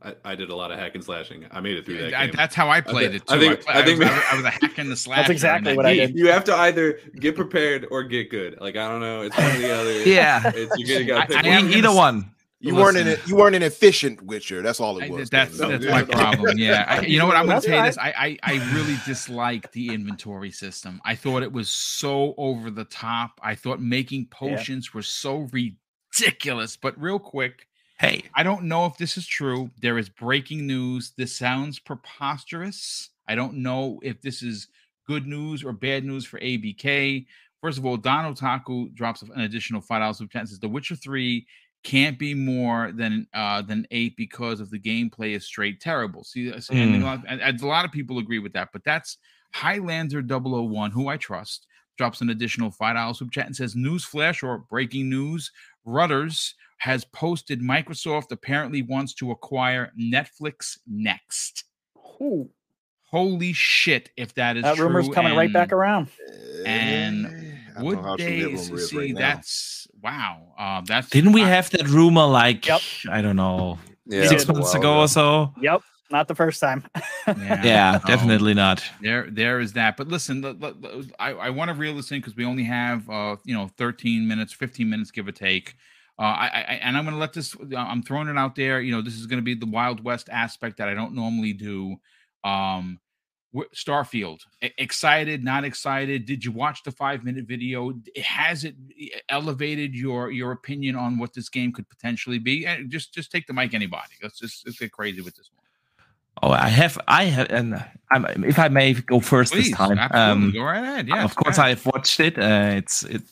Speaker 4: I, I did a lot of hack and slashing. I made it through that
Speaker 1: I-
Speaker 4: game.
Speaker 1: that's how I played it too.
Speaker 4: I think-
Speaker 1: I,
Speaker 4: I think-
Speaker 1: was, I, was, I was a hack in the slash.
Speaker 3: That's exactly what I did.
Speaker 4: You have to either get prepared or get good. Like I don't know, it's one or the other.
Speaker 5: yeah.
Speaker 4: It's, you gotta,
Speaker 1: I-
Speaker 4: gotta pick
Speaker 1: I
Speaker 4: one.
Speaker 1: am
Speaker 5: either one.
Speaker 6: you weren't in
Speaker 1: listen.
Speaker 6: it. You weren't an efficient Witcher. That's all it
Speaker 1: I-
Speaker 6: was.
Speaker 1: that's
Speaker 6: Danny.
Speaker 1: that's my problem. Yeah, I, you know what I'm going to tell you this. I, I I really dislike the inventory system. I thought it was so over the top. I thought making potions were so ridiculous. But real quick,
Speaker 5: Hey,
Speaker 1: I don't know if this is true. There is breaking news. This sounds preposterous. I don't know if this is good news or bad news for ABK. First of all, Don Otaku drops an additional five dollars super chat and says The Witcher 3 can't be more than uh than eight because of the gameplay is straight terrible. See, uh, and, a
Speaker 5: Mm.
Speaker 1: lot, and- and a lot of people agree with that, but that's Highlander 001, who I trust, drops an additional five dollars super chat and says, "News flash or breaking news: Reuters has posted Microsoft apparently wants to acquire Netflix next.
Speaker 3: Ooh,
Speaker 1: Holy shit! If that is
Speaker 3: that rumor's
Speaker 1: true,
Speaker 3: coming right back around.
Speaker 1: and
Speaker 6: Eh,
Speaker 1: Would
Speaker 6: know how true
Speaker 1: they
Speaker 6: that
Speaker 1: see?
Speaker 6: right now.
Speaker 1: that's wow. Uh, that's
Speaker 5: didn't we
Speaker 1: I-
Speaker 5: have that rumor like
Speaker 3: Yep.
Speaker 5: I don't know
Speaker 2: Yeah,
Speaker 5: six
Speaker 2: it was a
Speaker 5: months
Speaker 2: while
Speaker 5: ago or so?
Speaker 3: Yep, not the first time.
Speaker 1: Yeah,
Speaker 5: Yeah,
Speaker 1: so-
Speaker 5: definitely not.
Speaker 1: there there is that but listen the- the- the- i, I want to reel this in because we only have uh you know 13 minutes 15 minutes give or take uh i, I and i'm going to let this i'm throwing it out there you know this is going to be the wild west aspect that i don't normally do. Um starfield excited not excited? Did you watch the five minute video? Has it elevated your your opinion on what this game could potentially be? And just just take the mic anybody. Let's just let's get crazy with this one.
Speaker 5: Oh, I have, I have, and I'm, if I may go first
Speaker 1: please
Speaker 5: this time. Um,
Speaker 1: go right ahead. yeah
Speaker 5: of course, I've watched it. Uh, it's it.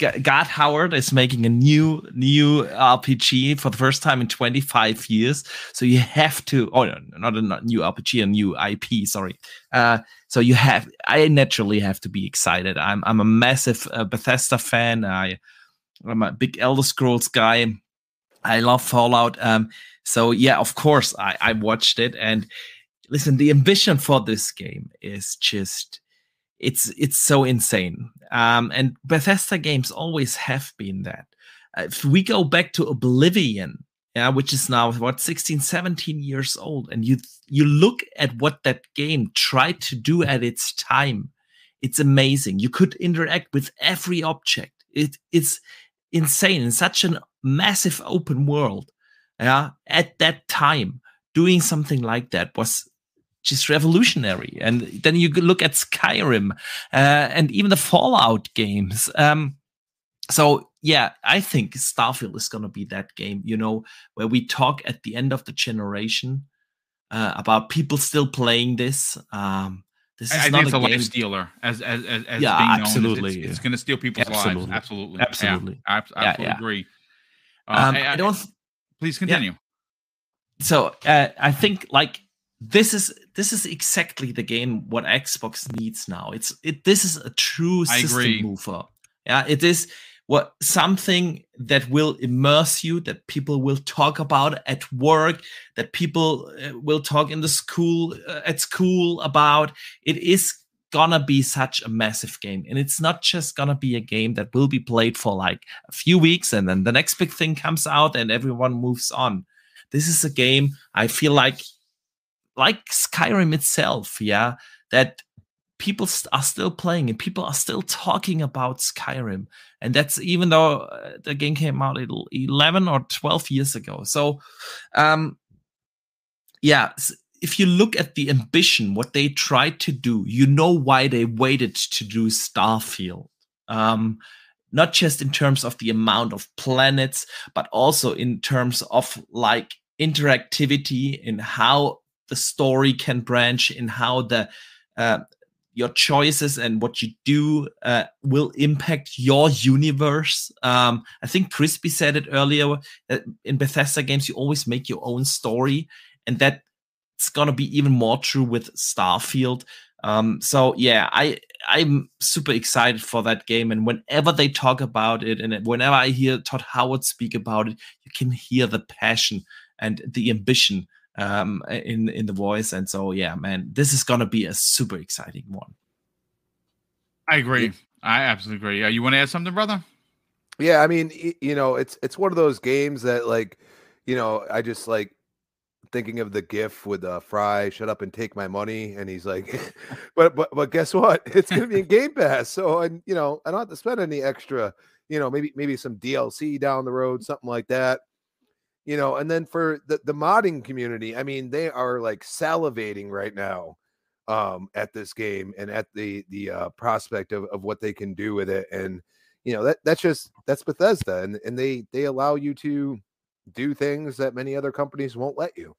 Speaker 5: Todd Howard is making a new new RPG for the first time in 25 years. So you have to. Oh, no, not a new RPG, a new IP. Sorry. Uh, so you have. I naturally have to be excited. I'm I'm a massive uh, Bethesda fan. I I'm a big Elder Scrolls guy. I love Fallout. Um, so yeah, of course, I I watched it and listen. The ambition for this game is just it's it's so insane. Um, and Bethesda games always have been that. If we go back to Oblivion, yeah, which is now what 16, 17 years old, and you you look at what that game tried to do at its time, it's amazing. You could interact with every object. It it's insane in such a massive open world. Yeah, at that time, doing something like that was just revolutionary. And then you look at Skyrim uh, and even the Fallout games. Um, so yeah, I think Starfield is going to be that game. You know, where we talk at the end of the generation uh, about people still playing this. Um, this is
Speaker 1: I, I
Speaker 5: not
Speaker 1: think it's a,
Speaker 5: a
Speaker 1: life stealer, as as as, as
Speaker 5: Yeah,
Speaker 1: being known. It's-
Speaker 5: absolutely.
Speaker 1: It's, going to steal people's lives.
Speaker 5: Absolutely.
Speaker 1: Absolutely, Yeah,
Speaker 5: Absolutely.
Speaker 1: I, abs-
Speaker 5: Yeah, yeah.
Speaker 1: agree. Uh,
Speaker 5: Um,
Speaker 1: I-
Speaker 5: I
Speaker 1: I-
Speaker 5: don't.
Speaker 1: please continue.
Speaker 5: so uh, I think like this is this is exactly the game what Xbox needs now. It's it this is a true system mover. Yeah, it is what something that will immerse you, that people will talk about at work, that people uh, will talk in the school uh, at school about. It is gonna be such a massive game, and it's not just gonna be a game that will be played for like a few weeks, and then the next big thing comes out, and everyone moves on this is a game I feel like like Skyrim itself, yeah, that people are still playing and people are still talking about Skyrim. And that's even though uh, the game came out 11 or 12 years ago. So, um, yeah, if you look at the ambition, what they tried to do, you know why they waited to do Starfield. Um, not just in terms of the amount of planets, but also in terms of like interactivity and how the story can branch, in how the uh, your choices and what you do uh, will impact your universe. Um, I think Crispy said it earlier. That in Bethesda games, you always make your own story, and that it's gonna be even more true with Starfield. Um, so yeah, I I'm super excited for that game. And whenever they talk about it, and whenever I hear Todd Howard speak about it, you can hear the passion and the ambition um, in in the voice. And so, yeah, man, this is gonna be a super exciting one.
Speaker 1: I agree. I absolutely agree. Yeah, you want to add something, brother?
Speaker 2: Yeah, I mean, you know, it's it's one of those games that like, you know, I just like thinking of the gif with uh, Fry, shut up and take my money, and he's like, but but but guess what? It's gonna be in Game Pass, so and you know, I don't have to spend any extra, you know, maybe maybe some DLC down the road, something like that. You know, and then for the, the modding community, I mean, they are like salivating right now um at this game and at the the uh prospect of, of what they can do with it. And you know, that that's just that's Bethesda and, and they they allow you to do things that many other companies won't let you.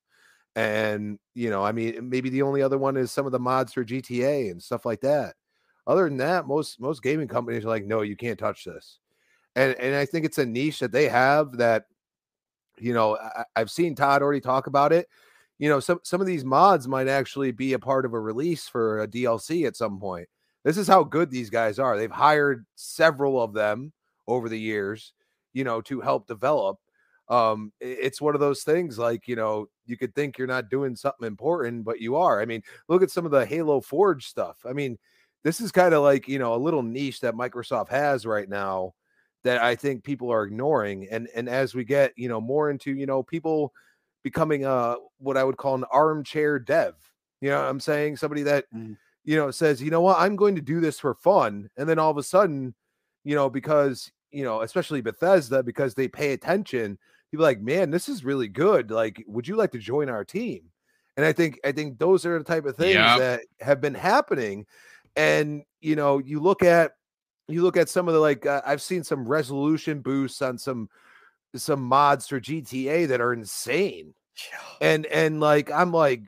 Speaker 2: And you know, I mean, maybe the only other one is some of the mods for GTA and stuff like that. Other than that, most most gaming companies are like, no, you can't touch this. And and I think it's a niche that they have that, you know, I, I've seen Todd already talk about it. You know, some some of these mods might actually be a part of a release for a DLC at some point. This is how good these guys are. They've hired several of them over the years, you know, to help develop um it's one of those things like you know you could think you're not doing something important but you are i mean look at some of the halo forge stuff i mean this is kind of like you know a little niche that microsoft has right now that i think people are ignoring and and as we get you know more into you know people becoming uh what i would call an armchair dev you know i'm saying somebody that mm. you know says you know what i'm going to do this for fun and then all of a sudden you know because you know especially bethesda because they pay attention people like, man, this is really good. Like, would you like to join our team? And I think I think those are the type of things yep. that have been happening. And you know, you look at you look at some of the like uh, I've seen some resolution boosts on some some mods for GTA that are insane. And and like I'm like,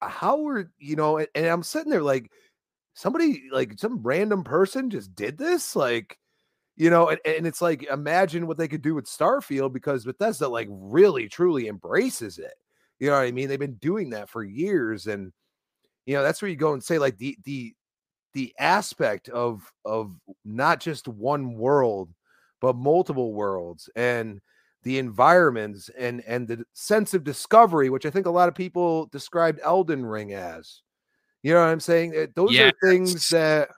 Speaker 2: how are you know? And, and I'm sitting there like somebody like some random person just did this like you know, and, and it's like imagine what they could do with Starfield because Bethesda like really truly embraces it. You know what I mean? They've been doing that for years, and you know that's where you go and say like the the the aspect of of not just one world but multiple worlds and the environments and and the sense of discovery which i think a lot of people described elden ring as you know what i'm saying eh, those yes. are things that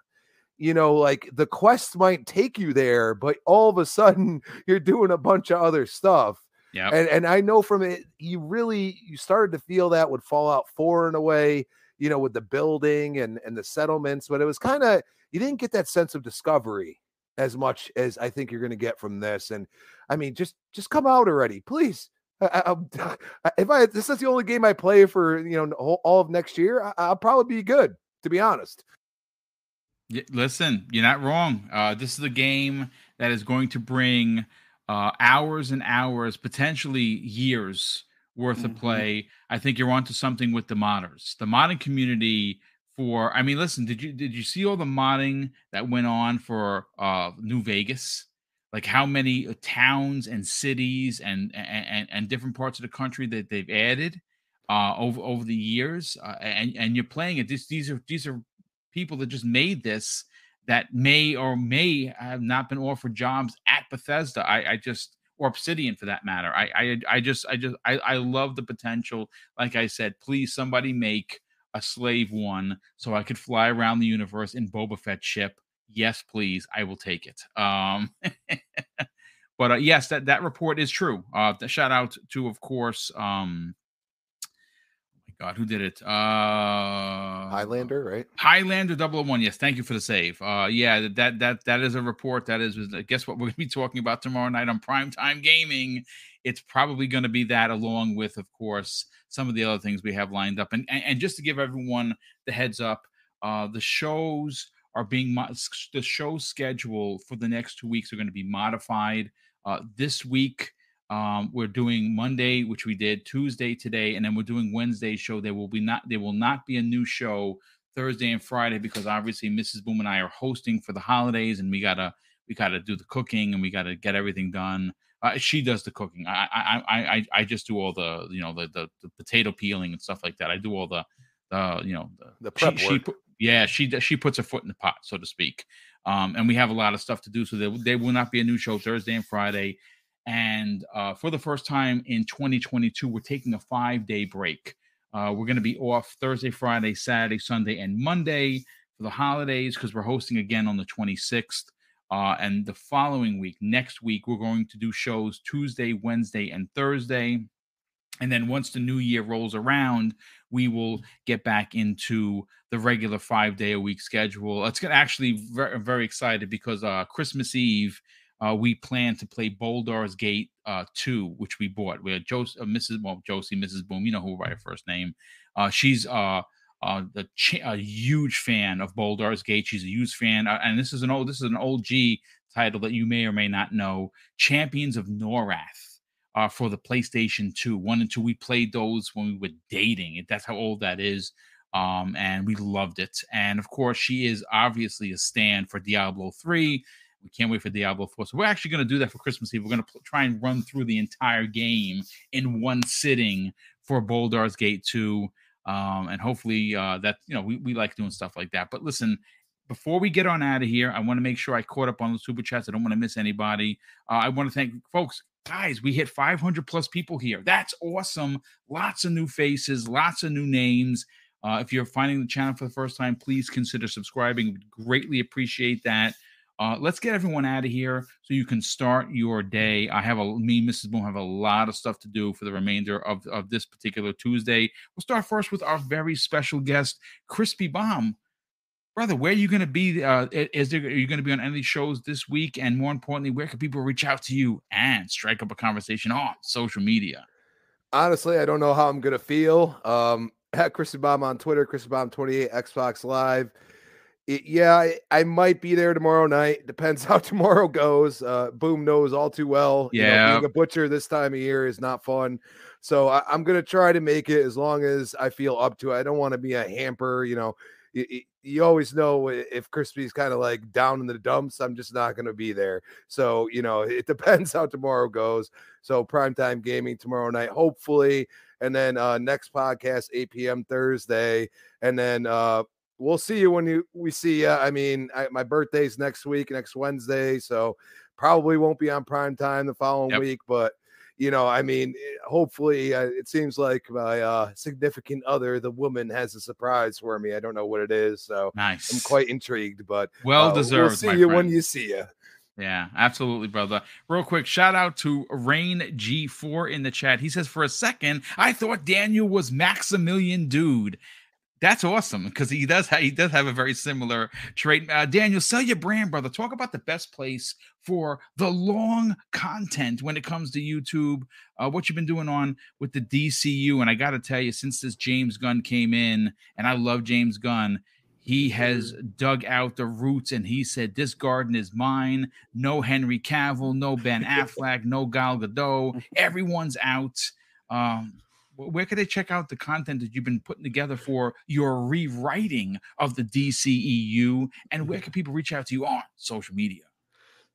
Speaker 2: you know, like the quest might take you there, but all of a sudden you're doing a bunch of other stuff.
Speaker 1: Yeah.
Speaker 2: And and I know from it, you really you started to feel that with Fallout 4 in a way, you know, with the building and and the settlements, but it was kind of you didn't get that sense of discovery as much as I think you're going to get from this. And I mean, just just come out already, please. I, I, if I this is the only game I play for you know all of next year, I, I'll probably be good to be honest.
Speaker 1: Listen, you're not wrong. Uh, this is a game that is going to bring uh, hours and hours, potentially years worth mm-hmm. of play. I think you're onto something with the modders. The modding community for I mean, listen, did you did you see all the modding that went on for uh New Vegas? Like how many uh, towns and cities and and and different parts of the country that they've added uh over over the years uh, and and you're playing it this these are these are people that just made this that may or may have not been offered jobs at Bethesda. I, I just or Obsidian for that matter. I I, I just I just I, I love the potential. Like I said, please somebody make a slave one so I could fly around the universe in Boba Fett ship. Yes, please, I will take it. Um, but uh, yes, that that report is true. Uh, shout out to, of course, um, God, who did it? Uh
Speaker 2: Highlander, right?
Speaker 1: Highlander 001. Yes, thank you for the save. Uh yeah, that that that is a report. That is guess what we're gonna be talking about tomorrow night on primetime gaming. It's probably gonna be that along with, of course, some of the other things we have lined up. And and, and just to give everyone the heads up, uh the shows are being the show schedule for the next two weeks are going to be modified. Uh this week um, we're doing Monday, which we did Tuesday today, and then we're doing Wednesday show. There will be not there will not be a new show Thursday and Friday because obviously Mrs. Boom and I are hosting for the holidays, and we gotta we gotta do the cooking and we gotta get everything done. Uh, she does the cooking. I, I I I just do all the you know the, the, the potato peeling and stuff like that. I do all the the you know
Speaker 2: the, the prep
Speaker 1: she,
Speaker 2: work.
Speaker 1: She, Yeah, she she puts her foot in the pot, so to speak. Um, and we have a lot of stuff to do, so there, there will not be a new show Thursday and Friday. And uh, for the first time in 2022, we're taking a five day break. Uh, we're going to be off Thursday, Friday, Saturday, Sunday, and Monday for the holidays because we're hosting again on the 26th. Uh, and the following week, next week, we're going to do shows Tuesday, Wednesday, and Thursday. And then once the new year rolls around, we will get back into the regular five day a week schedule. It's gonna actually very, very excited because uh, Christmas Eve, uh, we plan to play Baldur's Gate uh, 2, which we bought. Had Josie, uh, Mrs. Well, Josie, Mrs. Boom, you know who by her first name. Uh, she's uh, uh, the ch- a huge fan of Baldur's Gate. She's a huge fan, uh, and this is an old this is an old G title that you may or may not know. Champions of Norrath uh, for the PlayStation 2. One and two, we played those when we were dating. That's how old that is. Um, and we loved it. And of course, she is obviously a stand for Diablo 3. We can't wait for Diablo 4. So we're actually going to do that for Christmas Eve. We're going to pl- try and run through the entire game in one sitting for Baldur's Gate 2. Um, and hopefully uh, that, you know, we, we like doing stuff like that. But listen, before we get on out of here, I want to make sure I caught up on the super chats. I don't want to miss anybody. Uh, I want to thank folks guys, we hit 500 plus people here. That's awesome. Lots of new faces, lots of new names. Uh, if you're finding the channel for the first time, please consider subscribing. We'd greatly appreciate that. Uh, let's get everyone out of here so you can start your day. I have a me, Mrs. Boom, have a lot of stuff to do for the remainder of, of this particular Tuesday. We'll start first with our very special guest, Crispy Bomb brother, where are you going to be? Uh, is there are you going to be on any shows this week? And more importantly, where can people reach out to you and strike up a conversation on social media?
Speaker 2: Honestly, I don't know how I'm gonna feel. Um, at Crispy Bomb on Twitter, Crispy Bomb 28, Xbox Live. It, yeah, I, I might be there tomorrow night. Depends how tomorrow goes. Uh, Boom knows all too well. you know,
Speaker 1: Yeah.
Speaker 2: being a butcher this time of year is not fun. So I, I'm gonna try to make it as long as I feel up to it. I don't want to be a hamper. You know, you, you- you always know if Crispy's kind of like down in the dumps. I'm just not gonna be there. So you know, it depends how tomorrow goes. So primetime gaming tomorrow night, hopefully, and then uh next podcast 8 p.m. Thursday, and then uh we'll see you when you we see you. I mean, I, my birthday's next week, next Wednesday, so probably won't be on prime time the following
Speaker 1: Yep.
Speaker 2: week, but you know, I mean, eh, hopefully, uh, it seems like my uh, significant other, the woman, has a surprise for me. I don't know what it is, so
Speaker 1: Nice.
Speaker 2: I'm quite intrigued. But
Speaker 1: well
Speaker 2: uh,
Speaker 1: deserved.
Speaker 2: We'll see you
Speaker 1: friend.
Speaker 2: when you see you.
Speaker 1: Yeah, absolutely, brother. Real quick, shout out to Rain G4 in the chat. He says, For a second, I thought Daniel was Maximilian Dood. That's awesome because he does ha- he does have a very similar trait. Uh, Daniel, sell your brand, brother. Talk about the best place for the long content when it comes to YouTube. Uh, what you've been doing on with the DCU, and I got to tell you, since this James Gunn came in, and I love James Gunn, he has dug out the roots and he said, This garden is mine. No Henry Cavill, no Ben Affleck, no Gal Gadot. Everyone's out. Um, where could they check out the content that you've been putting together for your rewriting of the DCEU? And where can people reach out to you on social media?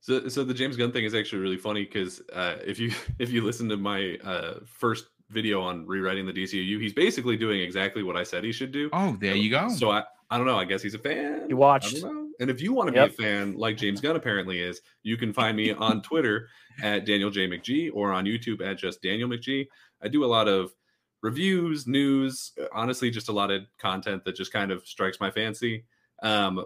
Speaker 4: So, so the James Gunn thing is actually really funny because uh, if you if you listen to my uh, first video on rewriting the DCU, he's basically doing exactly what I said he should do.
Speaker 1: Oh, there you go.
Speaker 4: So I, I don't know. I guess he's a fan.
Speaker 3: You
Speaker 4: I
Speaker 3: watched.
Speaker 4: don't know. And if you want to
Speaker 3: Yep.
Speaker 4: be a fan, like James Gunn apparently is, you can find me on Twitter at Daniel J McGee or on YouTube at just Daniel McGee. I do a lot of reviews, news, honestly, just a lot of content that just kind of strikes my fancy. Um,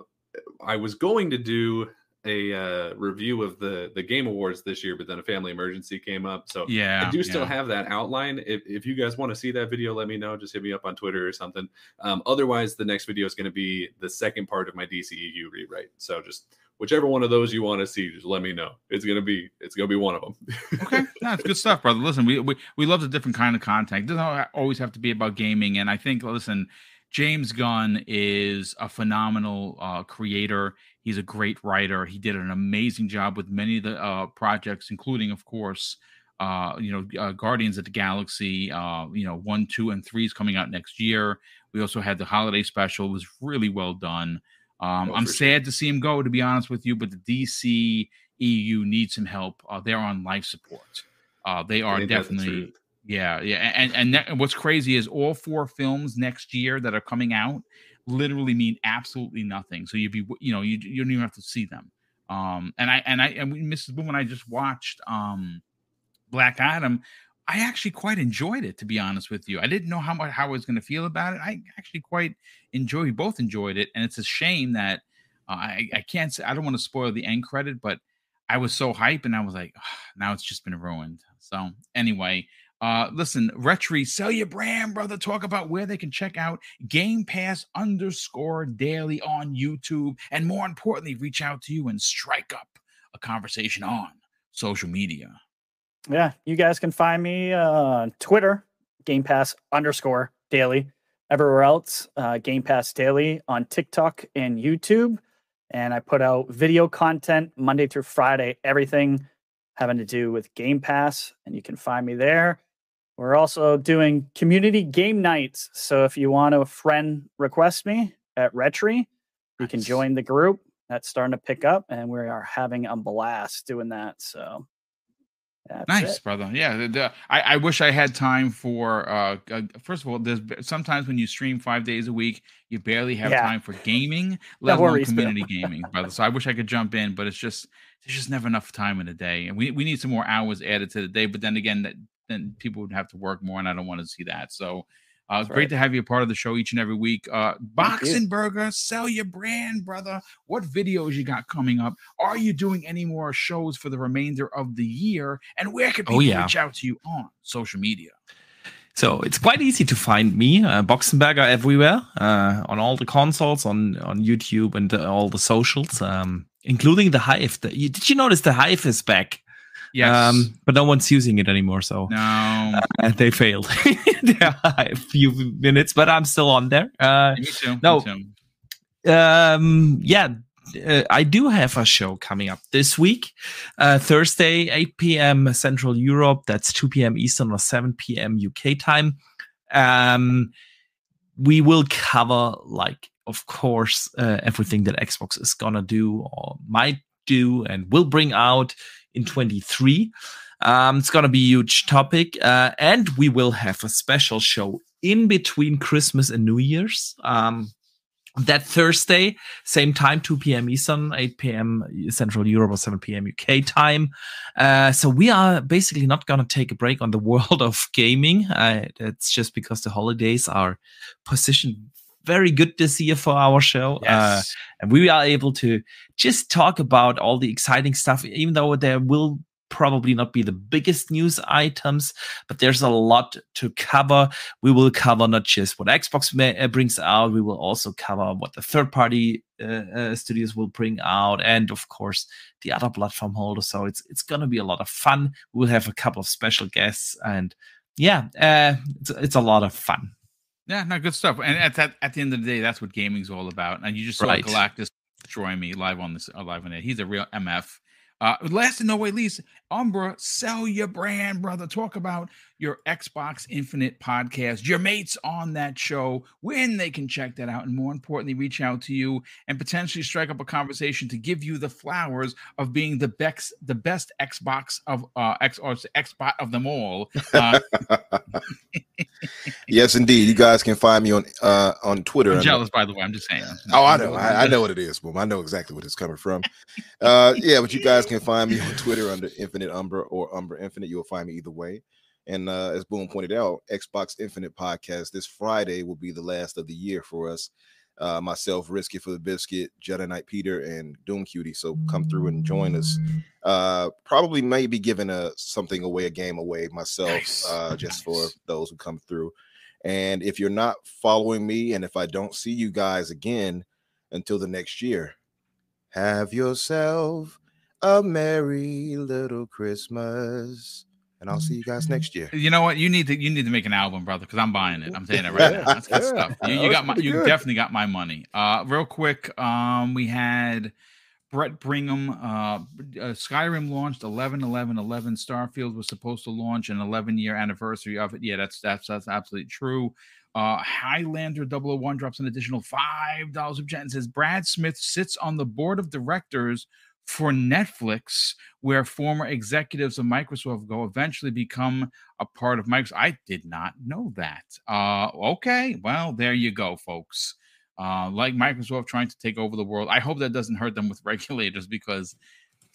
Speaker 4: I was going to do a uh, review of the the game awards this year, but then a family emergency came up, so
Speaker 1: yeah.
Speaker 4: I do still
Speaker 1: yeah.
Speaker 4: have that outline. If, if you guys want to see that video, let me know. Just hit me up on Twitter or something. Um, otherwise, the next video is going to be the second part of my DCEU rewrite. So just whichever one of those you want to see, just let me know. It's gonna be it's gonna be one of them.
Speaker 1: okay, that's good stuff, brother. Listen, we, we we love the different kind of content. It doesn't always have to be about gaming, and I think listen, James Gunn is a phenomenal uh, creator. He's a great writer. He did an amazing job with many of the uh, projects, including, of course, uh, you know, uh, Guardians of the Galaxy. Uh, you know, one, two, and three is coming out next year. We also had the holiday special; it was really well done. Um,
Speaker 4: Oh,
Speaker 1: I'm
Speaker 4: for sure.
Speaker 1: sad to see him go, to be honest with you, but the DC EU needs some help. Uh, they're on life support. Uh, they are definitely, yeah, yeah. And and what's crazy is all four films next year that are coming out. Literally mean absolutely nothing. So you'd be, you know, you you don't even have to see them. Um, and I and I and we, Mrs. Boom and I just watched um Black Adam. I actually quite enjoyed it, to be honest with you. I didn't know how much how I was going to feel about it. I actually quite enjoyed. We both enjoyed it, and it's a shame that uh, I I can't say I don't want to spoil the end credit, but I was so hype, and I was like, now it's just been ruined. So anyway, uh, listen, Retro, sell your brand, brother. Talk about where they can check out Game Pass underscore daily on YouTube. And more importantly, reach out to you and strike up a conversation on social media.
Speaker 3: Yeah, you guys can find me uh, on Twitter, Game Pass underscore daily. Everywhere else, uh, Game Pass daily on TikTok and YouTube. And I put out video content Monday through Friday, everything having to do with Game Pass. And you can find me there. We're also doing community game nights. So if you want to friend request me at Retro, you can join the group. That's starting to pick up, and we are having a blast doing that. So that's
Speaker 1: Nice,
Speaker 3: it.
Speaker 1: brother. Yeah, the, the- I, I wish I had time for. Uh, uh, first of all, there's sometimes when you stream five days a week, you barely have
Speaker 3: Yeah.
Speaker 1: time for gaming, let alone community gaming, brother. So I wish I could jump in, but it's just there's just never enough time in a day, and we we need some more hours added to the day. But then again, that then people would have to work more, and I don't want to see that. So. Uh, it's great
Speaker 3: right.
Speaker 1: to have you a part of the show each and every week. Uh, Boxenberger, sell your brand, brother. What videos you got coming up? Are you doing any more shows for the remainder of the year? And where can
Speaker 5: Oh,
Speaker 1: people
Speaker 5: yeah.
Speaker 1: reach out to you on social media?
Speaker 5: So it's quite easy to find me, uh, Boxenberger, everywhere uh, on all the consoles, on on YouTube and uh, all the socials, um, including the Hive. The, you, did you notice the Hive is back?
Speaker 1: Yes.
Speaker 5: Um, but no one's using it anymore, so
Speaker 1: no.
Speaker 5: uh, they failed. a few minutes, but I'm still on there. Uh,
Speaker 1: me too.
Speaker 5: no.
Speaker 1: Me too.
Speaker 5: um yeah uh, i do have a show coming up this week uh thursday 8 p.m central europe that's 2 p.m eastern or 7 p.m uk time um we will cover like of course uh, everything that xbox is gonna do or might do and will bring out in 23 um it's gonna be a huge topic uh and we will have a special show in between christmas and new year's um that Thursday, same time, 2 p.m. Eastern, 8 p.m. Central Europe or 7 p.m. UK time. Uh, so we are basically not going to take a break on the world of gaming. Uh, it's just because the holidays are positioned very good this year for our show. Uh, and we are able to just talk about all the exciting stuff, even though there will probably not be the biggest news items, but there's a lot to cover. We will cover not just what Xbox ma- uh, brings out, we will also cover what the third party uh, uh, studios will bring out, and of course the other platform holders. So it's it's going to be a lot of fun. We'll have a couple of special guests, and yeah, uh, it's, it's a lot of fun.
Speaker 1: Yeah, no, good stuff. And at that, at the end of the day, that's what gaming's all about. And you just saw
Speaker 5: Right.
Speaker 1: Galactus destroy me live on this, uh, live on it. He's a real MF. Uh, last and no way least, Umbra, sell your brand, brother. Talk about your Xbox Infinite podcast, your mates on that show, when they can check that out, and more importantly, reach out to you and potentially strike up a conversation to give you the flowers of being the best, the best Xbox of uh, X or Xbox of them all. Uh,
Speaker 6: yes, indeed. You guys can find me on uh on Twitter.
Speaker 1: I'm jealous, by the way. I'm just saying.
Speaker 6: Oh, I know. I, I know what it is, Boom. I know exactly what it's coming from. Uh, yeah, but you guys can find me on Twitter under Infinite Umbra or Umbra Infinite. You'll find me either way. And uh, as Boom pointed out, Xbox Infinite podcast this Friday will be the last of the year for us. Uh, myself, Risky for the Biscuit, Jedi Knight Peter, and Doom Cutie. So come through and join us. Uh, probably maybe giving a something away, a game away myself,
Speaker 1: Nice.
Speaker 6: uh, just for those who come through. And if you're not following me, and if I don't see you guys again until the next year, have yourself a merry little Christmas. And I'll see you guys next year.
Speaker 1: You know what? You need to you need to make an album, brother, because I'm buying it. I'm saying it right now. That's good
Speaker 2: Yeah,
Speaker 1: stuff. You, you got my you
Speaker 2: good.
Speaker 1: definitely got my money. Uh real quick, um, we had Brett Brigham, uh, uh Skyrim launched 11 11 11. Starfield was supposed to launch an 11 year anniversary of it. Yeah, that's that's that's absolutely true. Uh, Highlander 001 drops an additional five dollars of and says Brad Smith sits on the board of directors for Netflix, where former executives of Microsoft go eventually become a part of Microsoft. I did not know that. Uh, okay, well, there you go, folks. uh, like Microsoft trying to take over the world. I hope that doesn't hurt them with regulators because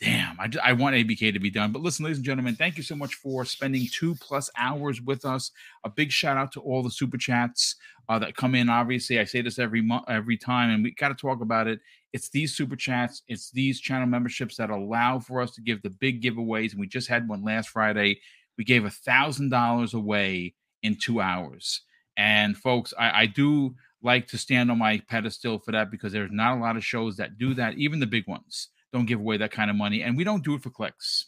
Speaker 1: damn, I, just, I want ABK to be done. But listen, ladies and gentlemen, thank you so much for spending two plus hours with us. A big shout out to all the super chats uh, that come in. Obviously, I say this every month, every time, and we got to talk about it. It's these super chats, it's these channel memberships that allow for us to give the big giveaways. And we just had one last Friday. We gave a thousand dollars away in two hours. And folks, I, I do like to stand on my pedestal for that because there's not a lot of shows that do that, even the big ones don't give away that kind of money. And we don't do it for clicks.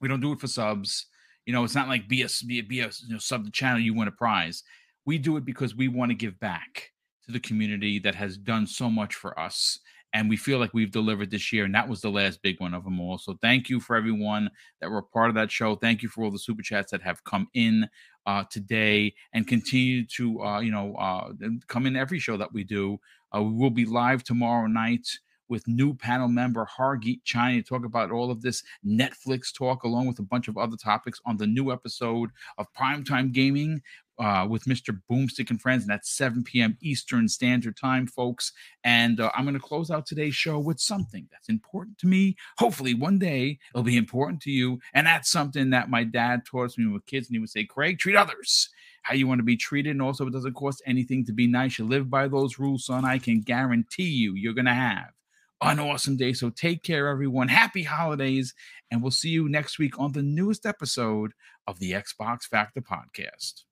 Speaker 1: We don't do it for subs. You know, it's not like be a, be a, be a you know, sub the channel, you win a prize. We do it because we want to give back to the community that has done so much for us. And we feel like we've delivered this year. And that was the last big one of them all. So thank you for everyone that were part of that show. Thank you for all the super chats that have come in uh, today and continue to, uh, you know, uh, come in every show that we do. Uh, we will be live tomorrow night with new panel member Hargeet China to talk about all of this Netflix talk, along with a bunch of other topics on the new episode of Primetime Gaming uh, with Mr. Boomstick and Friends, and that's 7 p.m. Eastern Standard Time, folks. And uh, I'm going to close out today's show with something that's important to me. Hopefully, one day it'll be important to you. And that's something that my dad taught me with kids, and he would say, Craig, treat others how you want to be treated. And also, it doesn't cost anything to be nice. You live by those rules, son. I can guarantee you, you're going to have an awesome day. So take care, everyone. Happy holidays. And we'll see you next week on the newest episode of the Xbox Factor podcast.